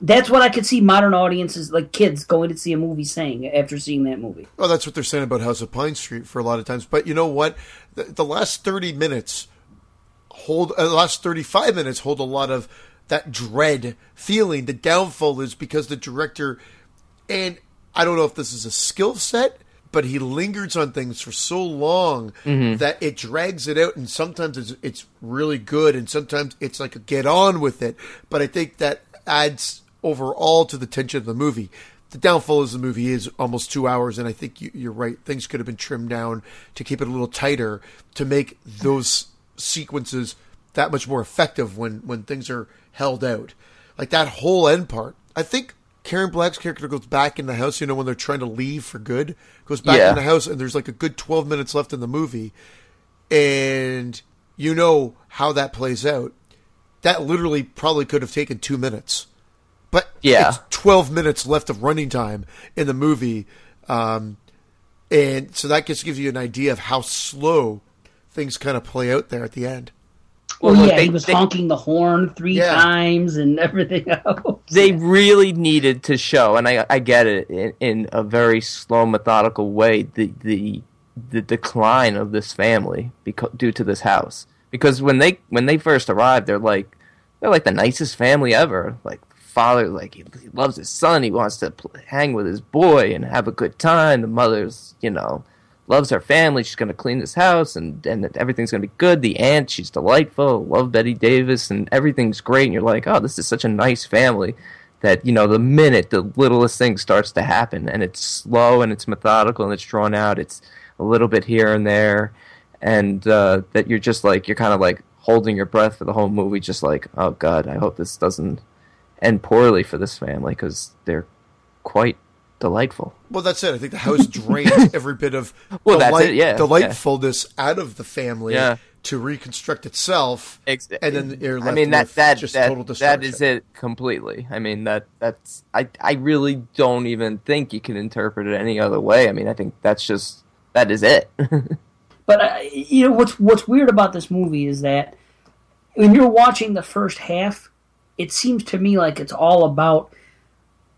That's what I could see modern audiences, like kids, going to see a movie saying after seeing that movie. Oh, that's what they're saying about House of Pine Street for a lot of times. But you know what? The, the last 30 minutes hold, uh, the last 35 minutes hold a lot of that dread feeling. The downfall is because the director, and I don't know if this is a skill set, but he lingers on things for so long that it drags it out. And sometimes it's, it's really good, and sometimes it's like a get on with it. But I think that adds overall to the tension of the movie. the downfall is the movie is almost two hours, and I think you, you're right. Things could have been trimmed down to keep it a little tighter to make those sequences that much more effective when when things are held out. Like that whole end part. I think Karen Black's character goes back in the house. You know when they're trying to leave for good, goes back Yeah. in the house, and there's like a good twelve minutes left in the movie, and you know how that plays out. That literally probably could have taken two minutes, but Yeah. it's twelve minutes left of running time in the movie, um, and so that just gives you an idea of how slow things kind of play out there at the end. Well, Well, yeah, they- he was they- honking the horn three Yeah. times and everything else. they really needed to show, and I, I get it in, in a very slow, methodical way, the the the decline of this family because due to this house. Because when they when they first arrived, they're like they're like the nicest family ever. Like father, like he, he loves his son, he wants to pl- hang with his boy and have a good time. The mother's, you know, loves her family. She's going to clean this house and and everything's going to be good. The aunt, she's delightful. Love Bette Davis and everything's great. And you're like, oh, this is such a nice family. That you know, the minute the littlest thing starts to happen, and it's slow and it's methodical and it's drawn out. It's a little bit here and there, and uh, that you're just like you're kind of like holding your breath for the whole movie, just like, oh god, I hope this doesn't end poorly for this family because they're quite delightful. Well, that's it. I think the house drains every bit of Well, that's delight- it, yeah, delightfulness out of the family Yeah. to reconstruct itself, Ex- and then you're left I mean that that just that, total destruction. is it completely. I mean that that's I I really don't even think you can interpret it any other way. I mean I think that's just that is it. But uh, you know what's what's weird about this movie is that when you're watching the first half, it seems to me like it's all about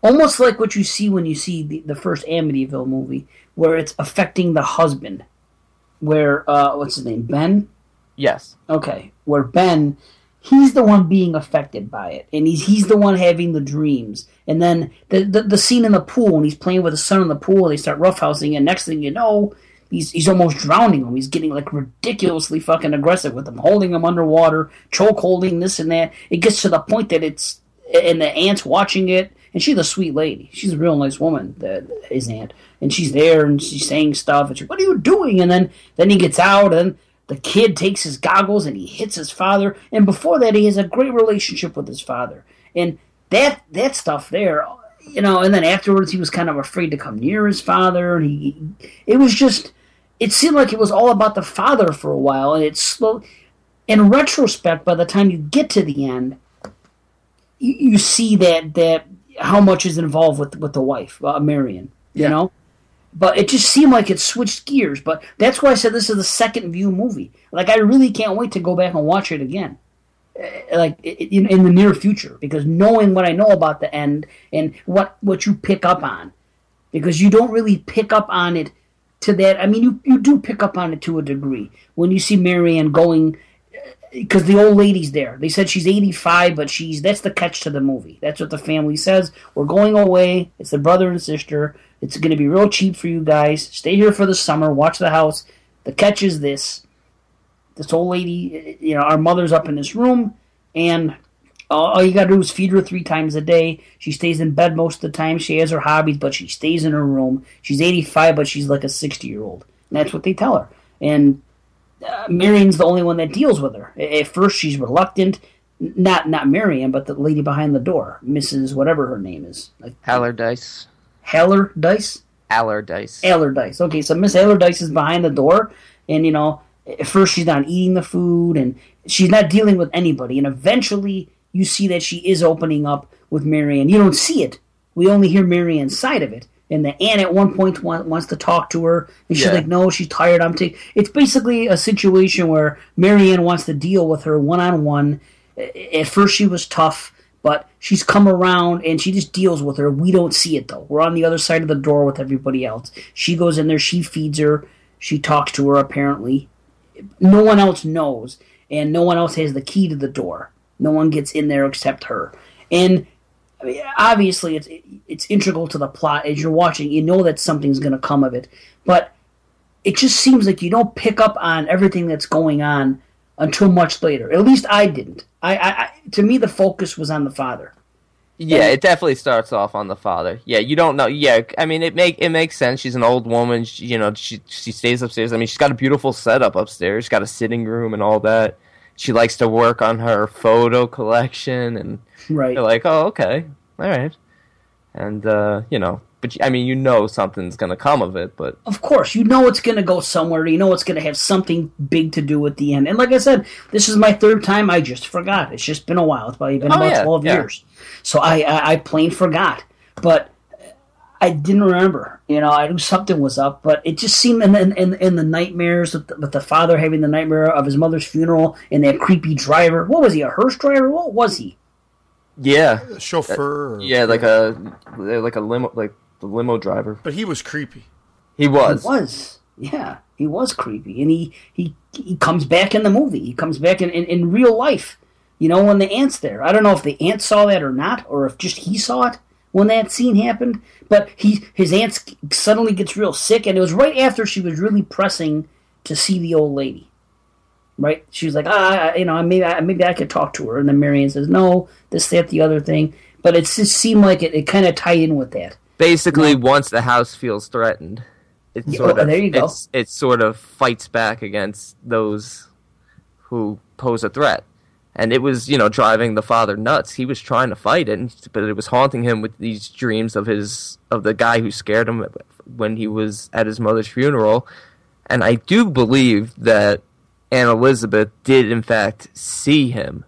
almost like what you see when you see the, the first Amityville movie, where it's affecting the husband. Where uh, what's his name? Ben. yes. Okay, where Ben, he's the one being affected by it, and he's he's the one having the dreams. And then the the, the scene in the pool when he's playing with his son in the pool, and they start roughhousing, and next thing you know, he's he's almost drowning him. He's getting like ridiculously fucking aggressive with him, holding him underwater, choke holding this and that. It gets to the point that it's and the aunt's watching it, and she's a sweet lady. She's a real nice woman, the, his aunt, and she's there and she's saying stuff. And she, what are you doing? And then then he gets out, and the kid takes his goggles and he hits his father. And before that, he has a great relationship with his father, and that that stuff there. You know, and then afterwards he was kind of afraid to come near his father, and he, it was just, it seemed like it was all about the father for a while, and it's slow. In retrospect, by the time you get to the end, you, you see that that how much is involved with with the wife, uh, Marion. You Yeah. know, but it just seemed like it switched gears. But that's why I said this is the second view movie. Like I really can't wait to go back and watch it again, Uh, like in, in the near future, because knowing what I know about the end and what what you pick up on, because you don't really pick up on it to that. I mean, you you do pick up on it to a degree when you see Marianne going uh, because the old lady's there. They said she's 85, but she's that's the catch to the movie. That's what the family says. We're going away. It's the brother and sister. It's going to be real cheap for you guys. Stay here for the summer. Watch the house. The catch is this: this old lady. Uh, you know, our mother's up in this room, and all all you got to do is feed her three times a day. She stays in bed most of the time. She has her hobbies, but she stays in her room. She's 85, but she's like a 60 year old. And that's what they tell her. And uh, Marion's the only one that deals with her. At first, she's reluctant. Not not Marion, but the lady behind the door, Mrs. whatever her name is, like Allardyce. Heller Dice. Allardyce. Allardyce. Okay, so Miss Allardyce is behind the door, and you know, at first she's not eating the food, and she's not dealing with anybody, and eventually you see that she is opening up with Marianne. You don't see it; we only hear Marianne's side of it. And the aunt at one point wa- wants to talk to her, and she's Yeah. like, "No, she's tired. I'm taking." It's basically a situation where Marianne wants to deal with her one on one. At first, she was tough, but she's come around and she just deals with her. We don't see it though. We're on the other side of the door with everybody else. She goes in there, she feeds her, she talks to her. Apparently, no one else knows, and no one else has the key to the door. No one gets in there except her. And I mean, obviously, it's it's integral to the plot as you're watching. You know that something's going to come of it, but it just seems like you don't pick up on everything that's going on until much later. At least I didn't. I, I, I to me the focus was on the father, Yeah, it definitely starts off on the father. Yeah, you don't know. Yeah, I mean, it make it makes sense. She's an old woman. She, you know, she she stays upstairs. I mean, she's got a beautiful setup upstairs. She's got a sitting room and all that. She likes to work on her photo collection, and Right. you're like, oh, okay, all right. And uh, you know, but I mean, you know, something's gonna come of it. But Of course, you know it's going to go somewhere. You know it's going to have something big to do at the end. And like I said, this is my third time. I just forgot. It's just been a while. It's probably been Oh, about yeah, twelve yeah. years. So I, I I plain forgot. But I didn't remember. You know, I knew something was up, but it just seemed in in, in, in the nightmares with the, with the father having the nightmare of his mother's funeral and that creepy driver. What was he? A hearse driver? What was he? yeah, chauffeur. or- yeah, like a like a limo, like the limo driver. But he was creepy. He was. He was. Yeah, he was creepy, and he he he comes back in the movie. He comes back in, in in real life. You know, when the aunt's there. I don't know if the aunt saw that or not, or if just he saw it when that scene happened. But he his aunt suddenly gets real sick, and it was right after she was really pressing to see the old lady. Right? She was like, ah, you know, maybe I, maybe I could talk to her. And then Marianne says, no, this, that, the other thing. But it just seemed like it, it kind of tied in with that. Basically, once the house feels threatened, it Yeah, sort oh, of there you go. It's, it sort of fights back against those who pose a threat. And it was, you know, driving the father nuts. He was trying to fight it, but it was haunting him with these dreams of his of the guy who scared him when he was at his mother's funeral. And I do believe that Anne Elizabeth did, in fact, see him.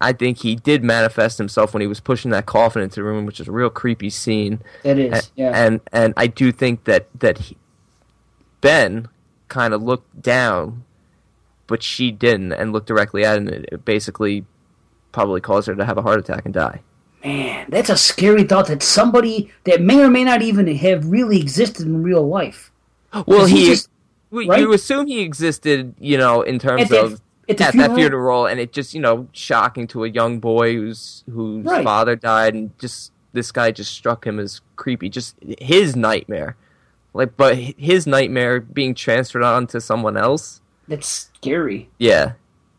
I think he did manifest himself when he was pushing that coffin into the room, which is a real creepy scene. It is, yeah. And and I do think that that he, Ben kind of looked down, but she didn't, and looked directly at it. And it basically probably caused her to have a heart attack and die. Man, that's a scary thought that somebody that may or may not even have really existed in real life. Well, he he, just- we- right? you assume he existed, you know, in terms At that- of at the that funeral? funeral, and it just you know shocking to a young boy whose whose Right. father died, and just this guy just struck him as creepy, just his nightmare, like but his nightmare being transferred on to someone else. That's scary Yeah,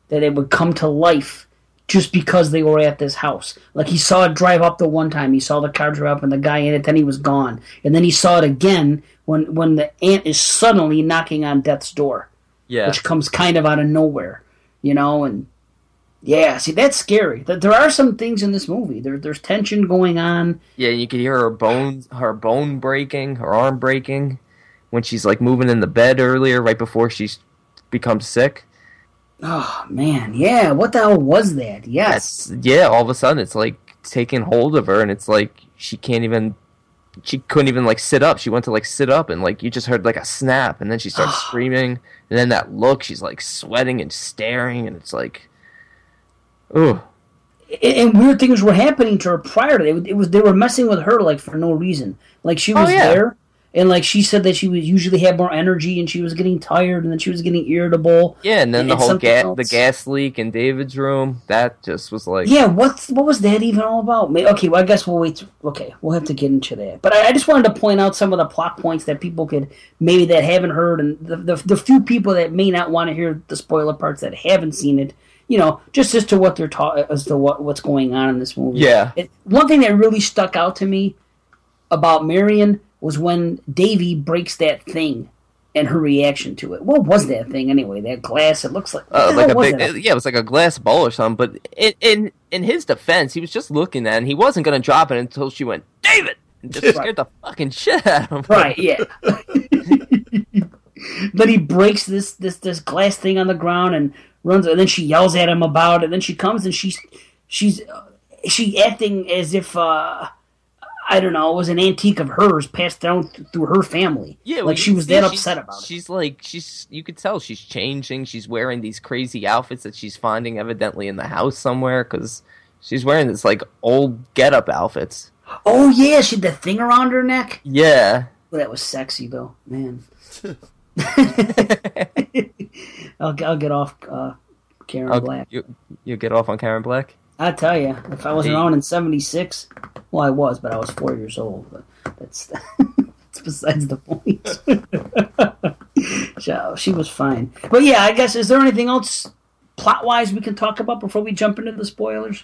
that it would come to life just because they were at this house. Like he saw it drive up the one time, he saw the car drive up and the guy in it, then he was gone, and then he saw it again when when the aunt is suddenly knocking on death's door, yeah. which comes kind of out of nowhere, you know, and. Yeah, see that's scary. Th- There are some things in this movie. There, there's tension going on. Yeah, you can hear her bones, her bone breaking, her arm breaking, when she's like moving in the bed earlier, right before she's becomes sick. Oh man, yeah. What the hell was that? Yes. That's yeah. All of a sudden, it's like taking hold of her, and it's like she can't even. She couldn't even like sit up. She went to like sit up, and like you just heard like a snap, and then she starts screaming, and then that look, she's like sweating and staring, and it's like, oh, and, weird things were happening to her prior to that. It was they were messing with her like for no reason. Like she Oh, was yeah. there, and like she said that she was usually had more energy, and she was getting tired, and then she was getting irritable. yeah. And then the whole gas, the gas leak in David's room, that just was like, Yeah, what what was that even all about? Okay, well I guess we'll wait. Okay, we'll have to get into that. But I, I just wanted to point out some of the plot points that people could maybe that haven't heard, and the the, the few people that may not want to hear the spoiler parts that haven't seen it. You know, just as to what they're taught, as to what what's going on in this movie. Yeah. It, one thing that really stuck out to me about Marion was when Davy breaks that thing and her reaction to it. What was that thing anyway? That glass? It looks like Uh, like a big, that? yeah, it was like a glass bowl or something. But in in, in his defense, he was just looking at it, and he wasn't going to drop it until she went, David, and just scared the fucking shit out of him. Right, yeah. then he breaks this this this glass thing on the ground and runs and then she yells at him about it and then she comes and she's she's uh, she acting as if uh I don't know, it was an antique of hers passed down th- through her family. Yeah, well, like she was that upset about it. She's like, she's you could tell she's changing. She's wearing these crazy outfits that she's finding evidently in the house somewhere because she's wearing this like old get up outfits. Oh yeah, she had the thing around her neck. Yeah, Well, that was sexy though, man. I'll, I'll get off uh, Karen Oh, Black. you you get off on Karen Black. I tell you, if I was Hey. around in '76, well, I was, but I was four years old. But that's that's besides the point. so she was fine. But yeah, I guess is there anything else plot wise we can talk about before we jump into the spoilers?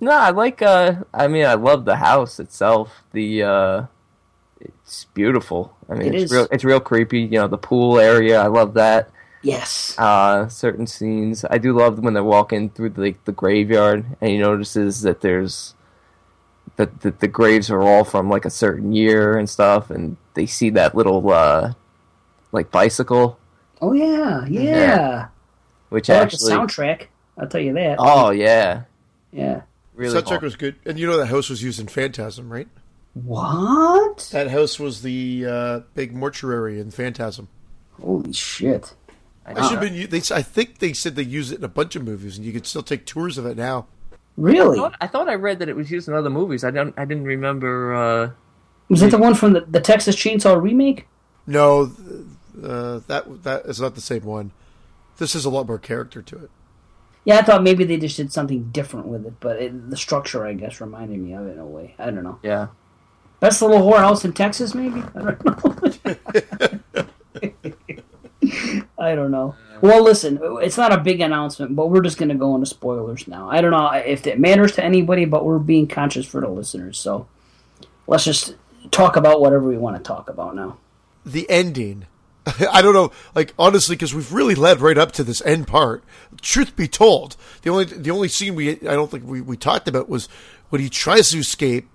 No, I like. Uh, I mean, I love the house itself. The uh, it's beautiful. I mean, It it's is. real. It's real creepy. You know, the pool area. I love that. Yes. Uh, certain scenes. I do love when they're walking through the the graveyard, and he notices that there's that the, the graves are all from like a certain year and stuff, and they see that little uh, like bicycle, Oh yeah, yeah. Yeah. which I like actually. the soundtrack. I'll tell you that. Oh yeah, yeah. really. Soundtrack was good, and you know that house was used in Phantasm, right? What? That house was the uh, big mortuary in Phantasm. Holy shit! I I should have been. They, I think they said they use it in a bunch of movies, and you could still take tours of it now. Really? thought, I thought I read that it was used in other movies. I don't. I didn't remember. Uh, Was it the one from the, the Texas Chainsaw remake? No, uh, that that is not the same one. This has a lot more character to it. Yeah, I thought maybe they just did something different with it, but it, the structure, I guess, reminded me of it in a way. I don't know. yeah. Best little whorehouse in Texas, maybe? I don't know. I don't know. Well, listen, it's not a big announcement, but we're just going to go into spoilers now. I don't know if it matters to anybody, but we're being conscious for the listeners. So let's just talk about whatever we want to talk about now. The ending. I don't know, like honestly, because we've really led right up to this end part. Truth be told, the only the only scene we I don't think we, we talked about was when he tries to escape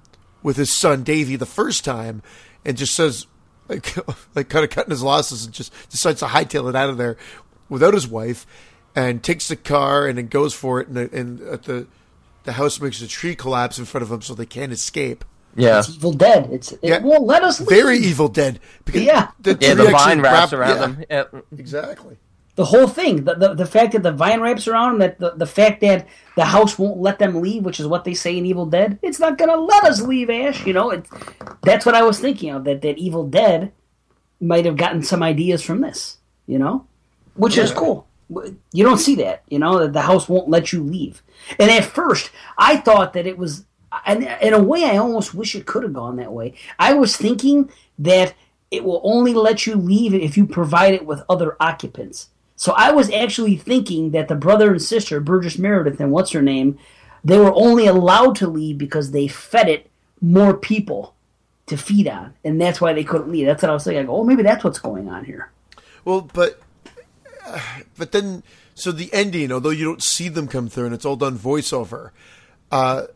with his son Davy the first time, and just says like like kind of cutting his losses and just decides to hightail it out of there without his wife, and takes the car and then goes for it, and uh, and at the the house makes a tree collapse in front of them so they can't escape. Yeah. It's Evil Dead. It's it Yeah. won't let us leave. Very Evil Dead. Because Yeah. Yeah, the vine wraps wrapped- around yeah, them. Yeah. Exactly. The whole thing the, the the fact that the vine wraps around them that the, the fact that the house won't let them leave which is what they say in evil dead it's not gonna let us leave ash you know? It's that's what i was thinking of that that evil dead might have gotten some ideas from this you know? Which is cool. You don't see that you know that the house won't let you leave. And at first i thought that it was and in a way i almost wish it could have gone that way. I was thinking that it will only let you leave if you provide it with other occupants so I was actually thinking that the brother and sister, Burgess Meredith and what's her name, they were only allowed to leave because they fed it more people to feed on, and that's why they couldn't leave. That's what I was thinking. I go, oh, maybe that's what's going on here. Well, but but then so the ending, although you don't see them come through and it's all done voiceover, uh,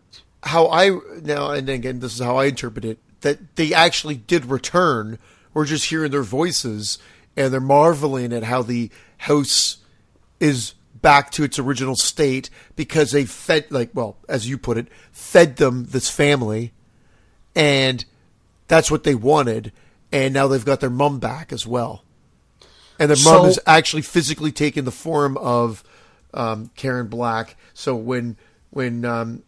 how I now and again this is how I interpret it that they actually did return. We're just hearing their voices and they're marveling at how the house is back to its original state because they fed like well as you put it fed them this family and that's what they wanted and now they've got their mum back as well and their mum So- is actually physically taking the form of um, Karen Black. So when when um,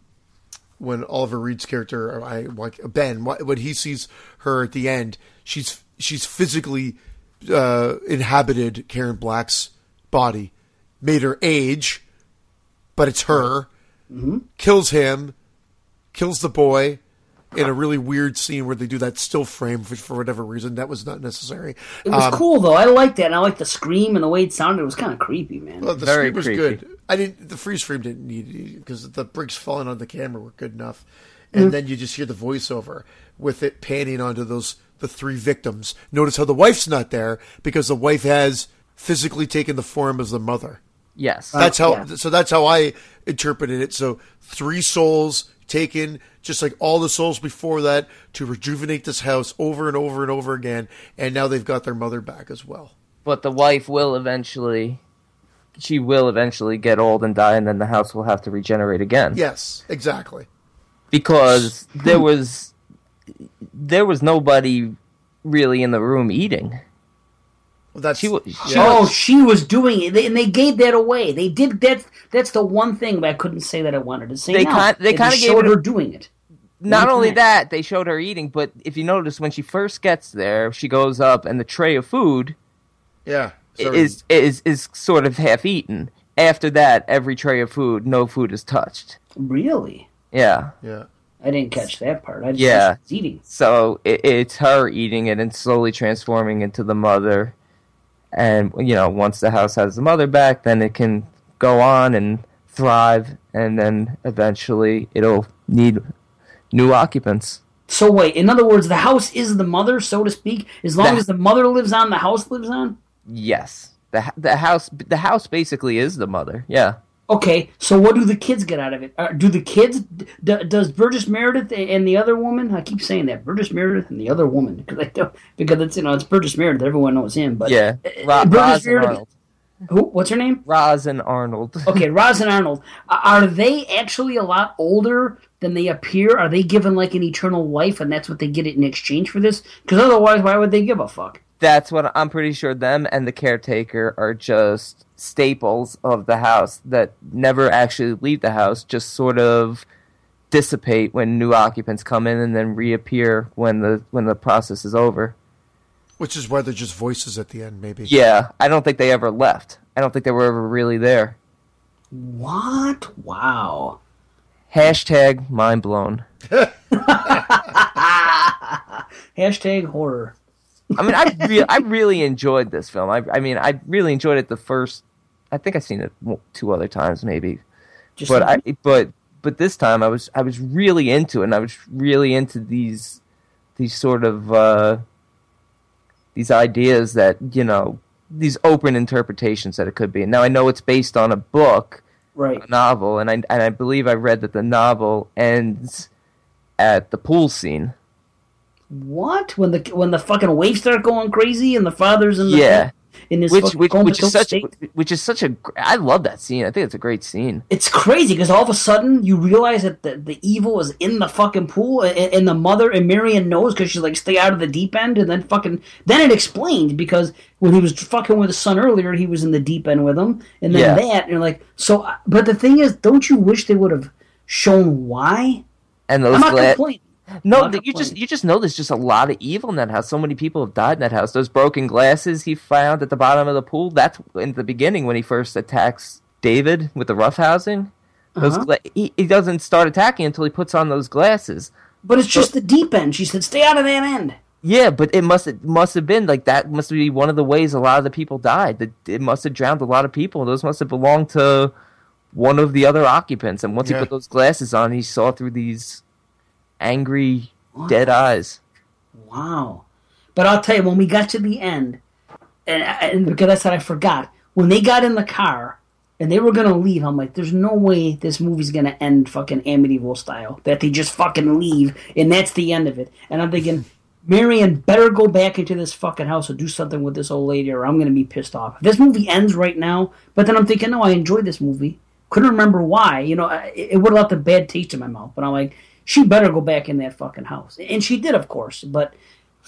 when Oliver Reed's character, I like Ben, wh- when he sees her at the end, she's she's physically uh, inhabited Karen Black's body, made her age, but it's her. Kills him, kills the boy. In a really weird scene where they do that still frame for, for whatever reason, that was not necessary. It was Um, cool though. I liked that, and I liked the scream and the way it sounded. It was kind of creepy, man. Well, the Very screen was creepy. good. I didn't. The freeze frame didn't need because the bricks falling on the camera were good enough, and then you just hear the voiceover with it panning onto those the three victims. Notice how the wife's not there because the wife has physically taken the form as the mother. Yes. Uh, that's how. yeah. So that's how I interpreted it. So three souls taken, just like all the souls before that, to rejuvenate this house over and over and over again, and now they've got their mother back as well. but the wife will eventually she will eventually get old and die and then the house will have to regenerate again Yes, exactly. because there was there was nobody really in the room eating Well, that's She wa- yeah. she Oh, she was doing it, They- and they gave that away. They did that. That's the one thing that I couldn't say that I wanted to say. They now. kin- they just kinda gave showed a- her doing it. not only time. that they showed her eating but if you notice when she first gets there she goes up and the tray of food yeah. So- is is is sort of half eaten after that every tray of food no food is touched Really, yeah yeah. I didn't catch that part. I Yeah. eating. So it, it's her eating it and slowly transforming into the mother. And, you know, once the house has the mother back, then it can go on and thrive, and then eventually it'll need new occupants. So wait, in other words, the house is the mother, so to speak. As long The- as the mother lives on, the house lives on. Yes, the the house the house basically is the mother. Yeah. Okay, so what do the kids get out of it? Uh, do the kids? D- does Burgess Meredith and the other woman? I keep saying that Burgess Meredith and the other woman because I don't because it's you know it's Burgess Meredith. Everyone knows him, but Yeah. uh, Ra- Burgess Roz Meredith. Who? What's her name? Roz and Arnold. Okay, Roz and Arnold. Uh, Are they actually a lot older than they appear? Are they given like an eternal life, and that's what they get it in exchange for this? Because otherwise, why would they give a fuck? That's what I'm pretty sure them and the caretaker are just staples of the house that never actually leave the house, just sort of dissipate when new occupants come in and then reappear when the when the process is over. Which is why they're just voices at the end, maybe. Yeah, I don't think they ever left. I don't think they were ever really there. What? Wow. Hashtag mind blown. Hashtag horror. I mean, I re- I really enjoyed this film. I, I mean, I really enjoyed it the first. I think I've seen it two other times, maybe. Just but I but but this time I was I was really into it, and I was really into these these sort of uh, these ideas that you know these open interpretations that it could be. Now I know it's based on a book, right. a novel, and I and I believe I read that the novel ends at the pool scene. What? When the when the fucking waves start going crazy and the father's in the Yeah. In his Which which which is such state? which is such a I love that scene. I think it's a great scene. It's crazy because all of a sudden you realize that the, the evil is in the fucking pool, and, and the mother and Marion knows because she's like, stay out of the deep end, and then fucking then it explained because when he was fucking with his son earlier, he was in the deep end with him, and then Yeah. that, and you're like, so. But the thing is, don't you wish they would have shown why? And those I'm not complaining. No, you just you just know there's just a lot of evil in that house. So many people have died in that house. Those broken glasses he found at the bottom of the pool. That's in the beginning when he first attacks David with the roughhousing. Those Uh-huh. gla- he, he doesn't start attacking until he puts on those glasses. But it's just the deep end. She said, stay out of that end. Yeah, but it must it must have been like that. Must be one of the ways a lot of the people died. That it must have drowned a lot of people. Those must have belonged to one of the other occupants. And once Yeah. he put those glasses on, he saw through these angry dead eyes. Wow. But I'll tell you, when we got to the end, and, and because I said I forgot, when they got in the car and they were going to leave, I'm like, there's no way this movie's going to end fucking Amityville style. That they just fucking leave and that's the end of it. And I'm thinking, Marion better go back into this fucking house or do something with this old lady or I'm going to be pissed off. This movie ends right now, but then I'm thinking, no, I enjoyed this movie. Couldn't remember why. You know, it, it would have left a bad taste in my mouth. But I'm like, she better go back in that fucking house. And she did, of course. But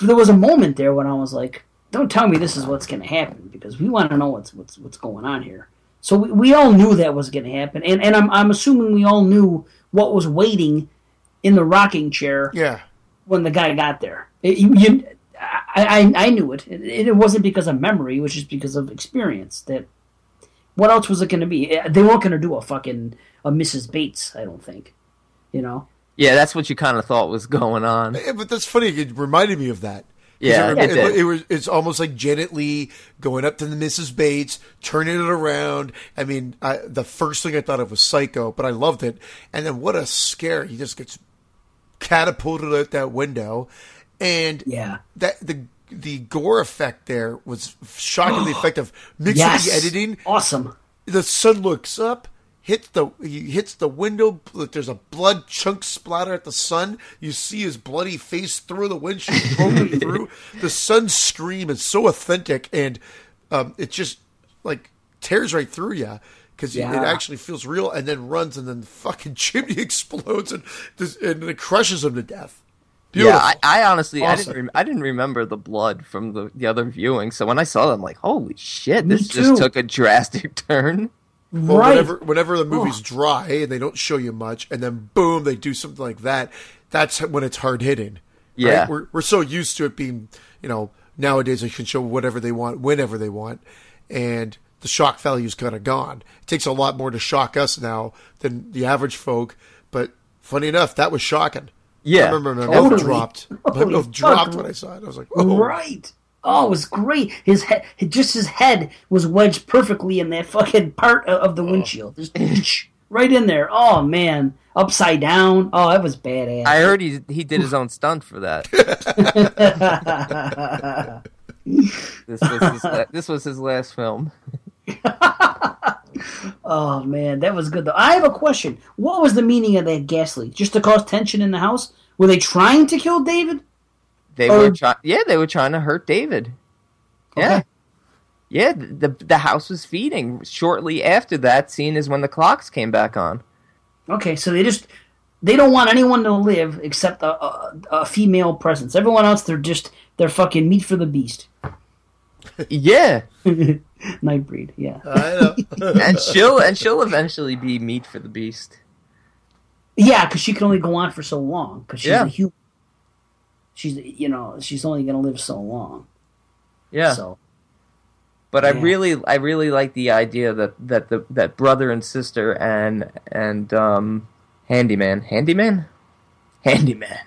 there was a moment there when I was like, "Don't tell me this is what's going to happen because we want to know what's what's what's going on here." So we, we all knew that was going to happen, and and I'm I'm assuming we all knew what was waiting in the rocking chair Yeah. when the guy got there. It, you, you, I, I I knew it. it. It wasn't because of memory; it was just because of experience. That what else was it going to be? They weren't going to do a fucking a Mrs. Bates. I don't think. You know. Yeah, that's what you kind of thought was going on. Yeah, but that's funny. It reminded me of that. Yeah, it, it it, it was. It's almost like Janet Leigh going up to the Mrs. Bates, turning it around. I mean, I, the first thing I thought of was Psycho, but I loved it. And then what a scare! He just gets catapulted out that window, and Yeah. that the the gore effect there was shockingly effective. Mixed Yes. with the editing, Awesome. the son looks up, hits the he hits the window. There's a blood chunk splatter at the son. You see his bloody face through the windshield, broken through. The son's scream is so authentic, and um, it just like tears right through you because it actually feels real. And then runs, and then the fucking chimney explodes, and this, and it crushes him to death. Beautiful. Yeah, I, I honestly, I didn't, rem- I didn't remember the blood from the, the other viewing. So when I saw them, like, holy shit, this just took a drastic turn. Well, right. whenever whenever the movie's dry and they don't show you much, and then boom, they do something like that. That's when it's hard hitting. right? Yeah. we're we're so used to it being, you know, nowadays they can show whatever they want, whenever they want, and the shock value is kind of gone. It takes a lot more to shock us now than the average folk. But funny enough, that was shocking. Yeah, I remember my totally. dropped. My mouth dropped when I saw it. I was like, oh, Right. Oh, it was great. His head, just his head was wedged perfectly in that fucking part of, of the oh. windshield. Just, right in there. Oh man, upside down. Oh, that was badass. I heard he he did his own stunt for that. this was his, la- this was his last film. oh man, that was good though. I have a question. What was the meaning of that gas leak? Just to cause tension in the house? Were they trying to kill David? They Or- were trying. Yeah, they were trying to hurt David. Yeah. Okay. Yeah, the the house was feeding. Shortly after that scene is when the clocks came back on. Okay, so they just they don't want anyone to live except a, a, a female presence. Everyone else, they're just they're fucking meat for the beast. Yeah, Nightbreed, yeah. I know. and she'll and she'll eventually be meat for the beast. Yeah, because she can only go on for so long. Because she's Yeah. a human. She's you know she's only gonna live so long. Yeah, So but I really I really like the idea that that the that brother and sister and and um handyman handyman handyman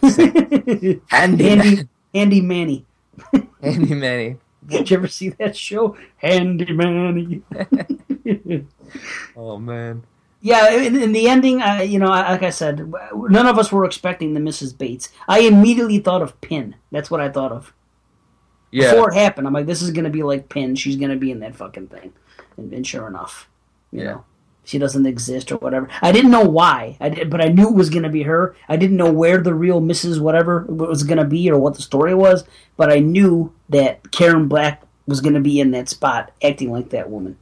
handyman Andy handy Manny. handyman. Did you ever see that show, Handy Manny? Oh man. Yeah, in, in the ending, uh, you know, like I said, none of us were expecting the Mrs. Bates. I immediately thought of Pin. That's what I thought of Yeah. before it happened. I'm like, this is gonna be like Pin. She's gonna be in that fucking thing, and, and sure enough, you Yeah. know, she doesn't exist or whatever. I didn't know why, I did, but I knew it was gonna be her. I didn't know where the real Mrs. whatever was gonna be or what the story was, but I knew that Karen Black was gonna be in that spot, acting like that woman.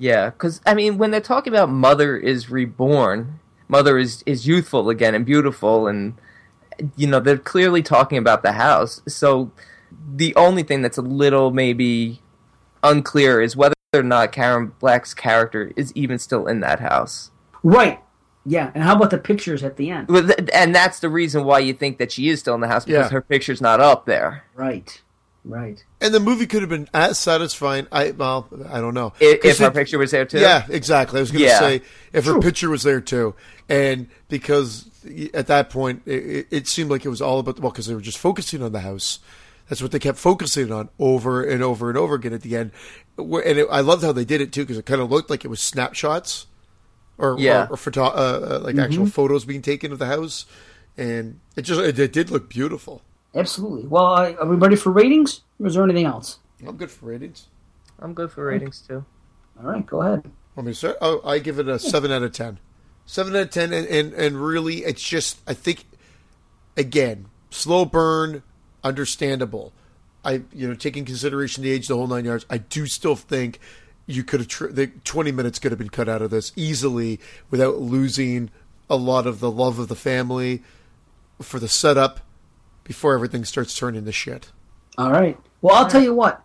Yeah, because I mean, when they're talking about mother is reborn, mother is is youthful again and beautiful, and you know they're clearly talking about the house. So the only thing that's a little maybe unclear is whether or not Karen Black's character is even still in that house. Right. Yeah, and how about the pictures at the end? And that's the reason why you think that she is still in the house because Yeah. her picture's not up there. Right. Right. and the movie could have been as satisfying. I well, I don't know. If, 'Cause if her it- picture was there too. Yeah, exactly. I was going to Yeah. say if her picture was there too, and because at that point it, it- it seemed like it was all about well, because they were just focusing on the house. That's what they kept focusing on over and over and over again at the end. And it, I loved how they did it too, because it kind of looked like it was snapshots or Yeah. or, or photo, uh, uh, like actual photos being taken of the house, and it just it, it did look beautiful. Absolutely. Well, uh, are we ready for ratings? Or is there anything else? I'm good for ratings. I'm good for ratings too. All right, go ahead. Want me to start? Oh, I give it a seven out of ten. Seven out of ten, and, and and really, it's just I think again slow burn, understandable. I you know taking consideration the age, the whole nine yards. I do still think you could have tr- the twenty minutes could have been cut out of this easily without losing a lot of the love of the family for the setup before everything starts turning to shit. All right. Well, I'll tell you what.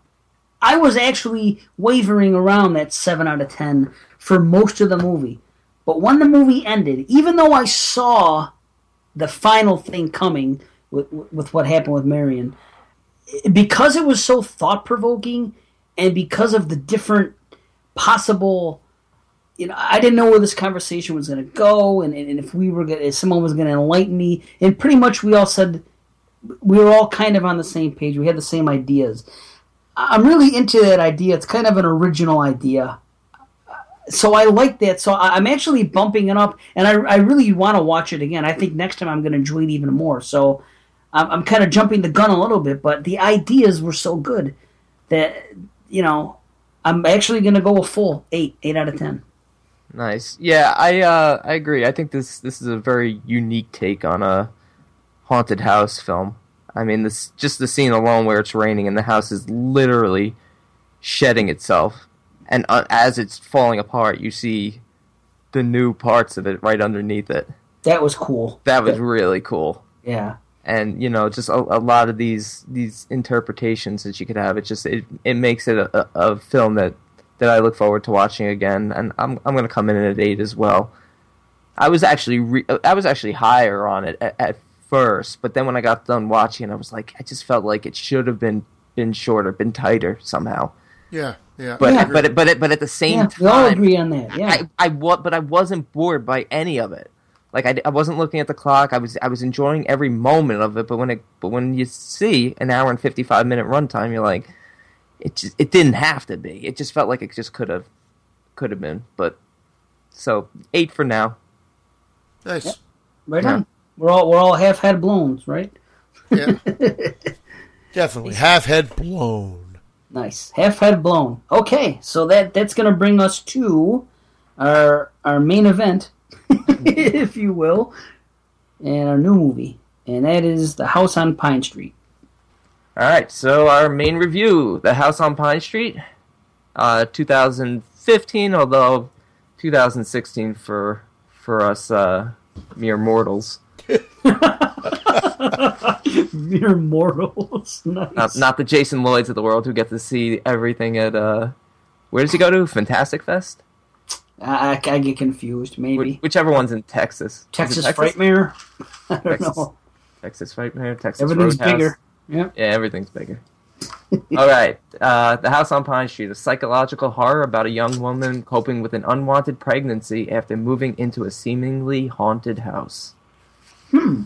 I was actually wavering around that 7 out of 10 for most of the movie. But when the movie ended, even though I saw the final thing coming with, with what happened with Marion, because it was so thought provoking and because of the different possible you know, I didn't know where this conversation was going to go, and, and if we were going, if someone was going to enlighten me, and pretty much we all said we were all kind of on the same page. We had the same ideas. I'm really into that idea. It's kind of an original idea, so I like that. So I'm actually bumping it up, and I, I really want to watch it again. I think next time I'm going to enjoy it even more. So I'm, I'm kind of jumping the gun a little bit, but the ideas were so good that you know I'm actually going to go a full eight, eight out of ten. Nice. Yeah, I uh, I agree. I think this this is a very unique take on a haunted house film. I mean, this just the scene alone where it's raining and the house is literally shedding itself, and uh, as it's falling apart, you see the new parts of it right underneath it. That was cool. That was really cool. Yeah. And you know, just a, a lot of these these interpretations that you could have. It just it, it makes it a, a, film that that I look forward to watching again. And I'm I'm going to come in at eight as well. I was actually re- I was actually higher on it at, at first, but then when I got done watching, I was like, I just felt like it should have been been shorter, been tighter somehow. Yeah, yeah. But I agree. but but but at the same Yeah, time, we all agree on that. Yeah. I, I wa- but I wasn't bored by any of it. Like I, I wasn't looking at the clock. I was I was enjoying every moment of it. But when it but when you see an hour and fifty five minute runtime, you're like, it just it didn't have to be. It just felt like it just could have could have been. But So eight for now. Nice. Right Yeah. on. We're all we're all half head blown, right? Yeah. Definitely. Half head blown. Nice. Half head blown. Okay, so that that's gonna bring us to our our main event, if you will, and our new movie. And that is The House on Pine Street. All right, so our main review, The House on Pine Street, uh, 2015, although 2016 for for us uh, mere mortals. Mere mortals. nice. Not, not the Jason Lloyds of the world who get to see everything at uh, where does he go to? Fantastic Fest, I, I, I get confused. Maybe Wh- whichever one's in Texas. It Texas Frightmare. I don't Texas. know. Texas Frightmare, Texas Everything's Roadhouse. bigger. Yep. Yeah, everything's bigger. All right. Uh, the House on Pine Street, a psychological horror about a young woman coping with an unwanted pregnancy after moving into a seemingly haunted house. Hmm.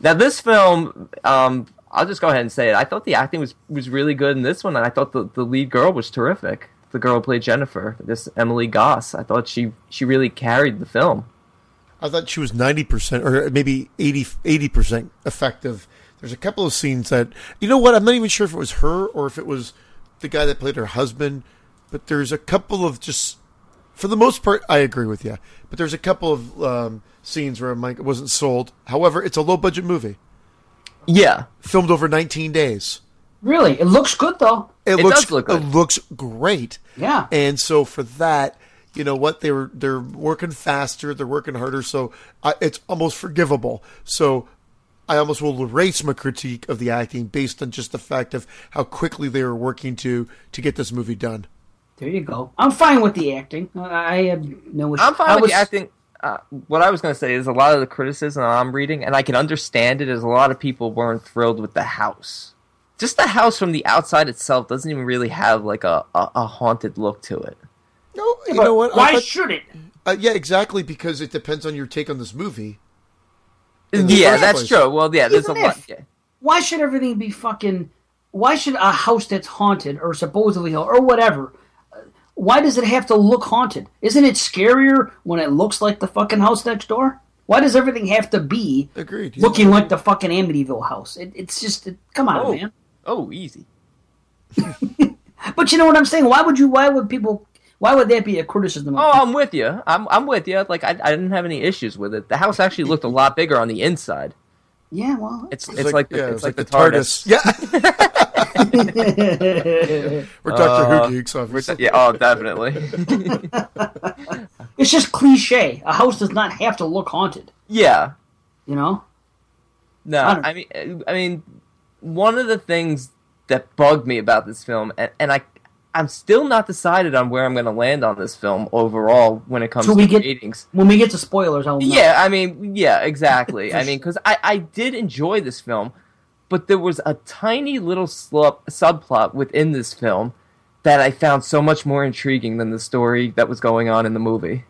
Now, this film, um, I'll just go ahead and say it. I thought the acting was, was really good in this one, and I thought the, the lead girl was terrific. The girl who played Jennifer, this Emily Goss. I thought she, she really carried the film. I thought she was 90% or maybe 80, percent effective. There's a couple of scenes that, you know what, I'm not even sure if it was her or if it was the guy that played her husband, but there's a couple of just, for the most part, I agree with you. But there's a couple of um, scenes where I'm like, it wasn't sold. However, it's a low budget movie, Yeah. filmed over 19 days. Really, it looks good though. It, It looks does look good. it looks great. Yeah. And so for that, you know what they were they're working faster, they're working harder, so I, it's almost forgivable. So I almost will erase my critique of the acting based on just the fact of how quickly they were working to to get this movie done. There you go. I'm fine with the acting. I I have no issue. I'm fine I with was- the acting. Uh, what I was going to say is a lot of the criticism I'm reading, and I can understand it, is a lot of people weren't thrilled with the house. Just the house from the outside itself doesn't even really have like a, a, a haunted look to it. No, you But know what? Why thought- should it? uh, yeah, exactly because it depends on your take on this movie. Yeah, that's place. true. Well, yeah, there's Even a lot. if- Yeah. Why should everything be fucking? Why should a house that's haunted or supposedly haunted or whatever? Why does it have to look haunted? Isn't it scarier when it looks like the fucking house next door? Why does everything have to be Agreed. yeah. looking like the fucking Amityville house? It, it's just it, come on, Oh. man. Oh, easy. But you know what I'm saying? Why would you? Why would people? Why would that be a criticism? Oh, I'm with you. I'm I'm with you. Like I, I didn't have any issues with it. The house actually looked a lot bigger on the inside. Yeah, well, It's It's it's, like, the, yeah, it's it's like, the TARDIS. Yeah. We're Doctor Uh, Who geeks, obviously. Yeah. Oh, definitely. it's just cliche. A house does not have to look haunted. yeah. You know? No, I I mean, I mean, one of the things that bugged me about this film, and, and I, I'm still not decided on where I'm going to land on this film overall when it comes Till to get- ratings. When we get to spoilers, I'll know. Yeah, I mean, yeah, exactly. I mean, because I, I did enjoy this film, but there was a tiny little slub, subplot within this film that I found so much more intriguing than the story that was going on in the movie.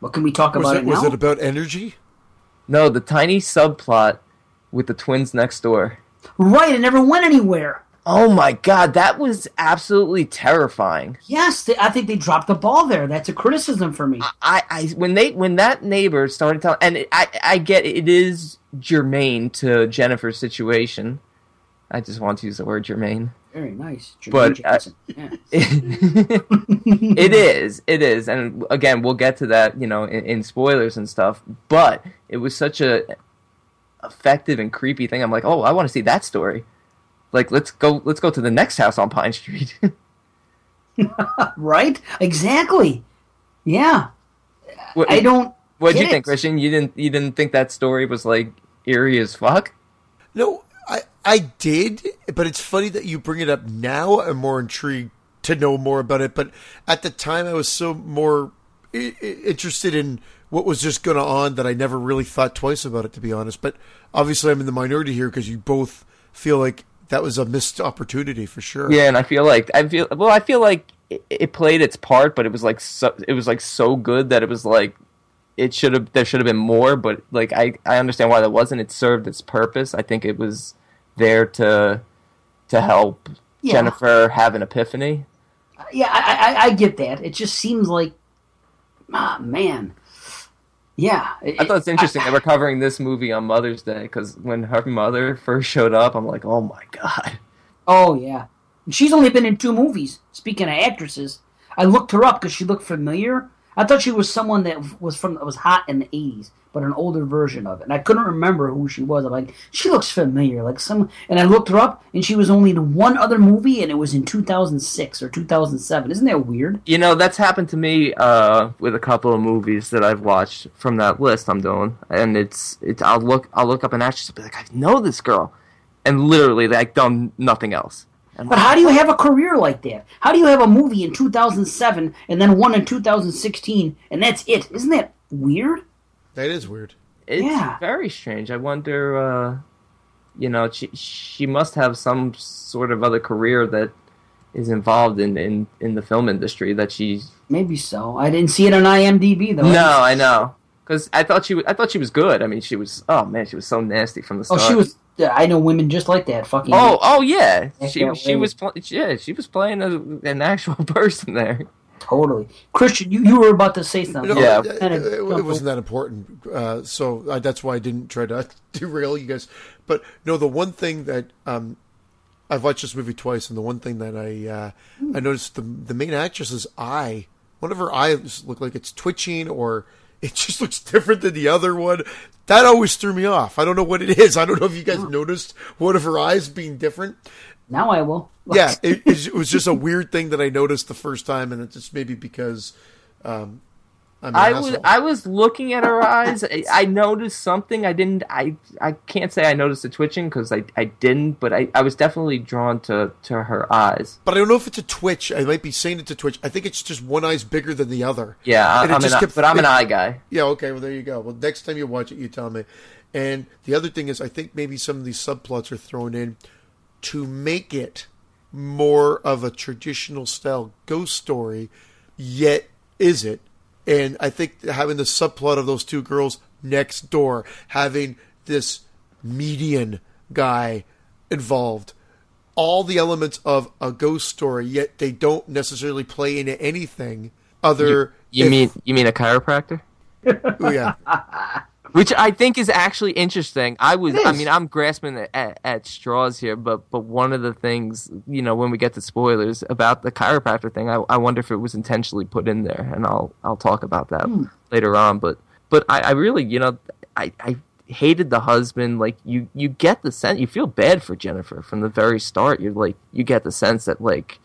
But can we talk Was about it, it, was it about energy? No, the tiny subplot with the twins next door. right, it never went anywhere. Oh my god, that was absolutely terrifying. Yes, they, I think they dropped the ball there. That's a criticism for me. I, I when they when that neighbor started telling, and it, I I get it, it is germane to Jennifer's situation. I just want to use the word germane. Very nice. Jermaine But, uh, it is, it is, and again, we'll get to that, you know, in, in spoilers and stuff. But it was such a effective and creepy thing. I'm like, oh, I want to see that story. Like, let's go, let's go to the next house on Pine Street. right? Exactly. Yeah. what, I don't. What'd you get think. Christian? You didn't, you didn't think that story was like eerie as fuck? No, I I did, but it's funny that you bring it up now. I'm more intrigued to know more about it, but at the time I was so more I- I- interested in what was just going on that I never really thought twice about it, to be honest. But obviously, I'm in the minority here because you both feel like that was a missed opportunity for sure. Yeah, and I feel like I feel well. I feel like it, it played its part, but it was like so, it was like so good that it was like it should have there should have been more. But like I I understand why there wasn't. It served its purpose. I think it was there to to help Yeah. Jennifer have an epiphany. Yeah, I, I, I get that. It just seems like ah, man, yeah. I thought it's interesting that we're covering this movie on Mother's Day because when her mother first showed up, I'm like, oh my god. Oh yeah, she's only been in two movies. Speaking of actresses, I looked her up because she looked familiar. I thought she was someone that was from that was hot in the '80s, but an older version of it. And I couldn't remember who she was. I'm like, she looks familiar, like some. And I looked her up, and she was only in one other movie, and it was in 2006 or 2007. Isn't that weird? You know, that's happened to me uh, with a couple of movies that I've watched from that list I'm doing, and it's it's I'll look I'll look up an actress and be like, I know this girl, and literally like done nothing else. And But how do you have a career like that? How do you have a movie in 2007 and then one in 2016, and that's it? Isn't that weird? That is weird. It's Yeah. very strange. I wonder, uh, you know, she she must have some sort of other career that is involved in in, in the film industry that she's. Maybe so. I didn't see it on IMDb though. No, I know, because I thought she was, I thought she was good. I mean, she was. Oh man, she was so nasty from the start. Oh, she was. I know women just like that. Fucking. Oh, oh yeah, she she was pl- yeah she was playing a, an actual person there. Totally. Christian, you, you were about to say something. No, Yeah. it, it- Kinda it wasn't that important. Uh, so I, that's why I didn't try to derail you guys. But no, the one thing that um, I've watched this movie twice, and the one thing that I uh, I noticed the the main actress's eye, one of her eyes look like it's twitching, or it just looks different than the other one. That always threw me off. I don't know what it is. I don't know if you guys noticed one of her eyes being different. Now I will. Yeah, it, it was just a weird thing that I noticed the first time, and it's just maybe because um, I'm I was asshole. I was looking at her eyes. I, I noticed something. I didn't. I I can't say I noticed the twitching because I, I didn't. But I, I was definitely drawn to, to her eyes. But I don't know if it's a twitch. I might be saying it's a twitch. I think it's just one eye's bigger than the other. Yeah, I, I'm just an, kept- but I'm an eye guy. Yeah, okay, well, there you go. Well, next time you watch it, you tell me. And the other thing is, I think maybe some of these subplots are thrown in to make it more of a traditional style ghost story, yet is it? And I think having the subplot of those two girls next door, having this median guy involved, all the elements of a ghost story, yet they don't necessarily play into anything other. You if- mean you mean a chiropractor? Oh, yeah. Which I think is actually interesting. I was, I mean, I'm grasping at, at, at straws here, but but one of the things, you know, when we get to spoilers about the chiropractor thing, I, I wonder if it was intentionally put in there, and I'll I'll talk about that hmm. later on. But but I, I really, you know, I, I hated the husband. Like you you get the sense, you feel bad for Jennifer from the very start. You're like, you get the sense that like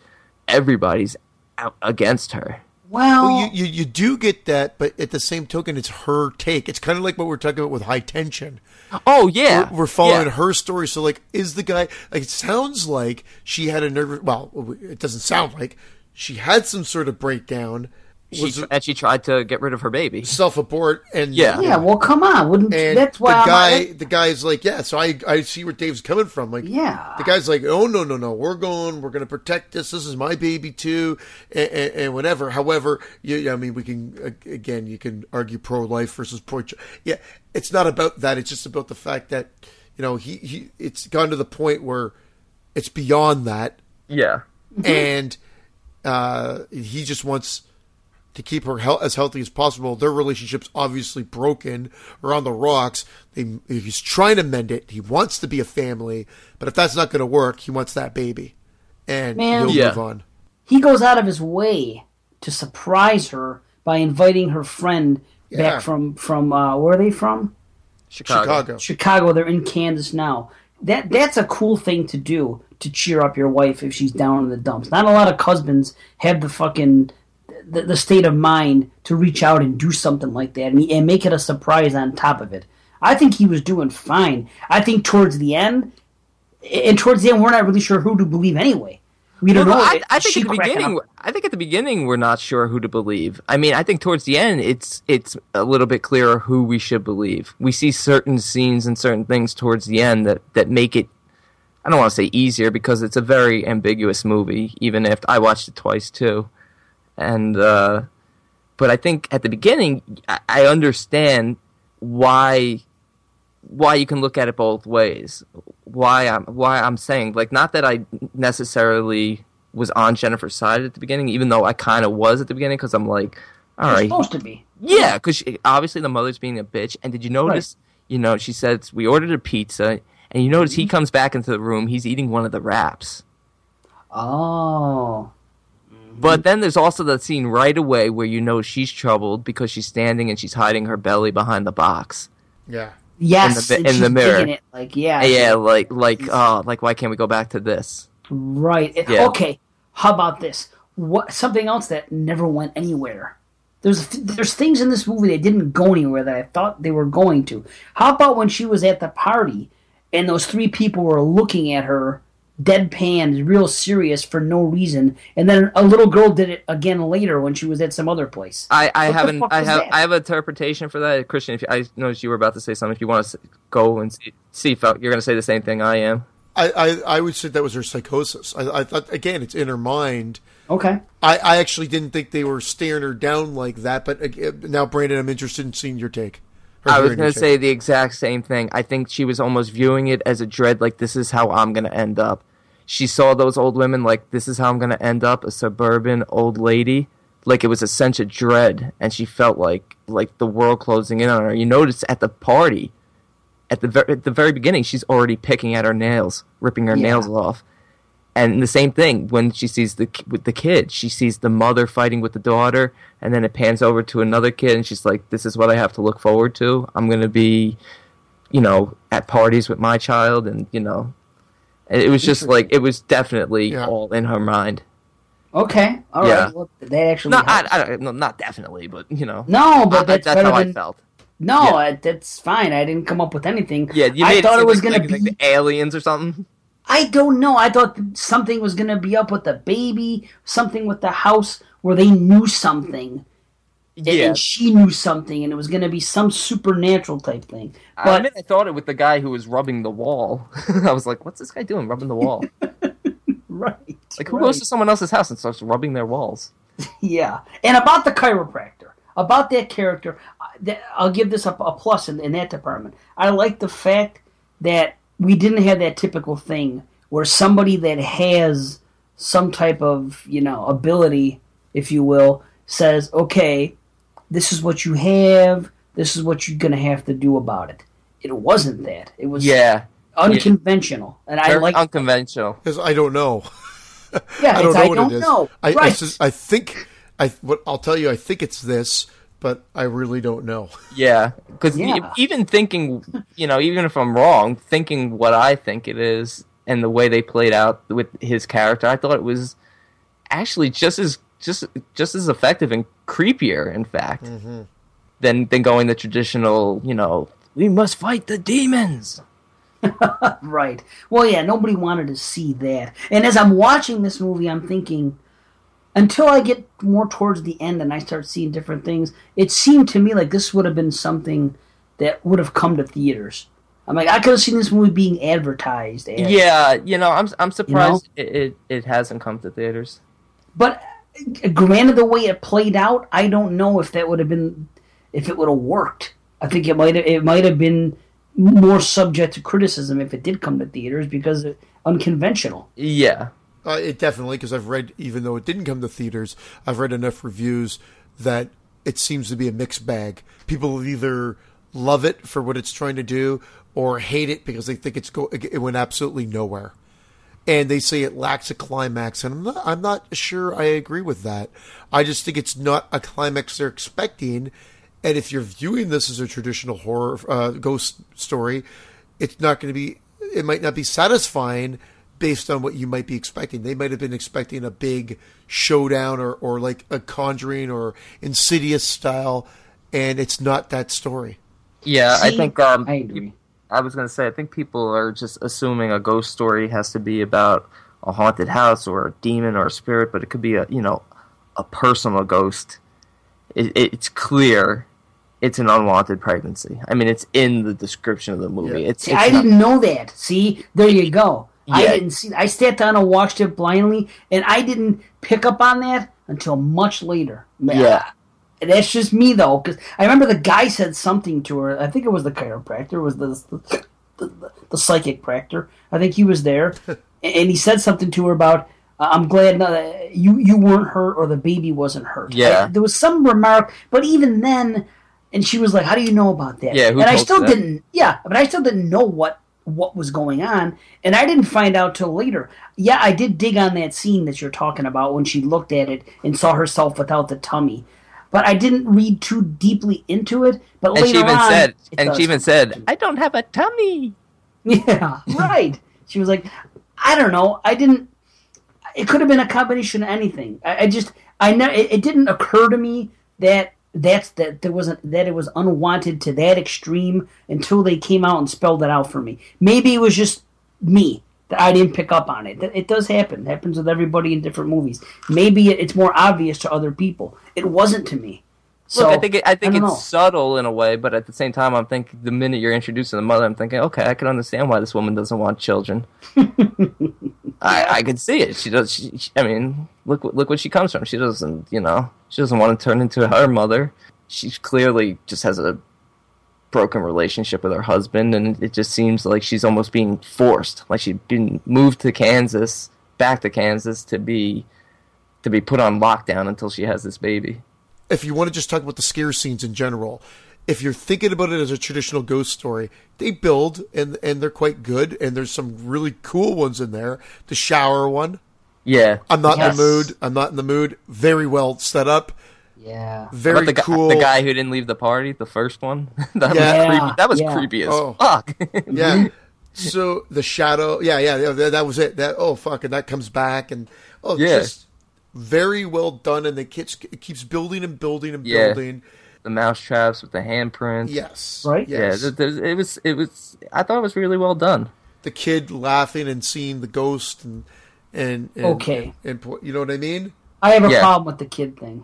everybody's out against her. Well, Well, you, you you do get that, but at the same token, it's her take. It's kind of like what we're talking about with high tension. Oh yeah, We're, we're following Yeah. her story. So, like, is the guy like? It sounds like she had a nervous. Well, it doesn't sound like she had some sort of breakdown. She, Was and she tried to get rid of her baby. self abort and Yeah. yeah. Well, come on. Wouldn't And that's why the I'm guy, like, the guy's like, yeah. So I, I see where Dave's coming from. Like, Yeah. the guy's like, oh no, no, no, we're going, we're going to protect this. This is my baby too, and, and, and whatever. However, you, I mean, we can again, you can argue pro life versus pro. Yeah, it's not about that. It's just about the fact that you know he, he it's gone to the point where it's beyond that, Yeah. and uh, he just wants to keep her hel- as healthy as possible. Their relationship's obviously broken or on the rocks. They, he's trying to mend it. He wants to be a family, but if that's not going to work, he wants that baby, and Man. he'll Yeah. move on. he goes out of his way to surprise her by inviting her friend Yeah. back from from uh, where are they from? Chicago. Chicago. Chicago. They're in Kansas now. That that's a cool thing to do to cheer up your wife if she's down in the dumps. Not a lot of husbands have the fucking the, the state of mind to reach out and do something like that and, and make it a surprise on top of it. I think he was doing fine. I think towards the end, and towards the end, we're not really sure who to believe anyway. We don't Well, know. I, I think at the beginning, up. I think at the beginning we're not sure who to believe. I mean, I think towards the end, it's it's a little bit clearer who we should believe. We see certain scenes and certain things towards the end that that make it. I don't want to say easier because it's a very ambiguous movie. Even if I watched it twice too, and uh, but I think at the beginning I, I understand why why you can look at it both ways. Why I'm why I'm saying like not that I necessarily was on Jennifer's side at the beginning, even though I kind of was at the beginning because I'm like, all It's right, supposed to be. yeah, because obviously the mother's being a bitch. And did you notice? You know, she says we ordered a pizza, and you notice Mm-hmm. he comes back into the room. He's eating one of the wraps. Oh. But then there's also that scene right away where you know she's troubled because she's standing and she's hiding her belly behind the box. Yeah. Yes, In the- and in the mirror. It, like yeah, Yeah, like like oh, like why can't we go back to this? right. Yeah. Okay, how about this? What something else that never went anywhere? There's there's things in this movie that didn't go anywhere that I thought they were going to. How about when she was at the party and those three people were looking at her deadpan, real serious for no reason, and then a little girl did it again later when she was at some other place. I, I What haven't I have that? I have an interpretation for that, Christian. If you, I noticed you were about to say something, if you want to go and see, see if you're going to say the same thing I am. I, I, I would say that was her psychosis. I, I thought again, it's in her mind. Okay. I, I actually didn't think they were staring her down like that. But uh, now, Brandon, I'm interested in seeing your take. I was going to say the exact same thing. I think she was almost viewing it as a dread, like this is how I'm going to end up. She saw those old women like this is how I'm going to end up, a suburban old lady. Like it was a sense of dread, and she felt like like the world closing in on her. You notice at the party, at the ver- at the very beginning, she's already picking at her nails, ripping her Yeah. nails off. And the same thing when she sees the with the kid, she sees the mother fighting with the daughter, and then it pans over to another kid, and she's like, "This is what I have to look forward to. I'm gonna be, you know, at parties with my child, and you know." It was just like it was definitely Yeah. all in her mind. Okay. All right. Yeah. Well, that actually. Not, I. I, no, not definitely, but you know, no, but that's, that's how than, I felt. No, Yeah. I, that's fine. I didn't come up with anything. Yeah, you I thought it was like- gonna like, be. like the aliens or something. I don't know. I thought something was gonna be up with the baby, something with the house where they knew something, Yeah, and she knew something, and it was gonna be some supernatural type thing. I But admit I thought it with the guy who was rubbing the wall. I was like, "What's this guy doing, rubbing the wall?" right, Like, who right. goes to someone else's house and starts rubbing their walls? Yeah, and about the chiropractor, about that character, I- I'll give this a, a plus in, in that department. I like the fact that we didn't have that typical thing where somebody that has some type of you know ability, if you will, says, "Okay, this is what you have. This is what you're gonna have to do about it." It wasn't that. It was Yeah, unconventional, and I very like. unconventional. because I don't know. yeah, I don't know I what don't it is. know. I, I, right. sus- I think I what I'll tell you. I think it's this, but I really don't know. Yeah, because Yeah. even thinking, you know, even if I'm wrong, thinking what I think it is and the way they played out with his character, I thought it was actually just as just just as effective and creepier, in fact, mm-hmm. than than going the traditional, you know, we must fight the demons. Right. Well, yeah, nobody wanted to see that. And as I'm watching this movie, I'm thinking, until I get more towards the end and I start seeing different things, it seemed to me like this would have been something that would have come to theaters. I'm like, I could have seen this movie being advertised. As, Yeah, you know, I'm I'm surprised it, it it hasn't come to theaters. But granted, the way it played out, I don't know if that would have been, if it would have worked. I think it might have, it might have been more subject to criticism if it did come to theaters because it, unconventional. Yeah, Uh, it definitely because I've read, even though it didn't come to theaters, I've read enough reviews that it seems to be a mixed bag. People either love it for what it's trying to do or hate it because they think it's go it went absolutely nowhere, and they say it lacks a climax. And I'm not, I'm not sure I agree with that. I just think it's not a climax they're expecting. And if you're viewing this as a traditional horror uh, ghost story, it's not going to be. It might not be satisfying based on what you might be expecting. They might have been expecting a big showdown or, or like a Conjuring or Insidious style, and it's not that story. yeah. I think um, I agree. I was gonna say, I think people are just assuming a ghost story has to be about a haunted house or a demon or a spirit, but it could be a you know a personal ghost. It, it's clear it's an unwanted pregnancy. I mean, it's in the description of the movie. Yeah. It's, See, it's I not- didn't know that. See, there you go. I didn't see. I sat down and watched it blindly, and I didn't pick up on that until much later. Yeah. That's just me though, because I remember the guy said something to her. I think it was the chiropractor, it was the the, the, the psychic practor. I think he was there, and he said something to her about I'm glad no, you you weren't hurt or the baby wasn't hurt. Yeah. There was some remark, but even then, and she was like, "How do you know about that?" Yeah, and I still didn't. Yeah, but I still didn't know what what was going on, and I didn't find out till later. Yeah, I did dig on that scene that you're talking about when she looked at it and saw herself without the tummy. But I didn't read too deeply into it. But And later she even on, said, and does she even said, "I don't have a tummy." yeah, right. She was like, I don't know. I didn't. It could have been a combination of anything. I, I just, I know it, it didn't occur to me that that's that there wasn't that it was unwanted to that extreme until they came out and spelled it out for me. Maybe it was just me that I didn't pick up on it. It does happen. It happens with everybody in different movies. Maybe it's more obvious to other people. It wasn't to me. So Look, I think it, I think don't it's know. subtle in a way, but at the same time, I'm thinking the minute you're introducing the mother, I'm thinking, okay, I can understand why this woman doesn't want children. I, I can see it. She does. She, she- I mean, look look what she comes from. She doesn't, you know, she doesn't want to turn into her mother. She clearly just has a broken relationship with her husband, and it just seems like she's almost being forced, like she's been moved to Kansas, back to Kansas, to be to be put on lockdown until she has this baby. If you want to just talk about the scare scenes in general, if you're thinking about it as a traditional ghost story, they build and and they're quite good, and there's some really cool ones in there. The shower one, Yeah, I'm not Yes. in the mood. I'm not in the mood. Very well set up. yeah. Very about the, guy, cool. the guy who didn't leave the party, the first one. that Yeah. was creepy. That was Yeah. creepy as Oh. fuck. Yeah. so the shadow, yeah, yeah, yeah, that, that was it. That oh fuck, and that comes back, and oh, Yeah. just very well done, and the keeps it keeps building and building and Yeah. building. the mouse traps with the handprints. Yes, Right? Yes. Yeah, there- there- it was. It was. I thought it was really well done. the kid laughing and seeing the ghost and and, and Okay. and, and you know what I mean? I have a Yeah. problem with the kid thing.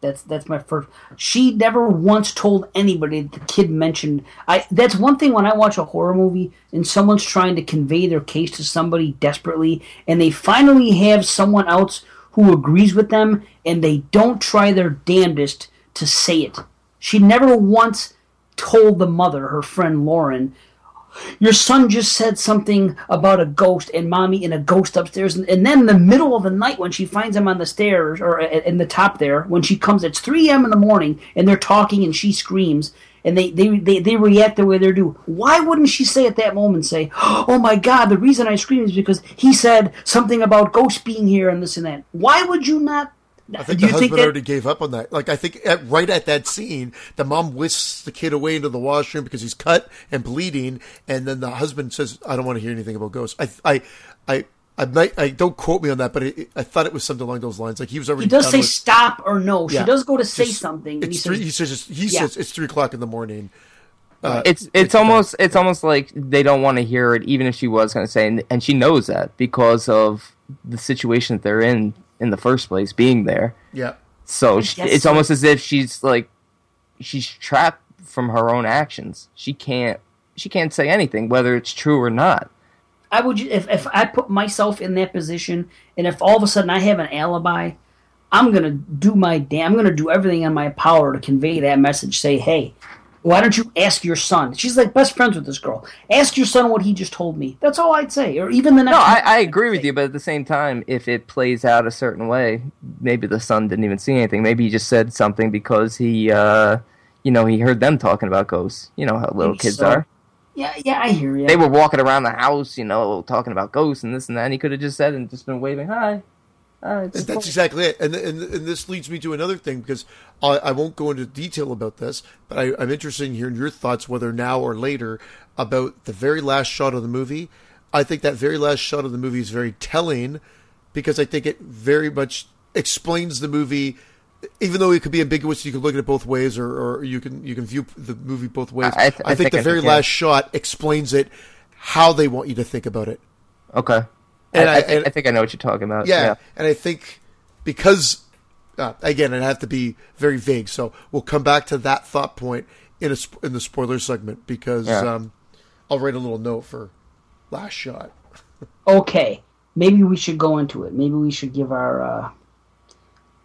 That's that's my first. She never once told anybody that the kid mentioned. I that's one thing when I watch a horror movie and someone's trying to convey their case to somebody desperately, and they finally have someone else who agrees with them, and they don't try their damnedest to say it. She never once told the mother, her friend Lauren, your son just said something about a ghost and mommy and a ghost upstairs and, then in the middle of the night when she finds him on the stairs or uh, in the top there when she comes it's 3 a.m in the morning and they're talking and she screams and they, they, they, they react the way they do why wouldn't she say at that moment say oh my god the reason i scream is because he said something about ghosts being here and this and that why would you not I think do the you husband think that already gave up on that. Like I think at, right at that scene, the mom whisks the kid away into the washroom because he's cut and bleeding, and then the husband says, "I don't want to hear anything about ghosts." I, I, I, I might, I don't quote me on that, but it, I thought it was something along those lines. Like he was already. he does say with- stop or no she Yeah. does go to say Just- something and he three. says, He says. He Yeah. says it's three o'clock in the morning. Uh, It's it's almost it's almost like they don't want to hear it, even if she was going to say, and, and she knows that because of the situation that they're in in the first place, being there. yeah. So she, it's so. almost as if she's like she's trapped from her own actions. She can't she can't say anything whether it's true or not. I would if if I put myself in that position, and if all of a sudden I have an alibi, I'm gonna do my damn. I'm gonna do everything in my power to convey that message. Say, hey, why don't you ask your son? She's like best friends with this girl. Ask your son what he just told me. That's all I'd say. Or even the next. No, I, I agree with you, but at the same time, if it plays out a certain way, maybe the son didn't even see anything. Maybe he just said something because he, uh, you know, he heard them talking about ghosts. You know how little Maybe kids so. are. Yeah, yeah, I hear you. They were walking around the house, you know, talking about ghosts and this and that. And he could have just said and just been waving hi. Hi, it's That's exactly it, and, and and this leads me to another thing because I, I won't go into detail about this, but I, I'm interested in hearing your thoughts, whether now or later, about the very last shot of the movie. I think that very last shot of the movie is very telling because I think it very much explains the movie. Even though it could be ambiguous, you can look at it both ways, or, or you can you can view the movie both ways. I- I th- I think, think the I very think, yeah. last shot explains it, how they want you to think about it. okay. And I, I- I, think, and- I think I know what you're talking about. Yeah, yeah. and I think because uh, again, it have to be very vague. So we'll come back to that thought point in a in the spoiler segment because Yeah. um, I'll write a little note for last shot. okay, maybe we should go into it. Maybe we should give our. Uh,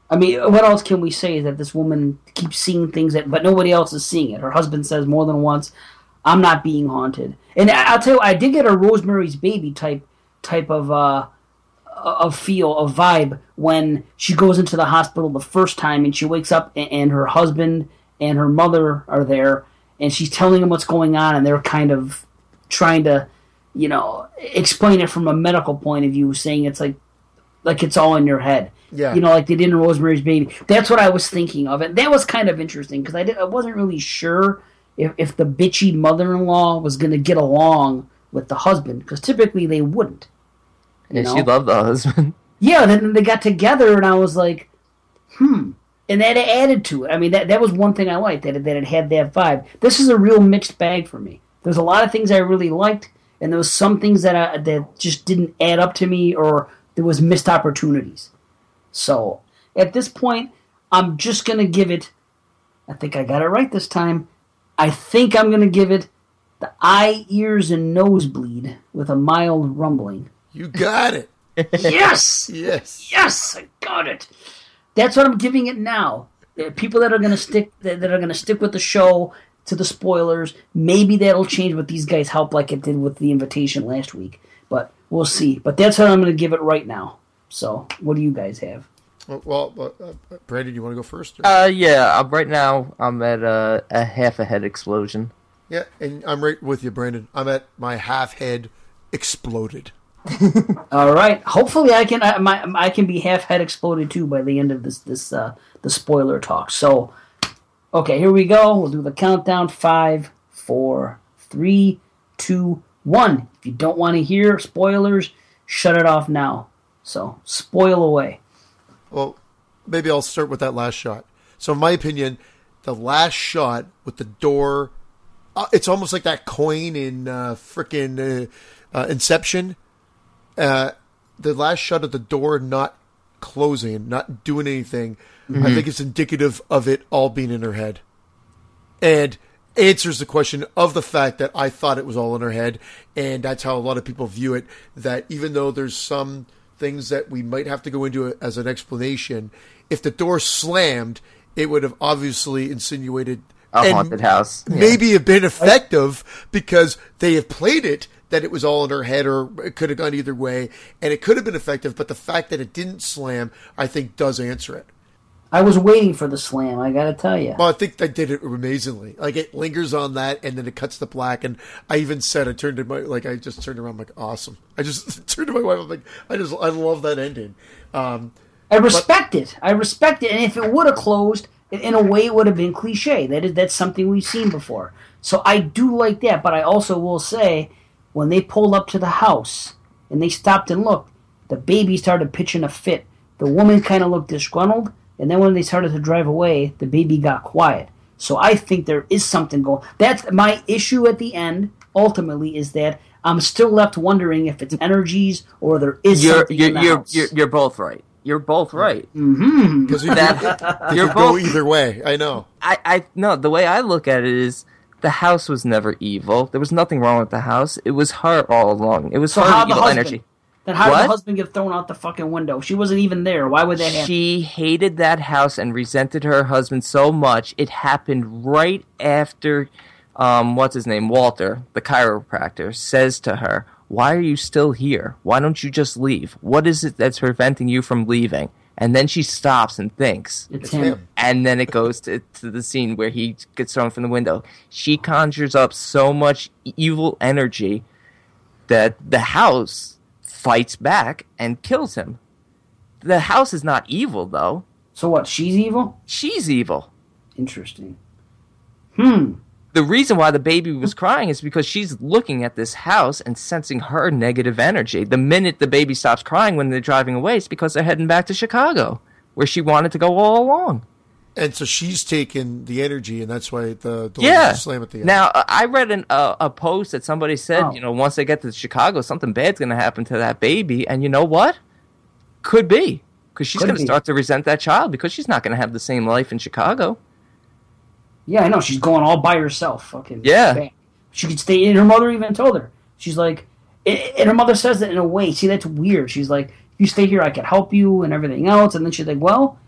I mean, what else can we say? That this woman keeps seeing things that, but nobody else is seeing it. Her husband says more than once, "I'm not being haunted." And I- I'll tell you, I did get a Rosemary's Baby type type of uh, a feel, a vibe when she goes into the hospital the first time and she wakes up and, and her husband and her mother are there and she's telling them what's going on and they're kind of trying to, you know, explain it from a medical point of view, saying it's like like it's all in your head. Yeah. You know, like they did in Rosemary's Baby. That's what I was thinking of. And that was kind of interesting because I, did, I wasn't really sure if, if the bitchy mother in law was going to get along with the husband because typically they wouldn't. You Yeah, know? she loved the husband. Yeah, then they got together, and I was like, hmm. And that added to it. I mean, that that was one thing I liked that it, that it had that vibe. This is a real mixed bag for me. There's a lot of things I really liked, and there was some things that I, that just didn't add up to me, or there was missed opportunities. So at this point, I'm just gonna give it. I think I got it right this time. I think I'm gonna give it the eye, ears, and nosebleed with a mild rumbling. You got it. Yes. Yes. Yes, I got it. That's what I'm giving it now. People that are gonna stick that that are gonna stick with the show to the spoilers. Maybe that'll change with these guys help like it did with the invitation last week. But we'll see. But that's how I'm gonna give it right now. So what do you guys have? Well, well uh, uh, Brandon, you want to go first? or- Uh, yeah. Uh, right now, I'm at a, a half a head explosion. yeah, and I'm right with you, Brandon. I'm at my half head exploded. All right. Hopefully, I can I, my, I can be half head exploded too by the end of this this uh, the spoiler talk. So, okay, here we go. We'll do the countdown: five, four, three, two, one. If you don't want to hear spoilers, shut it off now. So, spoil away. Well, maybe I'll start with that last shot. So, in my opinion, the last shot with the door, uh, it's almost like that coin in uh, frickin' uh, uh, Inception. Uh, the last shot of the door not closing, not doing anything, I think it's indicative of it all being in her head. And answers the question of the fact that I thought it was all in her head, and that's how a lot of people view it. That even though there's some things that we might have to go into as an explanation, if the door slammed, it would have obviously insinuated A and haunted house. Yeah. Maybe have been effective because they have played it that it was all in her head or it could have gone either way and it could have been effective but the fact that it didn't slam i think does answer it I was waiting for the slam. I gotta tell you. well i think they did it amazingly like it lingers on that and then it cuts to black and i even said i turned to my like i just turned around I'm like awesome i just turned to my wife i'm like i just i love that ending um I respect it. I respect it. And if it would have closed, in- in a way, it would have been cliche. That is, that's something we've seen before. So I do like that. But I also will say, when they pulled up to the house and they stopped and looked, the baby started pitching a fit. The woman kind of looked disgruntled, and then when they started to drive away, the baby got quiet. So I think there is something going. That's my issue at the end. Ultimately, is that I'm still left wondering if it's energies or there is You're something you're in the you're, house. you're you're both right. You're both right. Mm-hmm. because you That- you you're could go both either way i know I, I no, the way I look at it is the house was never evil. There was nothing wrong with the house. It was her all along. It was So her how the evil husband? energy. Then how did the husband get thrown out the fucking window? She wasn't even there. Why would that happen? She hated that house and resented her husband so much. It happened right after, um, what's his name, Walter, the chiropractor, says to her, "Why are you still here? Why don't you just leave? What is it that's preventing you from leaving?" And then she stops and thinks, it's it's him. him and then it goes to, to the scene where he gets thrown from the window. She conjures up so much evil energy that the house fights back and kills him. The house is not evil, though. So what? She's evil. She's evil. Interesting. Hmm. The reason why the baby was crying is because she's looking at this house and sensing her negative energy. The minute the baby stops crying when they're driving away, it's because they're heading back to Chicago, where she wanted to go all along. And so she's taken the energy and that's why the door Yeah. slam at the end Now, I read an, uh, a post that somebody said, Oh. you know, once they get to Chicago, something bad's going to happen to that baby. And you know what? Could be. Because she's going to start to resent that child because she's not going to have the same life in Chicago. Yeah, I know. She's going all by herself. Fucking Yeah. bam. She could stay. And her mother even told her. She's like, and and her mother says that in a way. See, that's weird. She's like, if you stay here, I can help you and everything else. And then she's like, well,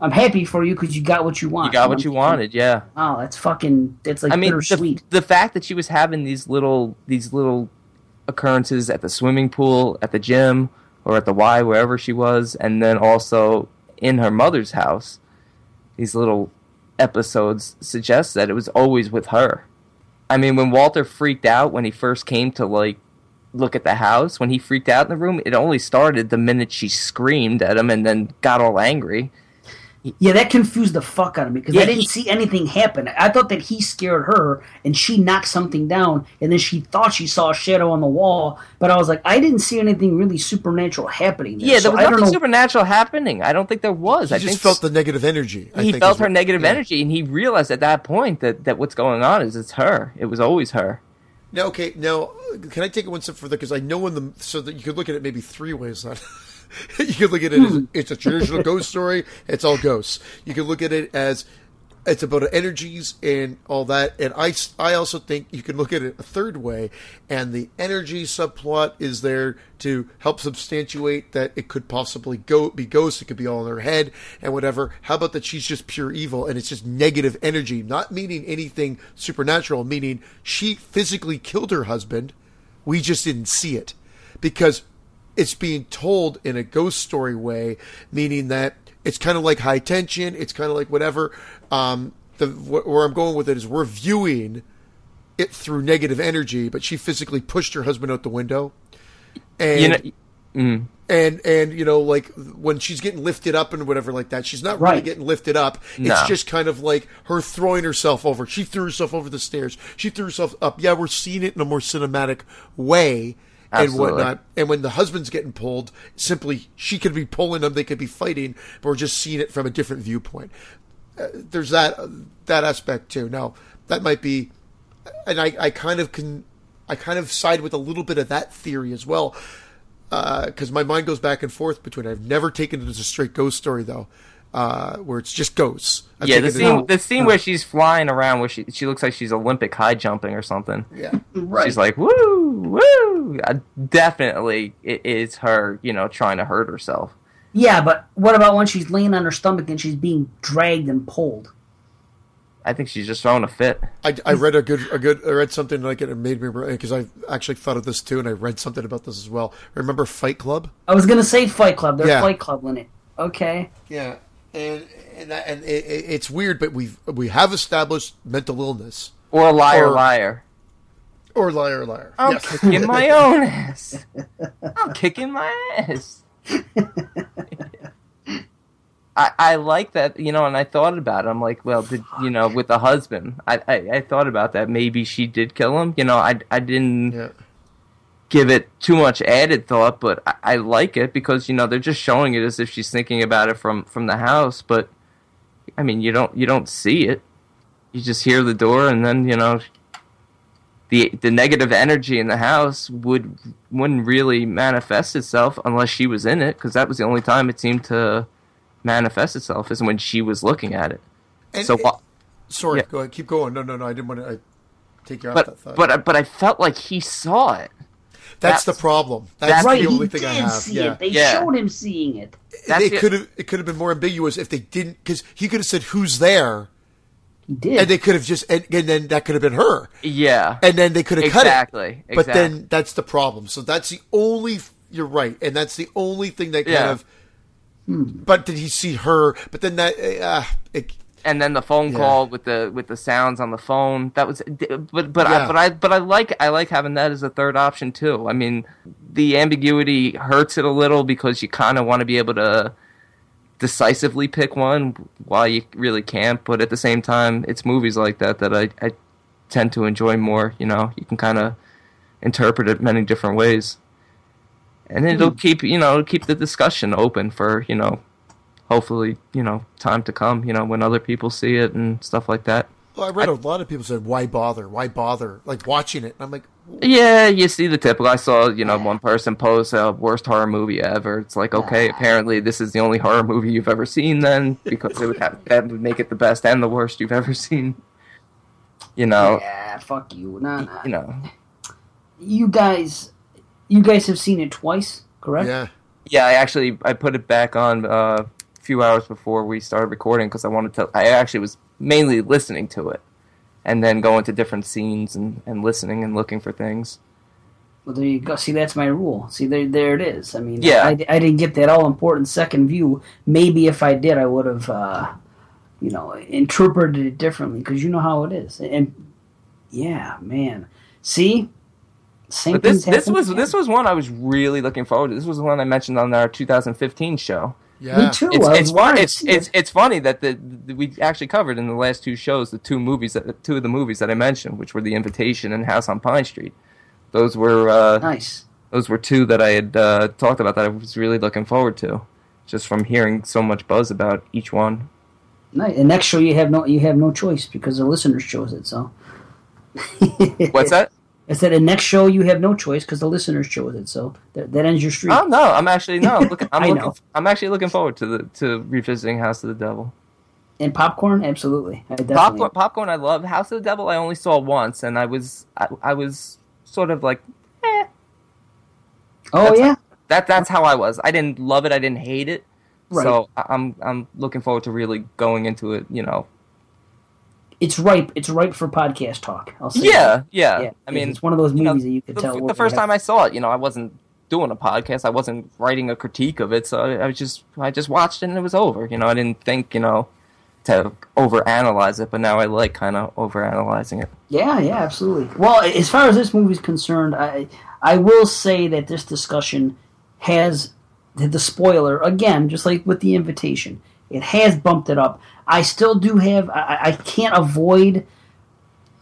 I'm happy for you because you got what you want. You got what I'm you thinking, wanted, yeah. Oh, that's fucking. That's like I mean, the, the fact that she was having these little these little occurrences at the swimming pool, at the gym, or at the Y, wherever she was, and then also in her mother's house. These little episodes suggest that it was always with her. I mean, when Walter freaked out when he first came to like look at the house, when he freaked out in the room, it only started the minute she screamed at him and then got all angry. Yeah, that confused the fuck out of me because Yeah, I didn't he- see anything happen. I thought that he scared her and she knocked something down, and then she thought she saw a shadow on the wall. But I was like, I didn't see anything really supernatural happening. There. Yeah, there was I don't nothing know. supernatural happening. I don't think there was. He I just think felt the negative energy. I he think felt her what- negative yeah. energy, and he realized at that point that, that what's going on is it's her. It was always her. Now, okay, now can I take it one step further? Because I know in the so that you could look at it maybe three ways. Not you can look at it as hmm. it's a traditional ghost story. It's all ghosts. You can look at it as it's about energies and all that. And I, I also think you can look at it a third way, and the energy subplot is there to help substantiate that it could possibly go be ghosts. It could be all in her head and whatever. How about that she's just pure evil and it's just negative energy, not meaning anything supernatural, meaning she physically killed her husband. We just didn't see it because it's being told in a ghost story way, meaning that it's kind of like high tension. It's kind of like whatever. Um, the where I'm going with it is we're viewing it through negative energy, but she physically pushed her husband out the window, and You know, mm, and and you know like when she's getting lifted up and whatever like that, she's not really getting lifted up. No. It's just kind of like her throwing herself over. She threw herself over the stairs. She threw herself up. Yeah, we're seeing it in a more cinematic way. And whatnot, and when the husband's getting pulled, simply she could be pulling them, they could be fighting, but we're just seeing it from a different viewpoint. Uh, there's that that aspect too. Now that might be, and I, I kind of can, I kind of side with a little bit of that theory as well, because my mind goes back and forth between. I've never taken it as a straight ghost story though, uh, where it's just ghosts. I've yeah, the taken it- scene, the scene where she's flying around, where she she looks like she's Olympic high jumping or something. yeah, right. She's like, woo, woo. Uh, definitely, it is her, you know, trying to hurt herself. yeah, but what about when she's laying on her stomach and she's being dragged and pulled? I think she's just throwing a fit. I, I read a good a good I read something like it and made me because I actually thought of this too, and I read something about this as well. Remember Fight Club? I was gonna say Fight Club. There's Yeah. Fight Club in it. Okay. Yeah, and and, that, and it, it- it's weird, but we we have established mental illness Or a liar, Or- liar. or liar liar. I'm Yes. kicking my own ass. I'm kicking my ass. I, I like that, you know, and I thought about it. I'm like, well, did you know, with the husband, I, I, I thought about that. Maybe she did kill him. You know, I, I didn't yeah. Give it too much added thought, but I, I like it because you know they're just showing it as if she's thinking about it from from the house. But I mean, you don't you don't see it. You just hear the door, and then you know the the negative energy in the house would wouldn't really manifest itself unless she was in it, because that was the only time it seemed to manifest itself is when she was looking at it. And so, it- sorry, Yeah. go ahead, keep going. No, no, no, I didn't want to I, take you off that but thought. but but I felt like he saw it. That's, the problem. That's, that's Right, the he only did thing I have. see yeah. it. They Yeah. showed him seeing it. That's it it. could have it could have been more ambiguous if they didn't because he could have said who's there He did. and they could have just and, and then that could have been her Yeah, and then they could have cut it exactly. but then that's the problem so that's the only you're right and that's the only thing that kind Yeah. of but did he see her but then that uh, it, and then the phone Yeah. call with the with the sounds on the phone that was but but Yeah. I, but I but I like I like having that as a third option too. I mean, the ambiguity hurts it a little because you kind of want to be able to decisively pick one while you really can't. But at the same time, it's movies like that that I I tend to enjoy more. You know, you can kind of interpret it many different ways, and it'll hmm. keep you know keep the discussion open for you know hopefully, you know, time to come, you know, when other people see it and stuff like that. well, I read a lot of people said why bother why bother like watching it and I'm like Yeah, you see the typical. I saw, you know, one person post a worst horror movie ever. It's like, okay, apparently this is the only horror movie you've ever seen then, because it would have that would make it the best and the worst you've ever seen. You know, yeah, fuck you. Nah, nah. you know. You guys, you guys have seen it twice, correct? yeah Yeah, I actually I put it back on uh, a few hours before we started recording because I wanted to. I actually was mainly listening to it, and then going to different scenes and, and listening and looking for things. Well, there you go. See, that's my rule. See, there, there it is. I mean, Yeah. I, I didn't get that all important second view. Maybe if I did, I would have, uh, you know, interpreted it differently because you know how it is. And yeah, man. See, same But this this was again. this was one I was really looking forward to. This was one I mentioned on our 2015 show. Yeah. Me too. It's I it's wanting it's, it's, it's funny that the, the we actually covered in the last two shows the two movies that two of the movies that I mentioned, which were The Invitation and House on Pine Street. Those were uh, nice. those were two that I had uh, talked about that I was really looking forward to, just from hearing so much buzz about each one. Nice. And next show you have no you have no choice because the listeners chose it. So What's that? I said, the next show you have no choice because the listeners chose it. So that, that ends your streak. Oh no, I'm actually no. I'm, looking, I'm, I looking, know. I'm actually looking forward to the to revisiting House of the Devil. And popcorn, absolutely. Popcorn, popcorn, I love. House of the Devil, I only saw once, and I was I, I was sort of like, eh. oh that's- yeah, that. That's how I was. I didn't love it. I didn't hate it. Right. So I'm I'm looking forward to really going into it. You know. It's ripe. It's ripe for podcast talk. I'll say. Yeah, that. yeah. yeah. I mean, it's one of those you know, movies that you could the, tell. the first time I saw it, you know, I wasn't doing a podcast. I wasn't writing a critique of it. So I, I was just I just watched it and it was over. You know, I didn't think you know to overanalyze it, but now I like kind of overanalyzing it. Yeah, yeah, absolutely. Well, as far as this movie's concerned, I I will say that this discussion has the spoiler again, just like with the invitation. It has bumped it up. I still do have. I, I can't avoid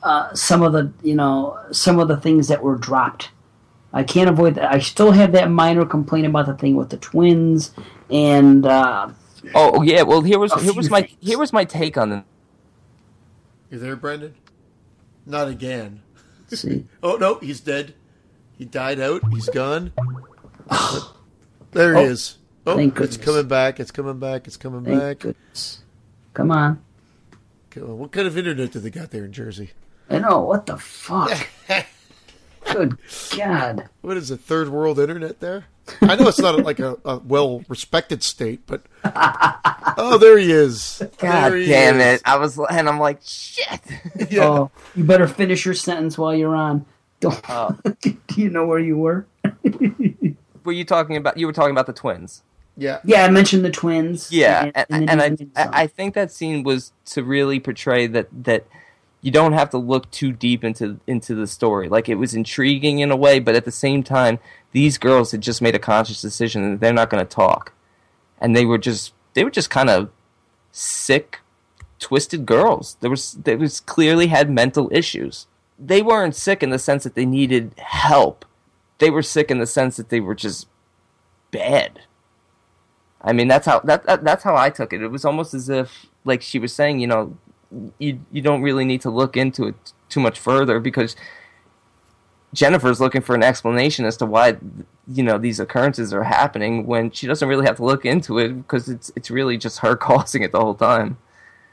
uh, some of the you know some of the things that were dropped. I can't avoid that. I still have that minor complaint about the thing with the twins and uh, Oh yeah, well here was here was my things. here was my take on the You there, Brandon? Not again. see. Oh no, he's dead. He died out. He's gone. there he Oh, is. Oh, thank it's coming back. It's coming back. It's coming Thank back. goodness. Come on. Come. What kind of internet do they got there in Jersey? I know what the fuck. Good God. What is it? Third world internet there? I know it's not like a, a well respected state, but oh, there he is. God he damn is. it! I was and I'm like shit. Yeah. Oh, you better finish your sentence while you're on. Don't. Oh. Do you know where you were? were you talking about? You were talking about the twins. Yeah. Yeah, I mentioned the twins. Yeah, and, then and, you I, I. I think that scene was to really portray that that you don't have to look too deep into into the story. Like it was intriguing in a way, but at the same time, these girls had just made a conscious decision that they're not going to talk, and they were just they were just kind of sick, twisted girls. There was they was clearly had mental issues. They weren't sick in the sense that they needed help. They were sick in the sense that they were just bad. I mean, that's how that, that that's how I took it. It was almost as if, like she was saying, you know, you you don't really need to look into it too much further because Jennifer's looking for an explanation as to why you know these occurrences are happening when she doesn't really have to look into it because it's it's really just her causing it the whole time.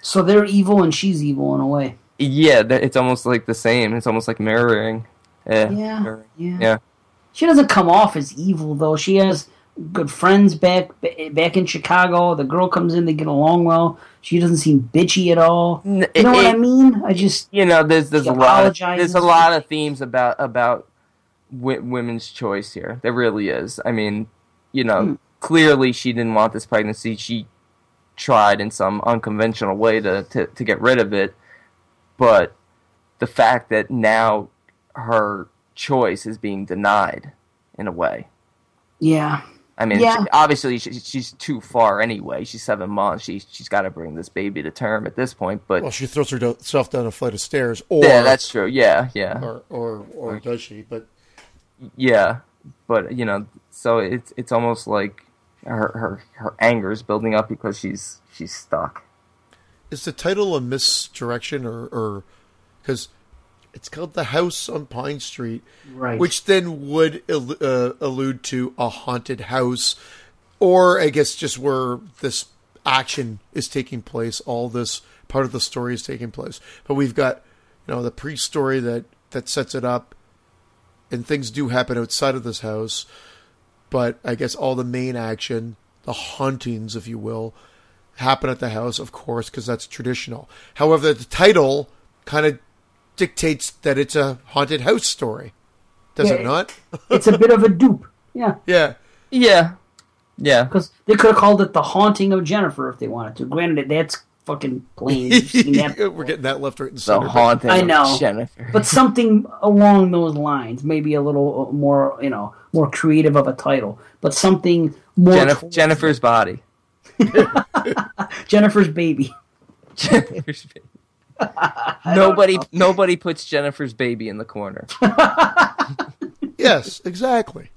so they're evil and she's evil in a way. Yeah, it's almost like the same. It's almost like mirroring. Yeah, Yeah, mirroring. yeah. yeah. She doesn't come off as evil though. She has good friends back back in Chicago. The girl comes in, they get along well. She doesn't seem bitchy at all. You know it- what I mean? I just you know there's there's a lot of, there's a lot of themes about about w- women's choice here there really is i mean you know Hmm. clearly she didn't want this pregnancy she tried in some unconventional way to, to to get rid of it but the fact that now her choice is being denied in a way yeah. I mean, Yeah. she, obviously she, she's too far anyway. She's seven months. She she's got to bring this baby to term at this point. But Well, she throws herself down a flight of stairs, or yeah, that's true. Yeah, yeah. or, or or does she? But Yeah, but you know, so it's it's almost like her her her anger is building up because she's she's stuck. is the title a misdirection, or or because it's called the House on Pine Street, Right. which then would uh, allude to a haunted house, or I guess just where this action is taking place. All this part of the story is taking place, but we've got you know the pre-story that that sets it up, and things do happen outside of this house. But I guess all the main action, the hauntings, if you will, happen at the house, of course, because that's traditional. However, the title kind of dictates that it's a haunted house story. Does Yeah, it not? It's a bit of a dupe. Yeah, yeah. Yeah, yeah. because they could have called it the haunting of Jennifer if they wanted to. Granted, that's fucking plain. That We're getting that left, right, and center. The center. haunting. I of know. Jennifer. but something along those lines, maybe a little more, you know, more creative of a title, but something more Jennifer, towards Jennifer's body. Jennifer's baby. Jennifer's baby. nobody, nobody puts Jennifer's baby in the corner. Yes, exactly.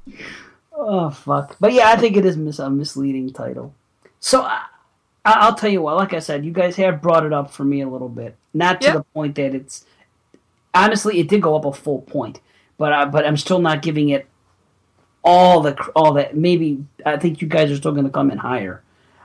Oh fuck! But yeah, I think it is mis- a misleading title. So I, I- I'll tell you what. Like I said, you guys have brought it up for me a little bit. Not to Yeah. the point that it's honestly it did go up a full point, but I, but I'm still not giving it all the all that. Maybe I think you guys are still going to come in higher,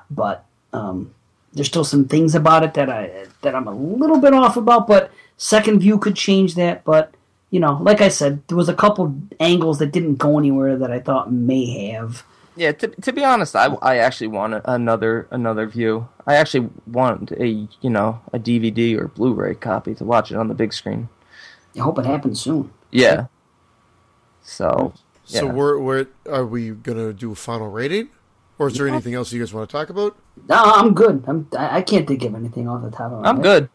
but um, there's still some things about it that I that I'm a little bit off about. But second view could change that. But you know, like I said, there was a couple angles that didn't go anywhere that I thought may have. Yeah, to, to be honest, I, I actually want another another view. I actually want a you know a DVD or Blu-ray copy to watch it on the big screen. I hope it happens soon. Yeah. So So Yeah. we're, we're are we gonna do a final rating, or is there anything else you guys want to talk about? No, I'm good. I'm, I I can't think of anything off the top of my I'm head. good.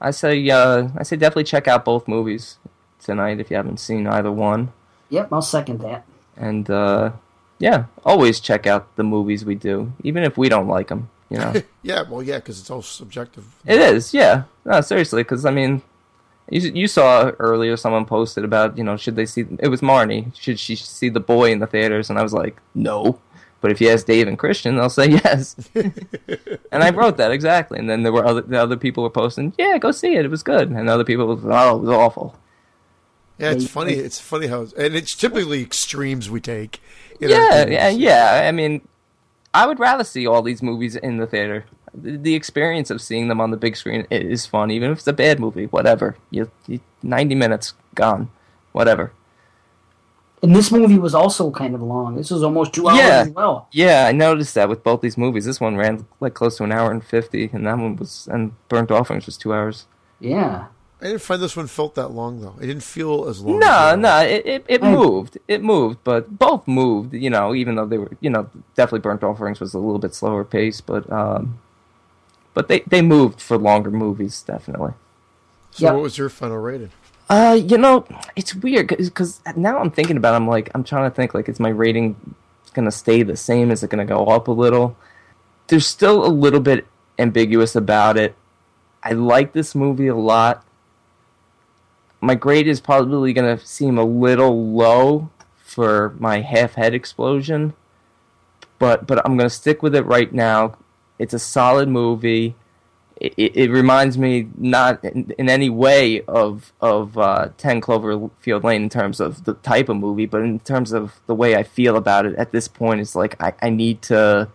I say uh, I say definitely check out both movies tonight if you haven't seen either one. Yep, I'll second that. And uh, yeah, always check out the movies we do, even if we don't like them. You know, Yeah, well, yeah, because it's all subjective. it is. Yeah, no, seriously, because I mean, you you saw earlier someone posted about you know should they see it was Marnie should she see the boy in the theaters, and I was like no. But if you ask Dave and Christian, they'll say yes. and I wrote that exactly. And then there were other the other people were posting, yeah, go see it. It was good. And other people were, oh, it was awful. Yeah, it's funny. It's funny how, and it's typically extremes we take. Yeah, yeah, yeah. I mean, I would rather see all these movies in the theater. The, the experience of seeing them on the big screen is fun, even if it's a bad movie. Whatever, you, you ninety minutes gone, whatever. And this movie was also kind of long. This was almost two hours Yeah. as well. Yeah, I noticed that with both these movies. This one ran like close to an hour and fifty, and that one was and Burnt Offerings was two hours. Yeah. I didn't find this one felt that long though. It didn't feel as long. No, as no, it, it, it I- moved. It moved, but both moved, you know, even though they were, you know, definitely Burnt Offerings was a little bit slower pace, but, um, but they, they moved for longer movies, definitely. So, Yep. what was your final rating? Uh, you know, it's weird because now I'm thinking about. It, I'm like, I'm trying to think like, is my rating gonna stay the same? Is it gonna go up a little? There's still a little bit ambiguous about it. I like this movie a lot. My grade is probably gonna seem a little low for my half head explosion, but but I'm gonna stick with it right now. It's a solid movie it, it reminds me not in, in any way of of uh, Ten Cloverfield Lane in terms of the type of movie, but in terms of the way I feel about it at this point, it's like I, I need to.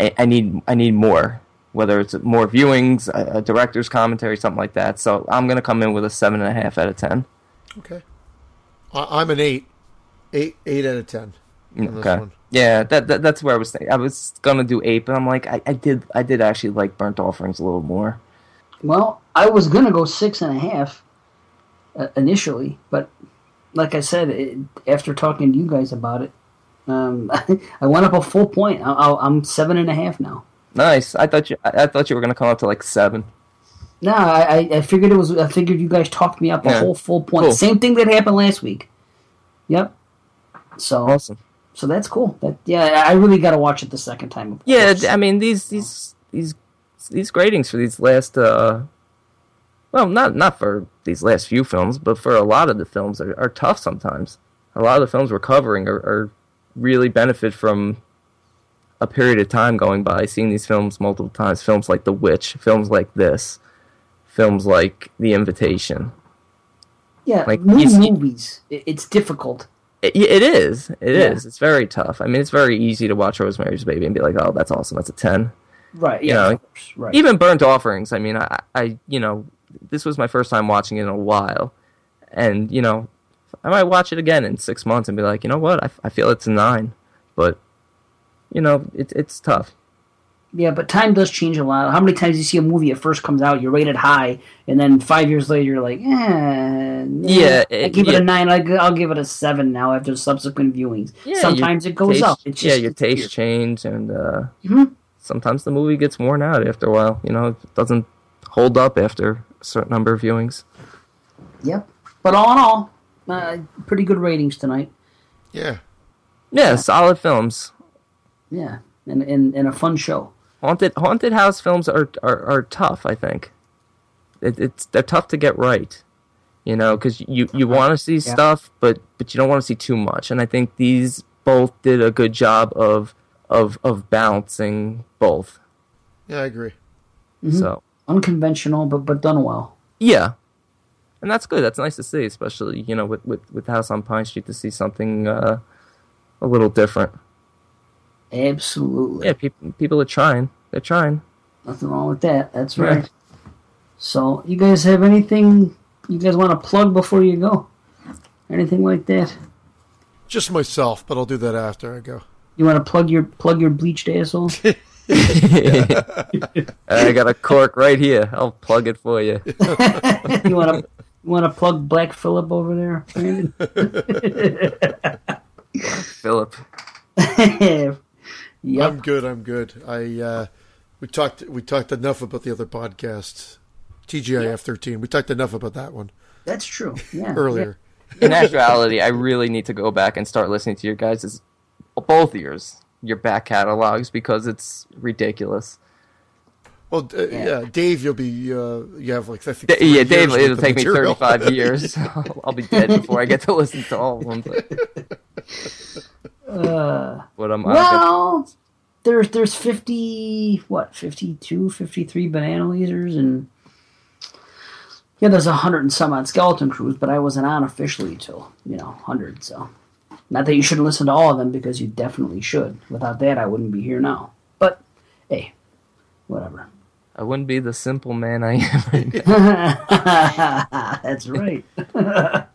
I, I need I need more, whether it's more viewings, a, a director's commentary, something like that. So I'm gonna come in with a seven and a half out of ten. Okay, I, I'm an eight, eight, eight out of ten. on this Okay. one. Yeah, that, that that's where I was thinking. I was gonna do eight, but I'm like, I, I did I did actually like Burnt Offerings a little more. Well, I was gonna go six and a half uh, initially, but like I said, it, after talking to you guys about it, um, I went up a full point. I, I'm seven and a half now. Nice. I thought you I, I thought you were gonna come up to like seven. No, I, I- I figured it was. I figured you guys talked me up a Yeah. whole full point. Cool. Same thing that happened last week. Yep. So Awesome. So that's cool. That yeah, I really got to watch it the second time. Yeah. I mean these these these these gradings for these last uh well not not for these last few films, but for a lot of the films are, are tough sometimes. A lot of the films we're covering are, are really benefit from a period of time going by, seeing these films multiple times. Films like The Witch, films like this, films like The Invitation. yeah. like, new movies, it's difficult. It, it is. It is. Yeah. It's very tough. I mean, it's very easy to watch Rosemary's Baby and be like, "Oh, that's awesome. That's a 10. Right. You Yeah. know, right. even burnt offerings i mean I, I you know this was my first time watching it in a while and you know i might watch it again in six months and be like you know what i, I feel it's a nine but you know it, it's tough Yeah, but time does change a lot. How many times you see a movie? It first comes out, you're rated high, and then five years later, you're like, eh, Yeah, I it- give it yeah. a nine. I, I'll give it a seven now after subsequent viewings. Yeah, Sometimes it goes taste- up. It's yeah, your taste weird. change, and uh, Mhm. sometimes the movie gets worn out after a while. You know, it doesn't hold up after a certain number of viewings. Yep. But all in all, uh, pretty good ratings tonight. Yeah. Yeah, solid films. Yeah, and and, and a fun show. Haunted haunted house films are are, are tough. I think it, it's they're tough to get right. You know, because you you want to see stuff, but but you don't want to see too much. And I think these both did a good job of of of balancing both. Yeah, I agree. So Unconventional, but but done well. yeah, and that's good. That's nice to see, especially you know with with, with House on Pine Street to see something uh, a little different. Absolutely. Yeah, people people are trying. They're trying. Nothing wrong with that. That's Right. right. So, you guys have anything you guys want to plug before you go? Anything like that? Just myself, but I'll do that after I go. You want to plug your plug your bleached asshole? I got a cork right here. I'll plug it for you. you want to you want to plug Black Phillip over there, Brandon? Philip. Yep. I'm good. I'm good. I uh, we talked we talked enough about the other podcasts. TGIF 13. We talked enough about that one That's true. Yeah. earlier. In actuality, I really need to go back and start listening to your guys' both yours, your back catalogs because it's ridiculous. Well, uh, yeah. Dave, you'll be uh, you have like I think D- yeah, Dave, years worth it'll of take me 35 years. I'll, I'll be dead before I get to listen to all of them. But, Uh, but I'm, I'm well, there's there's 50 what 52, 53 banana lasers and yeah, there's a hundred and some odd skeleton crews, but I wasn't on officially till you know hundred. So, not that you shouldn't listen to all of them because you definitely should. Without that, I wouldn't be here now. But hey, whatever. I wouldn't be the simple man I am right now. That's right. a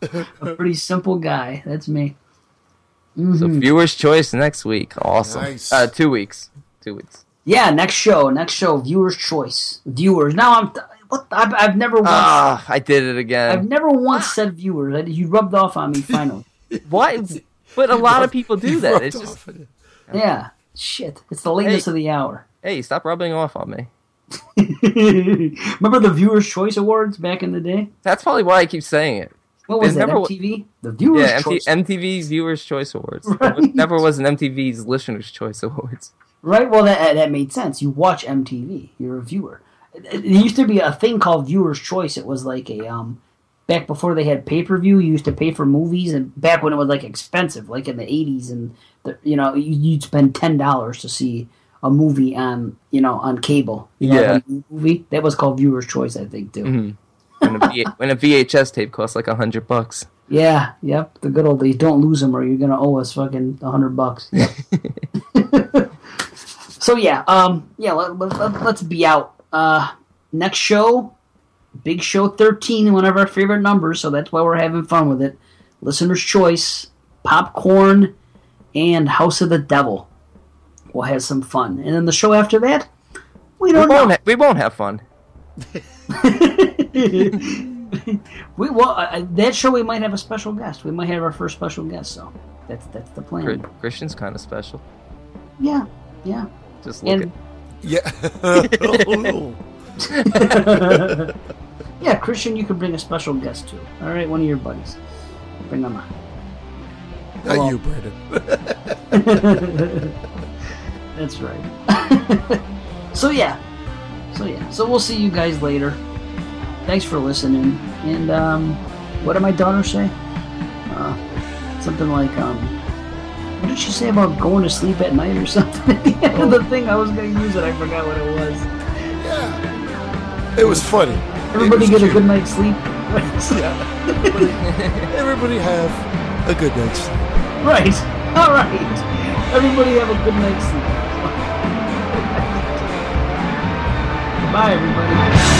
pretty simple guy. That's me. So viewers' choice next week. Awesome. Nice. Uh, two weeks. Two weeks. Yeah, next show. Next show. Viewers' choice. Viewers. Now I'm. What? I've, I've never once. Ah, I did it again. I've never once said viewers. I, you rubbed off on me finally. what? But a lot of people do that. It's just off on you. yeah. Shit. It's the lateness Hey. of the hour. hey, stop rubbing off on me. Remember the Viewers' Choice Awards back in the day? That's probably why I keep saying it. What was It that? never MTV? The Viewers' Yeah, Choice. MTV's Viewers' Choice Awards. Right. It never was an MTV's Listeners' Choice Awards. Right. Well, that that made sense. You watch MTV. You're a viewer. It used to be a thing called Viewers' Choice. It was like a um, back before they had pay per view. You used to pay for movies, and back when it was like expensive, like in the '80s, and the, you know you'd spend ten dollars to see a movie on you know on cable. You know, Yeah. a movie that was called Viewers' Choice, I think too. Mhm. When a, v- when a VHS tape costs like a hundred bucks. Yeah. Yep. The good old days. Don't lose them, or you're gonna owe us fucking a hundred bucks. Yep. so yeah, um, yeah. Let, let, let's be out. Uh, next show, Big Show 13, one of our favorite numbers. So that's why we're having fun with it. Listener's choice, popcorn, and House of the Devil. We'll have some fun, and then the show after that, we We don't won't, know. ha- we won't have fun. we well, uh, that show we might have a special guest. We might have our first special guest. So that's that's the plan. Christian's kind of special. Yeah, yeah. Just look And Yeah. Oh. yeah, Christian, you could bring a special guest too. All right, one of your buddies. Bring them on. Not you, Brandon. That's right. so yeah, so yeah, so we'll see you guys later. Thanks for listening. And um, what did my daughter say? Uh, something like um, what did she say about going to sleep at night or something? At the end of the thing, I was gonna use it. I forgot what it was. Yeah. It was funny. Everybody it get was a good night's sleep. Yeah. Everybody have a good night's sleep. right. All right. Everybody have a good night's sleep. Bye, everybody.